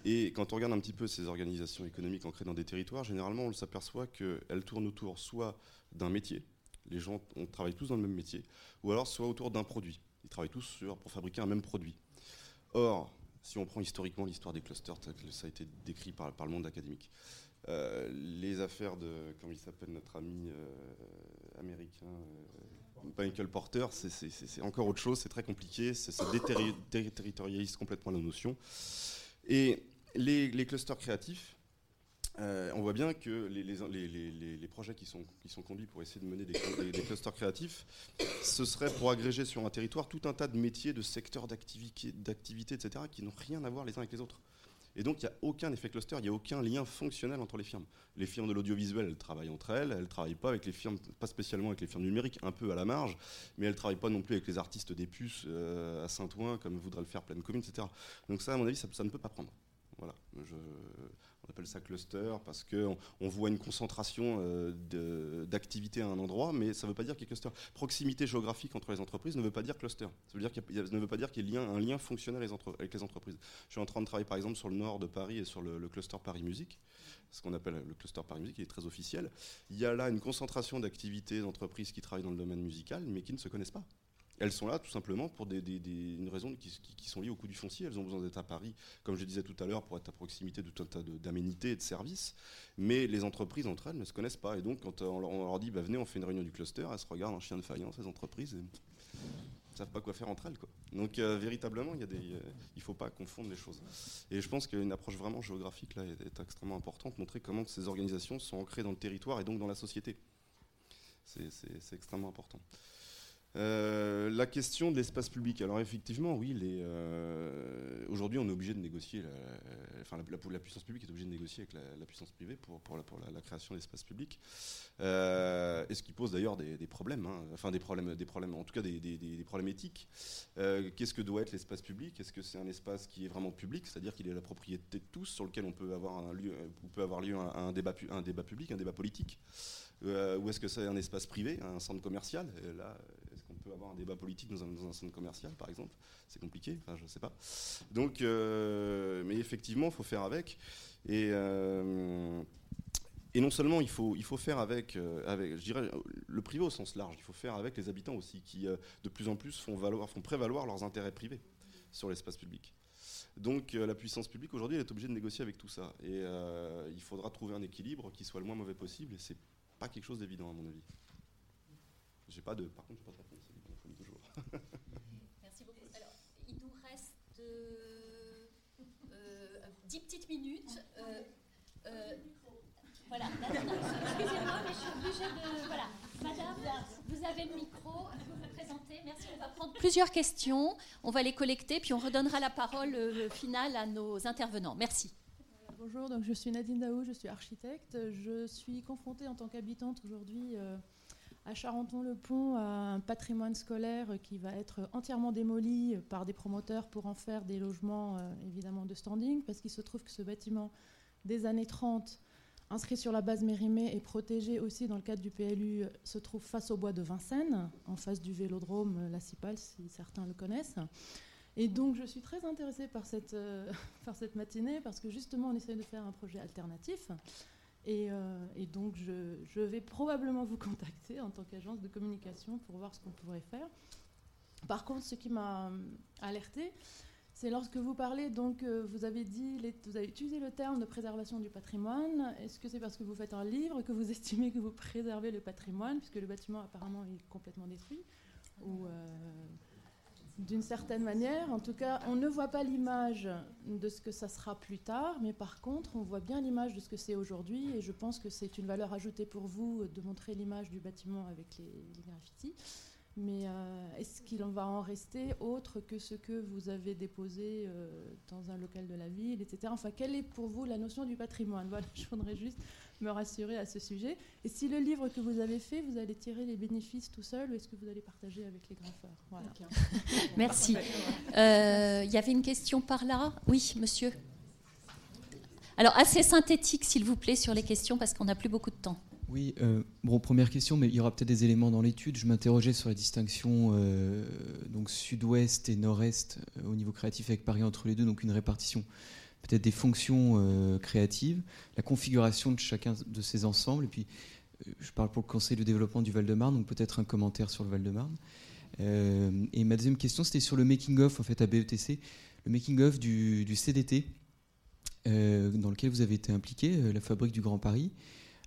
Et quand on regarde un petit peu ces organisations économiques ancrées dans des territoires, généralement, on s'aperçoit qu'elles tournent autour soit d'un métier, les gens on travaille tous dans le même métier, ou alors soit autour d'un produit. Ils travaillent tous pour fabriquer un même produit. Or, si on prend historiquement l'histoire des clusters, ça a été décrit par, le monde académique. Euh, les affaires de, comment il s'appelle notre ami euh, américain, euh, Michael Porter, c'est encore autre chose, c'est très compliqué, ça déterritorialise complètement la notion. Et les clusters créatifs, euh, on voit bien que les, projets qui sont, conduits pour essayer de mener des, clusters créatifs, ce serait pour agréger sur un territoire tout un tas de métiers, de secteurs d'activité, etc., qui n'ont rien à voir les uns avec les autres. Et donc, il n'y a aucun effet cluster, il n'y a aucun lien fonctionnel entre les firmes. Les firmes de l'audiovisuel, elles travaillent entre elles, elles ne travaillent pas avec les firmes, pas spécialement avec les firmes numériques, un peu à la marge, mais elles ne travaillent pas non plus avec les artistes des puces euh, à Saint-Ouen, comme voudrait le faire pleine commune, etc. Donc ça, à mon avis, ça, ne peut pas prendre. Voilà. On appelle ça cluster parce qu'on on voit une concentration euh, d'activités à un endroit, mais ça ne veut pas dire qu'il y a cluster. Proximité géographique entre les entreprises ne veut pas dire cluster. Ça veut dire qu'il ne veut pas dire qu'il y a un lien fonctionnel avec les entreprises. Je suis en train de travailler par exemple sur le nord de Paris et sur le, cluster Paris Musique, ce qu'on appelle le cluster Paris Musique, qui est très officiel. Il y a là une concentration d'activités d'entreprises qui travaillent dans le domaine musical, mais qui ne se connaissent pas. Elles sont là tout simplement pour des, une raison qui, sont liées au coût du foncier. Elles ont besoin d'être à Paris, comme je disais tout à l'heure, pour être à proximité de tout un tas d'aménités et de services. Mais les entreprises entre elles ne se connaissent pas. Et donc, quand on leur dit bah, venez, on fait une réunion du cluster, elles se regardent en chien de faïence, ces entreprises, et ne savent pas quoi faire entre elles. Donc, euh, véritablement, il ne faut pas confondre les choses. Et je pense qu'une approche vraiment géographique là, est, extrêmement importante, montrer comment ces organisations sont ancrées dans le territoire et donc dans la société. C'est extrêmement important. Euh, la question de l'espace public. Alors effectivement, oui, euh, aujourd'hui on est obligé de négocier, enfin la, puissance publique est obligée de négocier avec la, puissance privée pour, la, création d'espace public. Euh, et ce qui pose d'ailleurs des, problèmes, hein. enfin des problèmes, des problèmes, en tout cas des, problèmes éthiques. Qu'est-ce que doit être l'espace public? Est-ce que c'est un espace qui est vraiment public, c'est-à-dire qu'il est la propriété de tous, sur lequel on peut avoir lieu, un débat public, un débat politique Ou est-ce que c'est un espace privé, un centre commercial? Là, peut avoir un débat politique dans un, centre commercial, par exemple. C'est compliqué, je ne sais pas. Donc, euh, mais effectivement, il faut faire avec. Et, euh, et non seulement il faut, il faut faire avec, euh, avec, je dirais, le privé au sens large, il faut faire avec les habitants aussi, qui de plus en plus font, valoir, font prévaloir leurs intérêts privés sur l'espace public. Donc la puissance publique aujourd'hui, est obligée de négocier avec tout ça. Et il faudra trouver un équilibre qui soit le moins mauvais possible. Et c'est pas quelque chose d'évident à mon avis. J'ai pas de, par contre, pas de. *laughs* Merci beaucoup. Alors, il nous reste euh, euh, 10 petites minutes. Euh, euh voilà. *laughs* Excusez-moi, mais je suis obligée de. Voilà. Madame, vous avez le micro. Vous vous présentez. Merci. On va prendre plusieurs questions. On va les collecter, puis on redonnera la parole finale à nos intervenants. Merci. Bonjour, donc je suis Nadine Daou, je suis architecte. Je suis confrontée en tant qu'habitante aujourd'hui à Charenton-le-Pont un patrimoine scolaire qui va être entièrement démoli par des promoteurs pour en faire des logements euh, évidemment de standing, parce qu'il se trouve que ce bâtiment des années 30, inscrit sur la base Mérimée et protégé aussi dans le cadre du PLU, se trouve face au bois de Vincennes, en face du vélodrome La Cipale, si certains le connaissent. Et donc je suis très intéressée par cette, euh, *laughs* par cette matinée, parce que justement on essaie de faire un projet alternatif. Euh, et, donc, je, vais probablement vous *laughs* contacter en tant qu'agence de communication pour voir ce qu'on pourrait faire. Par contre, ce qui m'a euh, alerté, c'est lorsque vous parlez, donc euh, vous avez dit, vous avez utilisé le terme de préservation du patrimoine. Est-ce que c'est parce que vous faites un livre que vous *laughs* estimez que vous préservez le patrimoine, puisque le bâtiment apparemment est complètement détruit, d'une certaine manière. En tout cas, on ne voit pas l'image de ce que ça sera plus tard, mais par contre, on voit bien l'image de ce que c'est aujourd'hui. Et je pense que c'est une valeur ajoutée pour vous de montrer l'image du bâtiment avec les, graffitis. Mais euh, est-ce qu'il en va en rester autre que ce que vous avez déposé euh, dans un local de la ville, etc. Enfin, quelle est pour vous la notion du patrimoine? Voilà, *laughs* je voudrais juste me rassurer à ce sujet. Et si le livre que vous avez fait, vous allez tirer les bénéfices tout seul ou est-ce que vous allez partager avec les graffeurs? Voilà. *laughs* Merci. Euh, il y avait une question par là? Oui, monsieur. Alors, assez synthétique, s'il vous plaît, sur les questions, parce qu'on n'a plus beaucoup de temps. Oui, euh, bon, première question, mais il y aura peut-être des éléments dans l'étude. Je m'interrogeais sur la distinction euh, donc sud-ouest et nord-est au niveau créatif avec Paris entre les deux, donc une répartition peut-être des fonctions euh, créatives, la configuration de chacun de ces ensembles. Et puis, euh, je parle pour le Conseil de développement du Val-de-Marne, donc peut-être un commentaire sur le Val-de-Marne. Euh, et ma deuxième question, c'était sur le making-of en fait, à BETC, le making-of du, CDT, dans lequel vous avez été impliqué, la fabrique du Grand Paris.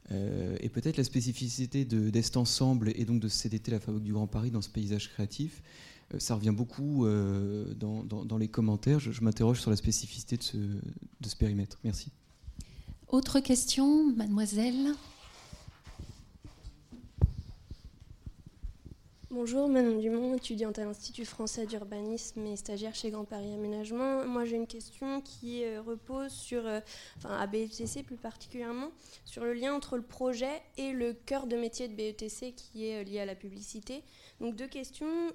Et peut-être la spécificité d'Est Ensemble et donc de CDT, la fabrique du Grand Paris, dans ce paysage créatif. Euh, ça revient beaucoup euh, dans, les commentaires. Je, m'interroge sur la spécificité de ce périmètre. Merci. Autre question, mademoiselle? Bonjour, Manon Dumont, étudiante à l'Institut français d'urbanisme et stagiaire chez Grand Paris Aménagement. Moi, j'ai une question qui euh, repose sur, euh, enfin, à BETC plus particulièrement, sur le lien entre le projet et le cœur de métier de BETC qui est euh, lié à la publicité. Donc, deux questions.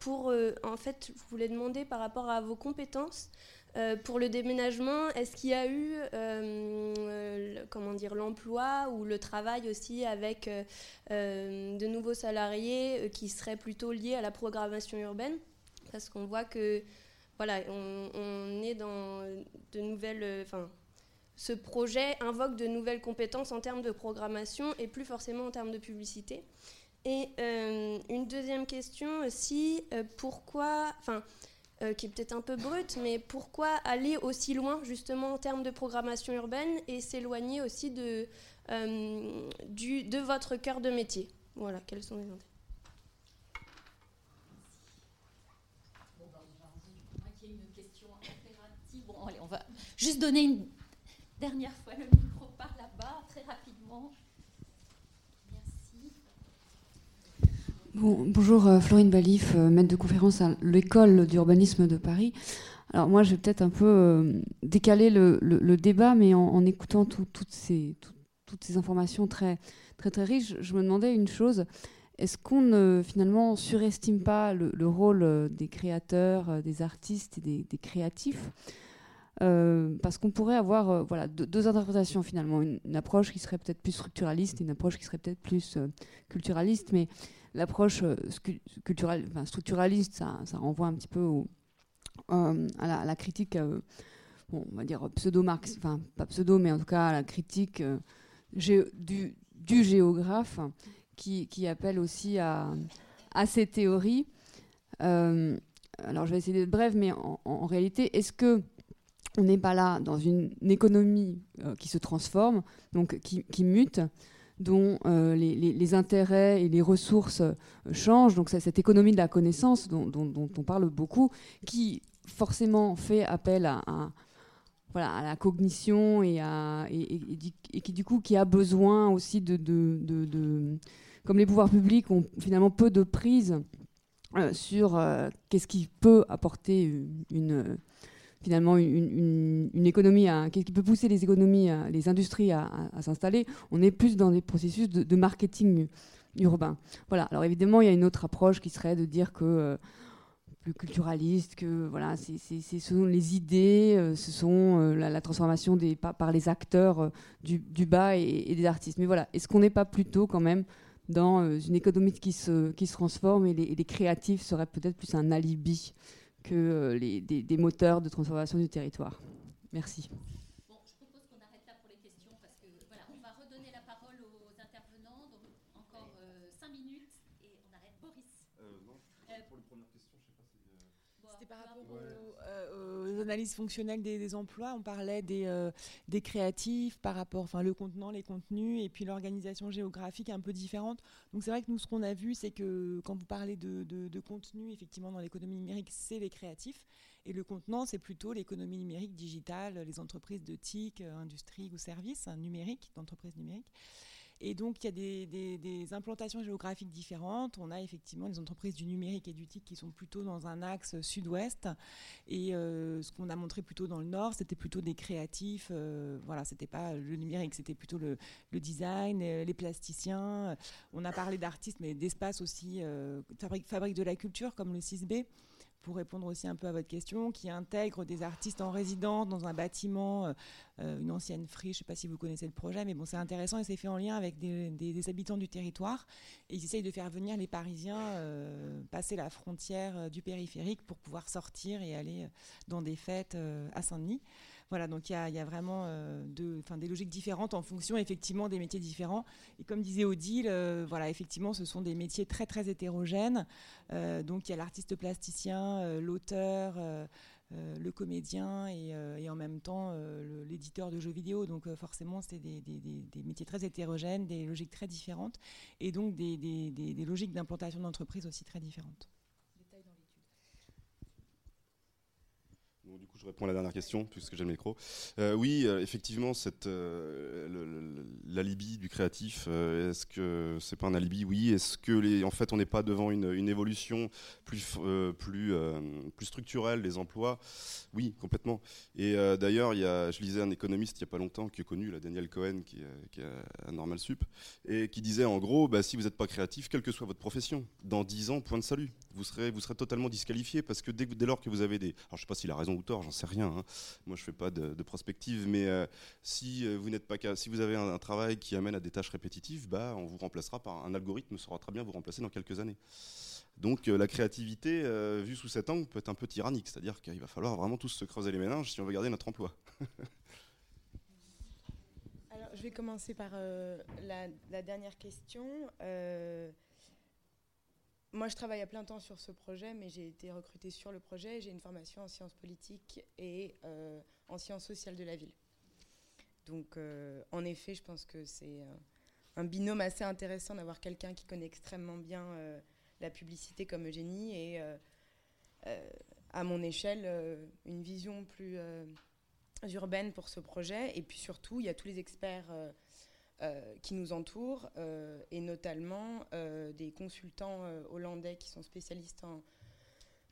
pour, en fait, je voulais demander par rapport à vos compétences. Euh, pour le déménagement, est-ce qu'il y a eu euh, comment dire l'emploi ou le travail aussi avec euh, de nouveaux salariés qui seraient plutôt liés à la programmation urbaine? Parce qu'on voit que voilà, on, est dans de nouvelles, ce projet invoque de nouvelles compétences en termes de programmation et plus forcément en termes de publicité. Et une deuxième question aussi, pourquoi, enfin euh, qui est peut-être un peu brute, mais pourquoi aller aussi loin justement en termes de programmation urbaine et s'éloigner aussi de, euh, de votre cœur de métier? Voilà, quels sont les intérêts Bon, allez, on va juste donner une dernière fois le micro par là-bas, très rapidement. Bonjour, euh, Florine Balif, euh, maître de conférence à l'école d'urbanisme de Paris. Alors moi, je vais peut-être un peu euh, décaler le, débat, mais en, écoutant toutes, ces, toutes ces informations très, très, très riches, je me demandais une chose. Est-ce qu'on ne finalement surestime pas le, rôle des créateurs, des artistes et des, créatifs parce qu'on pourrait avoir voilà, deux, interprétations finalement. Une, une approche qui serait peut-être plus structuraliste et une approche qui serait peut-être plus culturaliste. Mais l'approche euh, culturelle, structuraliste, ça, renvoie un petit peu euh, à, la, critique, euh, on va dire pseudo-marx, enfin pas pseudo, mais en tout cas à la critique du, géographe qui, appelle aussi à, ces théories. alors je vais essayer d'être brève, mais en, réalité, est-ce que on n'est pas là dans une, économie qui se transforme, donc qui mute dont euh, les, intérêts et les ressources euh, changent. Donc cette économie de la connaissance dont, on parle beaucoup, qui forcément fait appel à, voilà, à la cognition et, qui du coup qui a besoin aussi de, de, comme les pouvoirs publics ont finalement peu de prise euh, sur qu'est-ce qui peut apporter une finalement une, économie, qui peut pousser les économies, les industries à, s'installer, on est plus dans des processus de, marketing urbain. Voilà. Alors évidemment, il y a une autre approche qui serait de dire que euh, plus culturaliste, que voilà, c'est, ce sont les idées, euh, ce sont euh, la, transformation des, par, les acteurs du, bas et, des artistes. Mais voilà, est-ce qu'on n'est pas plutôt quand même dans une économie qui se, qui se transforme et les créatifs seraient peut-être plus un alibi? Que euh, des, moteurs de transformation du territoire. Merci. Bon, je propose qu'on arrête là pour les questions parce que voilà, on va redonner la parole aux intervenants. Donc encore 5 euh, minutes et on arrête. Boris. Euh, non, pour les premières questions, je sais pas si. C'était par rapport aux, analyses fonctionnelles des, emplois. On parlait des, des créatifs par rapport, enfin le contenant, les contenus et puis l'organisation géographique un peu différente. Donc c'est vrai que nous, ce qu'on a vu, c'est que quand vous parlez de, de, contenu, effectivement, dans l'économie numérique, c'est les créatifs. Et le contenant, c'est plutôt l'économie numérique digitale, les entreprises de TIC, industrie ou services hein, numériques, d'entreprises numériques. Et donc, il y a des, implantations géographiques différentes. On a effectivement les entreprises du numérique et du TIC qui sont plutôt dans un axe sud-ouest. Et euh, ce qu'on a montré plutôt dans le nord, c'était plutôt des créatifs. Euh, voilà, c'était pas le numérique, c'était plutôt le, design, euh, les plasticiens. On a parlé d'artistes, mais d'espace aussi, fabrique, fabrique de la culture, comme le 6B pour répondre aussi un peu à votre question, qui intègre des artistes en résidence dans un bâtiment, euh, euh, une ancienne friche. Je ne sais pas si vous connaissez le projet, mais bon, c'est intéressant et c'est fait en lien avec des, habitants du territoire. Et ils essayent de faire venir les Parisiens euh, passer la frontière du périphérique pour pouvoir sortir et aller dans des fêtes à Saint-Denis. Voilà, donc il y, a vraiment euh, des logiques différentes en fonction effectivement des métiers différents. Et comme disait Odile, euh, voilà, effectivement, ce sont des métiers très très hétérogènes. Euh, donc il y a l'artiste plasticien, l'auteur. le comédien et, en même temps l'éditeur de jeux vidéo. Donc forcément, c'est des, métiers très hétérogènes, des logiques très différentes et donc des, logiques d'implantation d'entreprise aussi très différentes. Je réponds à la dernière question, puisque j'ai le micro. Euh, oui, euh, effectivement, euh, l'alibi du créatif Est-ce que c'est pas un alibi? Oui. Est-ce que en fait, on n'est pas devant une, évolution plus plus plus structurelle des emplois? Oui, complètement. Et d'ailleurs, il y a, je lisais un économiste il y a pas longtemps qui est connu, la Daniel Cohen, qui, est à Normal Sup, et qui disait en gros, bah, si vous n'êtes pas créatif, quelle que soit votre profession, dans 10 ans, point de salut, vous serez vous serez totalement disqualifié parce que dès, dès lors que vous avez des, alors je sais pas s'il a raison ou tort, j'en sais rien. Hein. Moi, je fais pas de, prospective, mais si vous n'êtes pas si vous avez un, travail qui amène à des tâches répétitives, bah, on vous remplacera par un algorithme saura très bien vous remplacer dans quelques années. Donc euh, la créativité, euh, vue sous cet angle, peut être un peu tyrannique, c'est-à-dire qu'il va falloir vraiment tous se creuser les méninges si on veut garder notre emploi. *laughs* Alors je vais commencer par euh, la, dernière question. Moi, je travaille à plein temps sur ce projet, mais j'ai été recrutée sur le projet. J'ai une formation en sciences politiques et en sciences sociales de la ville. Donc, euh, en effet, je pense que c'est euh, un binôme assez intéressant d'avoir quelqu'un qui connaît extrêmement bien euh, la publicité comme Eugénie et, à mon échelle, une vision plus urbaine pour ce projet. Et puis surtout, il y a tous les experts qui nous entourent, et notamment des consultants hollandais qui sont spécialistes en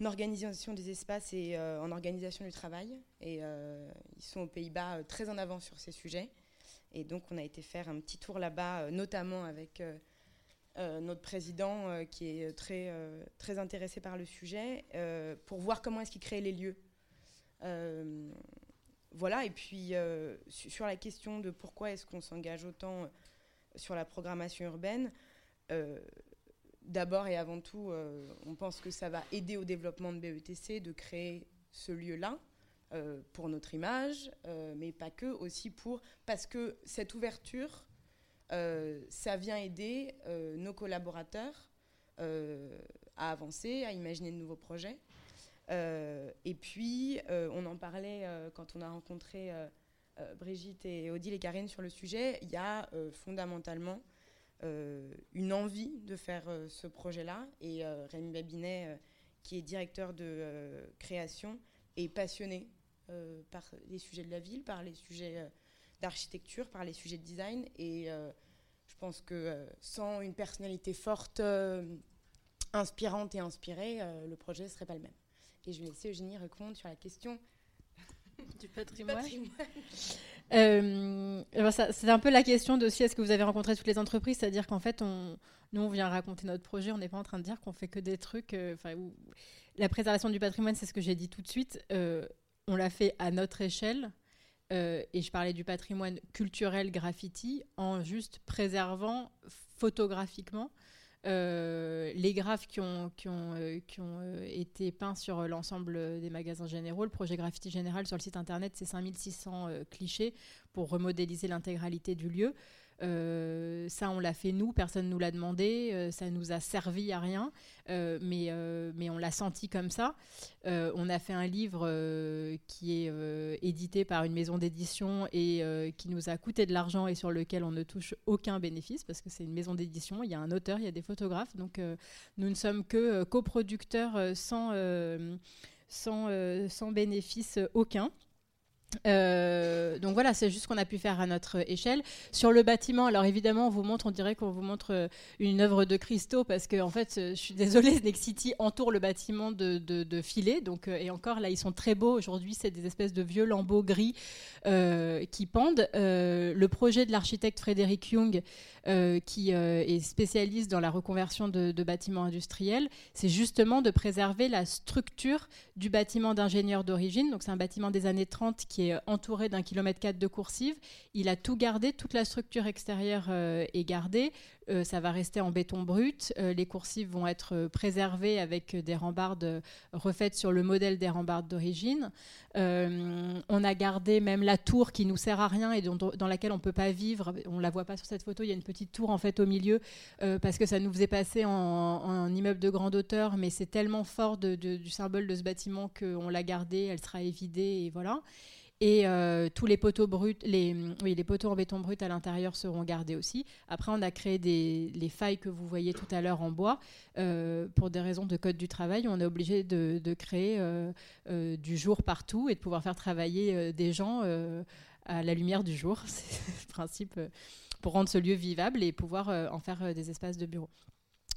organisation des espaces et euh, en organisation du travail. Et euh, ils sont aux Pays-Bas euh, très en avant sur ces sujets. Et donc, on a été faire un petit tour là-bas, notamment avec notre président qui est très, très intéressé par le sujet, pour voir comment est-ce qu'il crée les lieux. Voilà, et puis sur la question de pourquoi est-ce qu'on s'engage autant sur la programmation urbaine, d'abord et avant tout, euh, on pense que ça va aider au développement de BETC de créer ce lieu-là euh, pour notre image, euh, mais pas que, aussi pour parce que cette ouverture, ça vient aider nos collaborateurs à avancer, à imaginer de nouveaux projets. Et puis, on en parlait quand on a rencontré Brigitte et Odile et Karine sur le sujet, il y a fondamentalement euh, une envie de faire euh, ce projet-là. Et euh, Rémi Babinet, qui est directeur de création, est passionné par les sujets de la ville, par les sujets d'architecture, par les sujets de design. Et je pense que sans une personnalité forte, inspirante et inspirée, le projet ne serait pas le même. Et je vais laisser Eugénie répondre sur la question *laughs* du patrimoine. Euh, c'est un peu la question de si est-ce que vous avez rencontré toutes les entreprises, c'est-à-dire qu'en fait, on, nous, on vient raconter notre projet, on n'est pas en train de dire qu'on fait que des trucs. Euh, la préservation du patrimoine, c'est ce que j'ai dit tout de suite. Euh, on l'a fait à notre échelle. et je parlais du patrimoine culturel graffiti en juste préservant photographiquement euh, les graphes qui ont, euh, euh, été peints sur l'ensemble des magasins généraux, le projet Graffiti Général sur le site internet, c'est 5600 clichés pour remodéliser l'intégralité du lieu. Euh, ça, on l'a fait nous, personne ne nous l'a demandé, euh, ça nous a servi à rien, euh, mais, mais on l'a senti comme ça. on a fait un livre qui est édité par une maison d'édition et qui nous a coûté de l'argent et sur lequel on ne touche aucun bénéfice parce que c'est une maison d'édition, il y a un auteur, il y a des photographes, donc nous ne sommes que coproducteurs sans, sans, sans bénéfice aucun. Euh, donc voilà, c'est juste ce qu'on a pu faire à notre échelle. Sur le bâtiment, alors évidemment, on vous montre, on dirait qu'on vous montre euh, une œuvre de Christo parce que en fait, euh, je suis désolée, *laughs* Next City entoure le bâtiment de, filets. Donc et encore là, ils sont très beaux. Aujourd'hui, c'est des espèces de vieux lambeaux gris qui pendent. le projet de l'architecte Frédéric Young, qui est spécialiste dans la reconversion de, de bâtiments industriels, c'est justement de préserver la structure du bâtiment d'ingénieur d'origine. Donc c'est un bâtiment des années 30 qui est euh, entouré d'un kilomètre 4 de coursive. Il a tout gardé, toute la structure extérieure euh, est gardée. Euh, ça va rester en béton brut. les coursives vont être préservées avec des rambardes refaites sur le modèle des rambardes d'origine. on a gardé même la tour qui nous sert à rien et dans laquelle on ne peut pas vivre. On la voit pas sur cette photo. Il y a une petite tour en fait au milieu parce que ça nous faisait passer en, immeuble de grande hauteur, mais c'est tellement fort du symbole de ce bâtiment qu'on l'a gardé. Elle sera évidée et voilà. Et euh, tous les poteaux bruts, les, poteaux en béton brut à l'intérieur seront gardés aussi. Après, on a créé des, les failles que vous voyez tout à l'heure en bois. Euh, pour des raisons de code du travail, on est obligé de, créer euh, du jour partout et de pouvoir faire travailler des gens à la lumière du jour. *laughs* C'est le principe pour rendre ce lieu vivable et pouvoir en faire des espaces de bureau.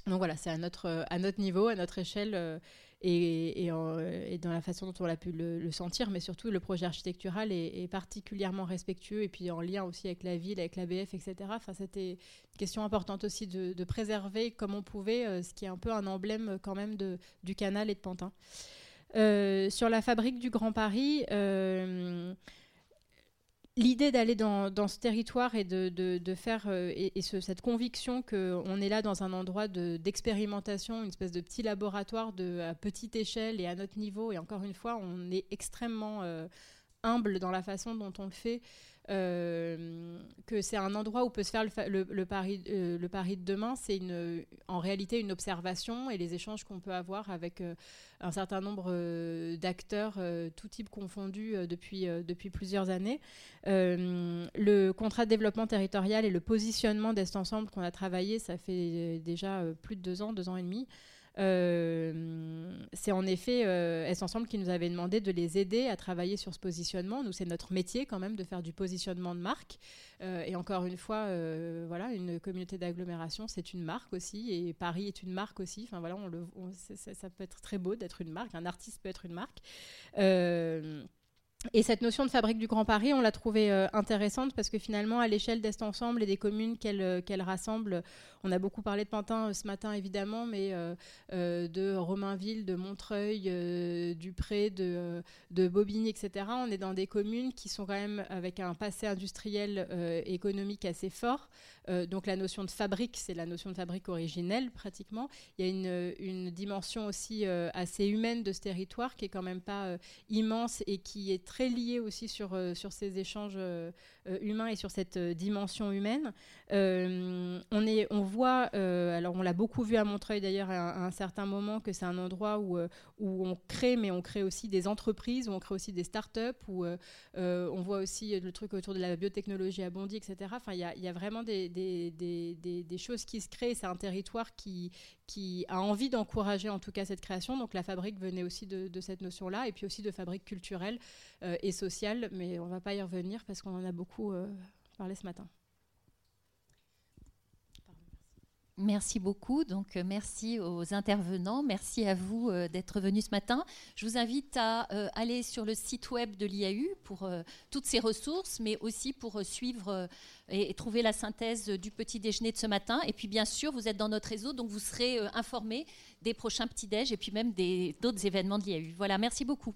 Donc voilà, c'est à notre niveau, à notre échelle et, et, dans la façon dont on a pu le, sentir, mais surtout le projet architectural est, particulièrement respectueux et puis en lien aussi avec la ville, avec l'ABF, etc. Enfin, c'était une question importante aussi de, préserver comme on pouvait euh, ce qui est un peu un emblème quand même du canal et de Pantin. Euh, sur la fabrique du Grand Paris, euh, l'idée d'aller dans, ce territoire et de, faire euh, et, cette conviction qu'on est là dans un endroit d'expérimentation, une espèce de petit laboratoire de, à petite échelle et à notre niveau, et encore une fois, on est extrêmement euh, humble dans la façon dont on le fait. Euh, que c'est un endroit où peut se faire le, le, pari, euh, le pari de demain, c'est en réalité une observation et les échanges qu'on peut avoir avec euh, un certain nombre d'acteurs, tout type confondus, depuis, depuis plusieurs années. le contrat de développement territorial et le positionnement d'Est Ensemble qu'on a travaillé, ça fait déjà plus de deux ans, deux ans et demi. Euh, c'est en effet euh, Ensemble qui nous avait demandé de les aider à travailler sur ce positionnement. Nous, c'est notre métier quand même de faire du positionnement de marque. Euh, et encore une fois, euh, voilà, une communauté d'agglomération, c'est une marque aussi, et Paris est une marque aussi. Enfin voilà, ça peut être très beau d'être une marque. Un artiste peut être une marque. Et cette notion de fabrique du Grand Paris, on l'a trouvée intéressante parce que finalement, à l'échelle d'Est Ensemble et des communes qu'elle rassemble, on a beaucoup parlé de Pantin euh, ce matin, évidemment, mais euh, euh, de Romainville, de Montreuil, du Pré, de, de, Bobigny, etc. On est dans des communes qui sont quand même avec un passé industriel économique assez fort. donc la notion de fabrique, c'est la notion de fabrique originelle, pratiquement. Il y a une, une dimension aussi assez humaine de ce territoire qui est quand même pas immense et qui est très liée aussi sur, sur ces échanges humains et sur cette dimension humaine. on, est, on voit, euh, alors on l'a beaucoup vu à Montreuil d'ailleurs à, un certain moment, que c'est un endroit où, euh, où on crée, mais on crée aussi des entreprises, où on crée aussi des start-up, où euh, on voit aussi le truc autour de la biotechnologie à etc. Enfin, il y, a vraiment des, choses qui se créent. C'est un territoire qui, a envie d'encourager en tout cas cette création. Donc la fabrique venait aussi de, de cette notion-là, et puis aussi de fabrique culturelle et sociale, mais on ne va pas y revenir parce qu'on en a beaucoup parlé ce matin. Merci beaucoup. Donc, euh, merci aux intervenants. Merci à vous euh, d'être venus ce matin. Je vous invite à euh, aller sur le site web de l'IAU pour toutes ces ressources, mais aussi pour suivre et, trouver la synthèse du petit déjeuner de ce matin. Et puis, bien sûr, vous êtes dans notre réseau, donc vous serez informés des prochains petits déj et puis même d'autres événements de l'IAU. Voilà, merci beaucoup.